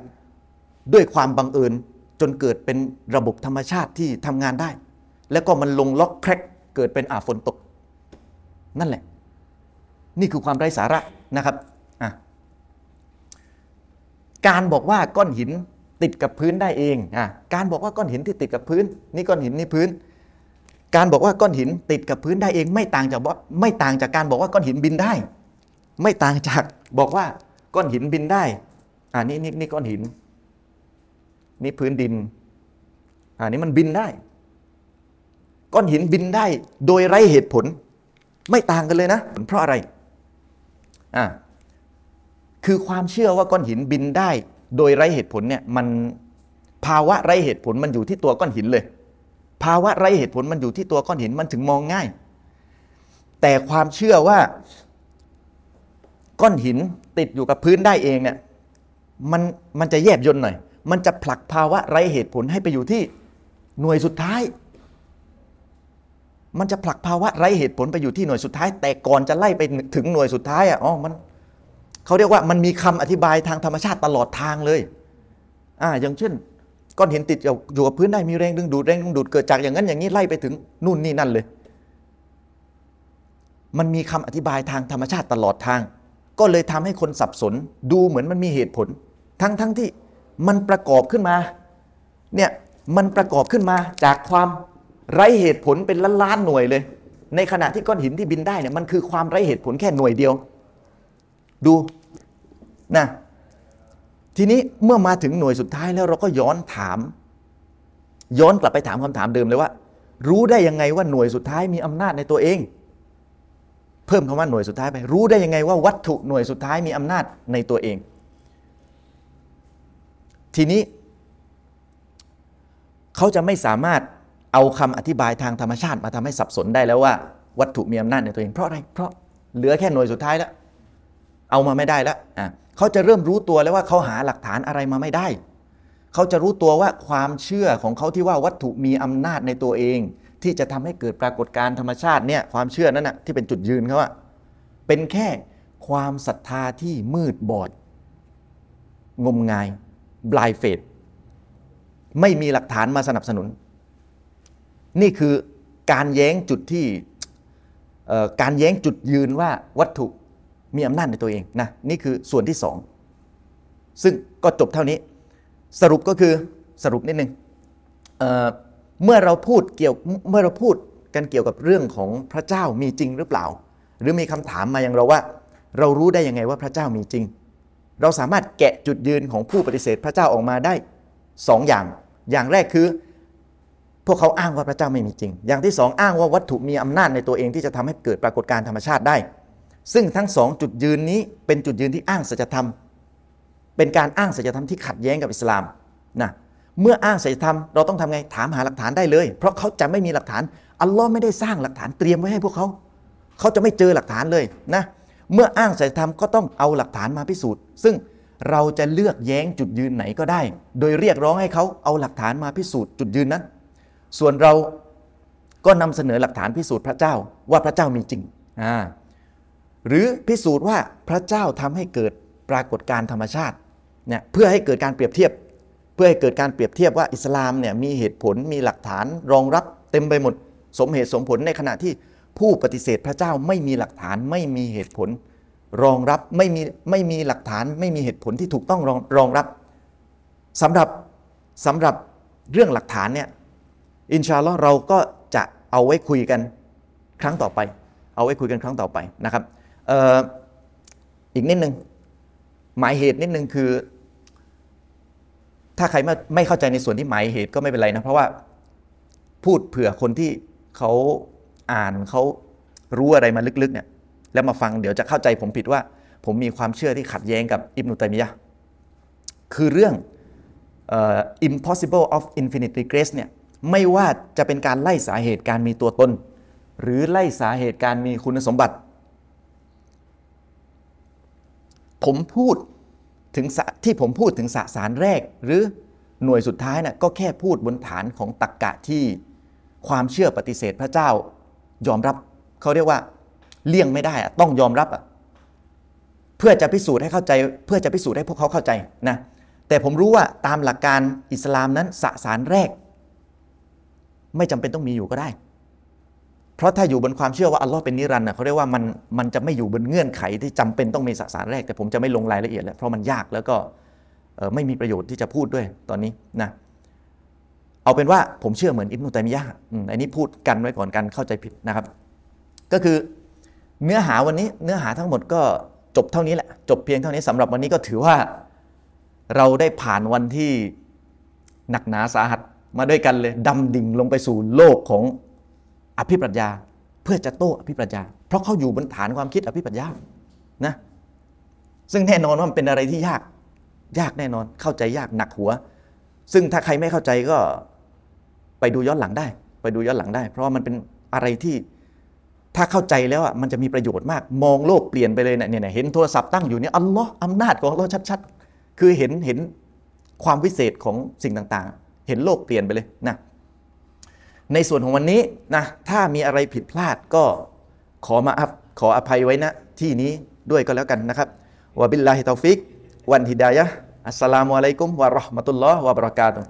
ด้วยความบังเอิญจนเกิดเป็นระบบธรรมชาติที่ทำงานได้ แล้วก็มันลงล็อกแครกเกิดเป็นอาฝนตก นั่นแหละ นี่คือความไร้สาระนะครับการบอกว่าก้อนหินติดกับพื้นได้เองอะการบอกว่าก้อนหินที่ติดกับพื้น นี่ก้อนหินนี่พื้น การบอกว่าก้อนหินติดกับพื้นได้เอง ไม่ต่างจากไม่ต่างจากการบอกว่าก้อนหินบินได้ ไม่ต่างจากบอกว่าก้อนหินบินได้ อ่านี่นี่นี่ก้อนหิน นี่พื้นดิน อ่านี่มันบินได้ ก้อนหินบินได้ โดยไร้เหตุผล ไม่ต่างกันเลยนะ เพราะอะไร อ่าคือความเชื่อว่าก้อนหินบินได้ โดยไร้เหตุผลเนี่ยมันภาวะไร้เหตุผลมันอยู่ที่ตัวก้อนหินเลย ภาวะไร้เหตุผลมันอยู่ที่ตัวก้อนหินมันถึงมองง่าย แต่ความเชื่อว่า ก้อนหินติดอยู่กับพื้นได้เองเนี่ยมันมันจะแยบยนต์หน่อย มันจะผลักภาวะไร้เหตุผลให้ไปอยู่ที่หน่วยสุดท้าย มันจะผลักภาวะไร้เหตุผลไปอยู่ที่หน่วยสุดท้าย แต่ก่อนจะไล่ไปถึงหน่วยสุดท้ายอะอ๋อมันเขาเรียกว่ามันมีคำอธิบายทางธรรมชาติตลอดทางเลยอ่าอย่างเช่นก้อนหินติดอยู่อยู่กับพื้นได้มีแรงดึงดูดแรงดึงดูดเกิดจากอย่างนั้นอย่างนี้ไล่ไปถึงนู่นนี่นั่นเลย มันมีคำอธิบายทางธรรมชาติตลอดทาง ก็เลยทำให้คนสับสน ดูเหมือนมันมีเหตุผล ทั้งทั้งที่มันประกอบขึ้นมาเนี่ยมันประกอบขึ้นมาจากความไร้เหตุผลเป็นล้านล้านๆหน่วยเลย ในขณะที่ก้อนหินที่บินได้เนี่ยมันคือความไร้เหตุผลแค่หน่วยเดียว ดูนะทีนี้เมื่อมาถึงหน่วยสุดท้ายแล้วเราก็ย้อนถาม ย้อนกลับไปถามคำถามเดิมเลยว่า รู้ได้ยังไงว่าหน่วยสุดท้ายมีอำนาจในตัวเอง เพิ่มคำว่าหน่วยสุดท้ายไป รู้ได้ยังไงว่าวัตถุหน่วยสุดท้ายมีอำนาจในตัวเอง ทีนี้ เขาจะไม่สามารถเอาคำอธิบายทางธรรมชาติมาทำให้สับสนได้แล้วว่า วัตถุมีอำนาจในตัวเองเพราะอะไรเพราะเหลือแค่หน่วยสุดท้ายแล้วเอามาไม่ได้แล้วอะเขาจะเริ่มรู้ตัวแล้วว่าเขาหาหลักฐานอะไรมาไม่ได้ เขาจะรู้ตัวว่าความเชื่อของเขาที่ว่าวัตถุมีอำนาจในตัวเอง ที่จะทำให้เกิดปรากฏการณ์ธรรมชาติเนี่ยความเชื่อนั้นนะที่เป็นจุดยืนเขาอะเป็นแค่ความศรัทธาที่มืดบอด งมงาย blind faith ไม่มีหลักฐานมาสนับสนุน นี่คือการแย้งจุดที่การแย้งจุดยืนว่าวัตถุมีอำนาจในตัวเองนะนี่คือส่วนที่สองซึ่งก็จบเท่านี้ สรุปก็คือสรุปนิดนึง เมื่อเราพูดเกี่ยวเมื่อเราพูดกันเกี่ยวกับเรื่องของพระเจ้ามีจริงหรือเปล่า หรือมีคำถามมาอย่างเราว่า เรารู้ได้ยังไงว่าพระเจ้ามีจริง เราสามารถแกะจุดยืนของผู้ปฏิเสธพระเจ้าออกมาได้สองอย่าง อย่างแรกคือ พวกเขาอ้างว่าพระเจ้าไม่มีจริง อย่างที่สองอ้างว่าวัตถุมีอำนาจในตัวเองที่จะทำให้เกิดปรากฏการณ์ธรรมชาติได้ ซึ่งทั้งสองจุดยืนนี้เป็นจุดยืนที่อ้างสัจธรรม เป็นการอ้างสัจธรรมที่ขัดแย้งกับอิสลามนะ เมื่ออ้างสัจธรรมเราต้องทำไงถามหาหลักฐานได้เลย เพราะเขาจะไม่มีหลักฐาน อัลลอฮ์ไม่ได้สร้างหลักฐานเตรียมไว้ให้พวกเขา เขาจะไม่เจอหลักฐานเลยนะเมื่ออ้างสัจธรรมก็ต้องเอาหลักฐานมาพิสูจน์ ซึ่งเราจะเลือกแย้งจุดยืนไหนก็ได้ โดยเรียกร้องให้เขาเอาหลักฐานมาพิสูจน์จุดยืนนั้น ส่วนเราก็นำเสนอหลักฐานพิสูจน์พระเจ้าว่าพระเจ้ามีจริงอ่าหรือพิสูจน์ว่าพระเจ้าทำให้เกิดปรากฏการธรรมชาติเนี่ยเพื่อให้เกิดการเปรียบเทียบ พื่อให้เกิดการเปรียบเทียบว่าอิสลามเนี่ยมีเหตุผลมีหลักฐานรองรับเต็มไปหมด สมเหตุสมผลในขณะที่ผู้ปฏิเสธพระเจ้าไม่มีหลักฐานไม่มีเหตุผล รองรับไม่มีไม่มีหลักฐานไม่มีเหตุผลที่ถูกต้องรองรองรับสำหรับสำหรับเรื่องหลักฐานเนี่ยอินชาลอเราก็จะเอาไว้คุยกันครั้งต่อไป เอาไว้คุยกันครั้งต่อไปนะครับอออีกนิดนึงหมายเหตุนิดนึงคือ ถ้าใครไม่ไม่เข้าใจในส่วนที่หมายเหตุก็ไม่เป็นไรนะ เพราะว่าพูดเผื่อคนที่เขาอ่านเขารู้อะไรมาลึกๆเนี่ยแล้วมาฟังเดี๋ยวจะเข้าใจผมผิดว่า ผมมีความเชื่อที่ขัดแย้งกับอิบนุตัยมียะคือเรื่องเอ่อ impossible of infinite regress เนี่ยไม่ว่าจะเป็นการไล่สาเหตุการมีตัวตน หรือไล่สาเหตุการมีคุณสมบัติ ผมพูด ถึงที่ผมพูดถึงสสารแรก หรือหน่วยสุดท้ายน่ะก็แค่พูดบนฐานของตรกกะที่ความเชื่อปฏิเสธพระเจ้ายอมรับเขาเรียกว่าเลี่ยงไม่ได้อะต้องยอมรับอะเพื่อจะพิสูจน์ให้เข้าใจ เพื่อจะพิสูจน์ให้พวกเขาเข้าใจนะแต่ผมรู้ว่าตามหลักการอิสลามนั้นสสารแรก ไม่จำเป็นต้องมีอยู่ก็ได้ เพราะถ้าอยู่บนความเชื่อว่าอัลลอฮ์เป็นนิรันดร์เขาเรียกว่ามันมันจะไม่อยู่บนเงื่อนไขที่จำเป็นต้องมีสสารแรก แต่ผมจะไม่ลงรายละเอียดแล้วเพราะมันยากแล้วก็ไม่มีประโยชน์ที่จะพูดด้วยตอนนี้นะเอาเป็นว่าผมเชื่อเหมือนอิบนุตัยมียะห์อันนี้พูดกันไว้ก่อนกันเข้าใจผิดนะครับ ก็คือเนื้อหาวันนี้เนื้อหาทั้งหมดก็จบเท่านี้แหละ จบเพียงเท่านี้สำหรับวันนี้ก็ถือว่าเราได้ผ่านวันที่หนักหนาสาหัสมาด้วยกันเลยดำดิ่งลงไปสู่โลกของ อภิปรัชญาเพื่อจะโต้อภิปรัชญาเพราะเขาอยู่บนฐานความคิดอภิปรัชญานะซึ่งแน่นอนว่ามันเป็นอะไรที่ยาก ยากแน่นอนเข้าใจยากหนักหัว ซึ่งถ้าใครไม่เข้าใจก็ไปดูย้อนหลังได้ ไปดูย้อนหลังได้ เพราะว่ามันเป็นอะไรที่ถ้าเข้าใจแล้วอะมันจะมีประโยชน์มาก มองโลกเปลี่ยนไปเลยเนี่ยเนี่ยเห็นโทรศัพท์ตั้งอยู่เนี่ยอัลลอฮ์อำนาจของอัลลอฮ์ชัด ๆ คือเห็นเห็นความวิเศษของสิ่งต่างๆ เห็นโลกเปลี่ยนไปเลยนะ ในส่วนของวันนี้นะถ้ามีอะไรผิดพลาดก็ขอ maaf ขออภัยไว้นะที่นี้ด้วยก็แล้วกันนะครับ وبالله التوفيق والهداية السلام عليكم ورحمة الله وبركاته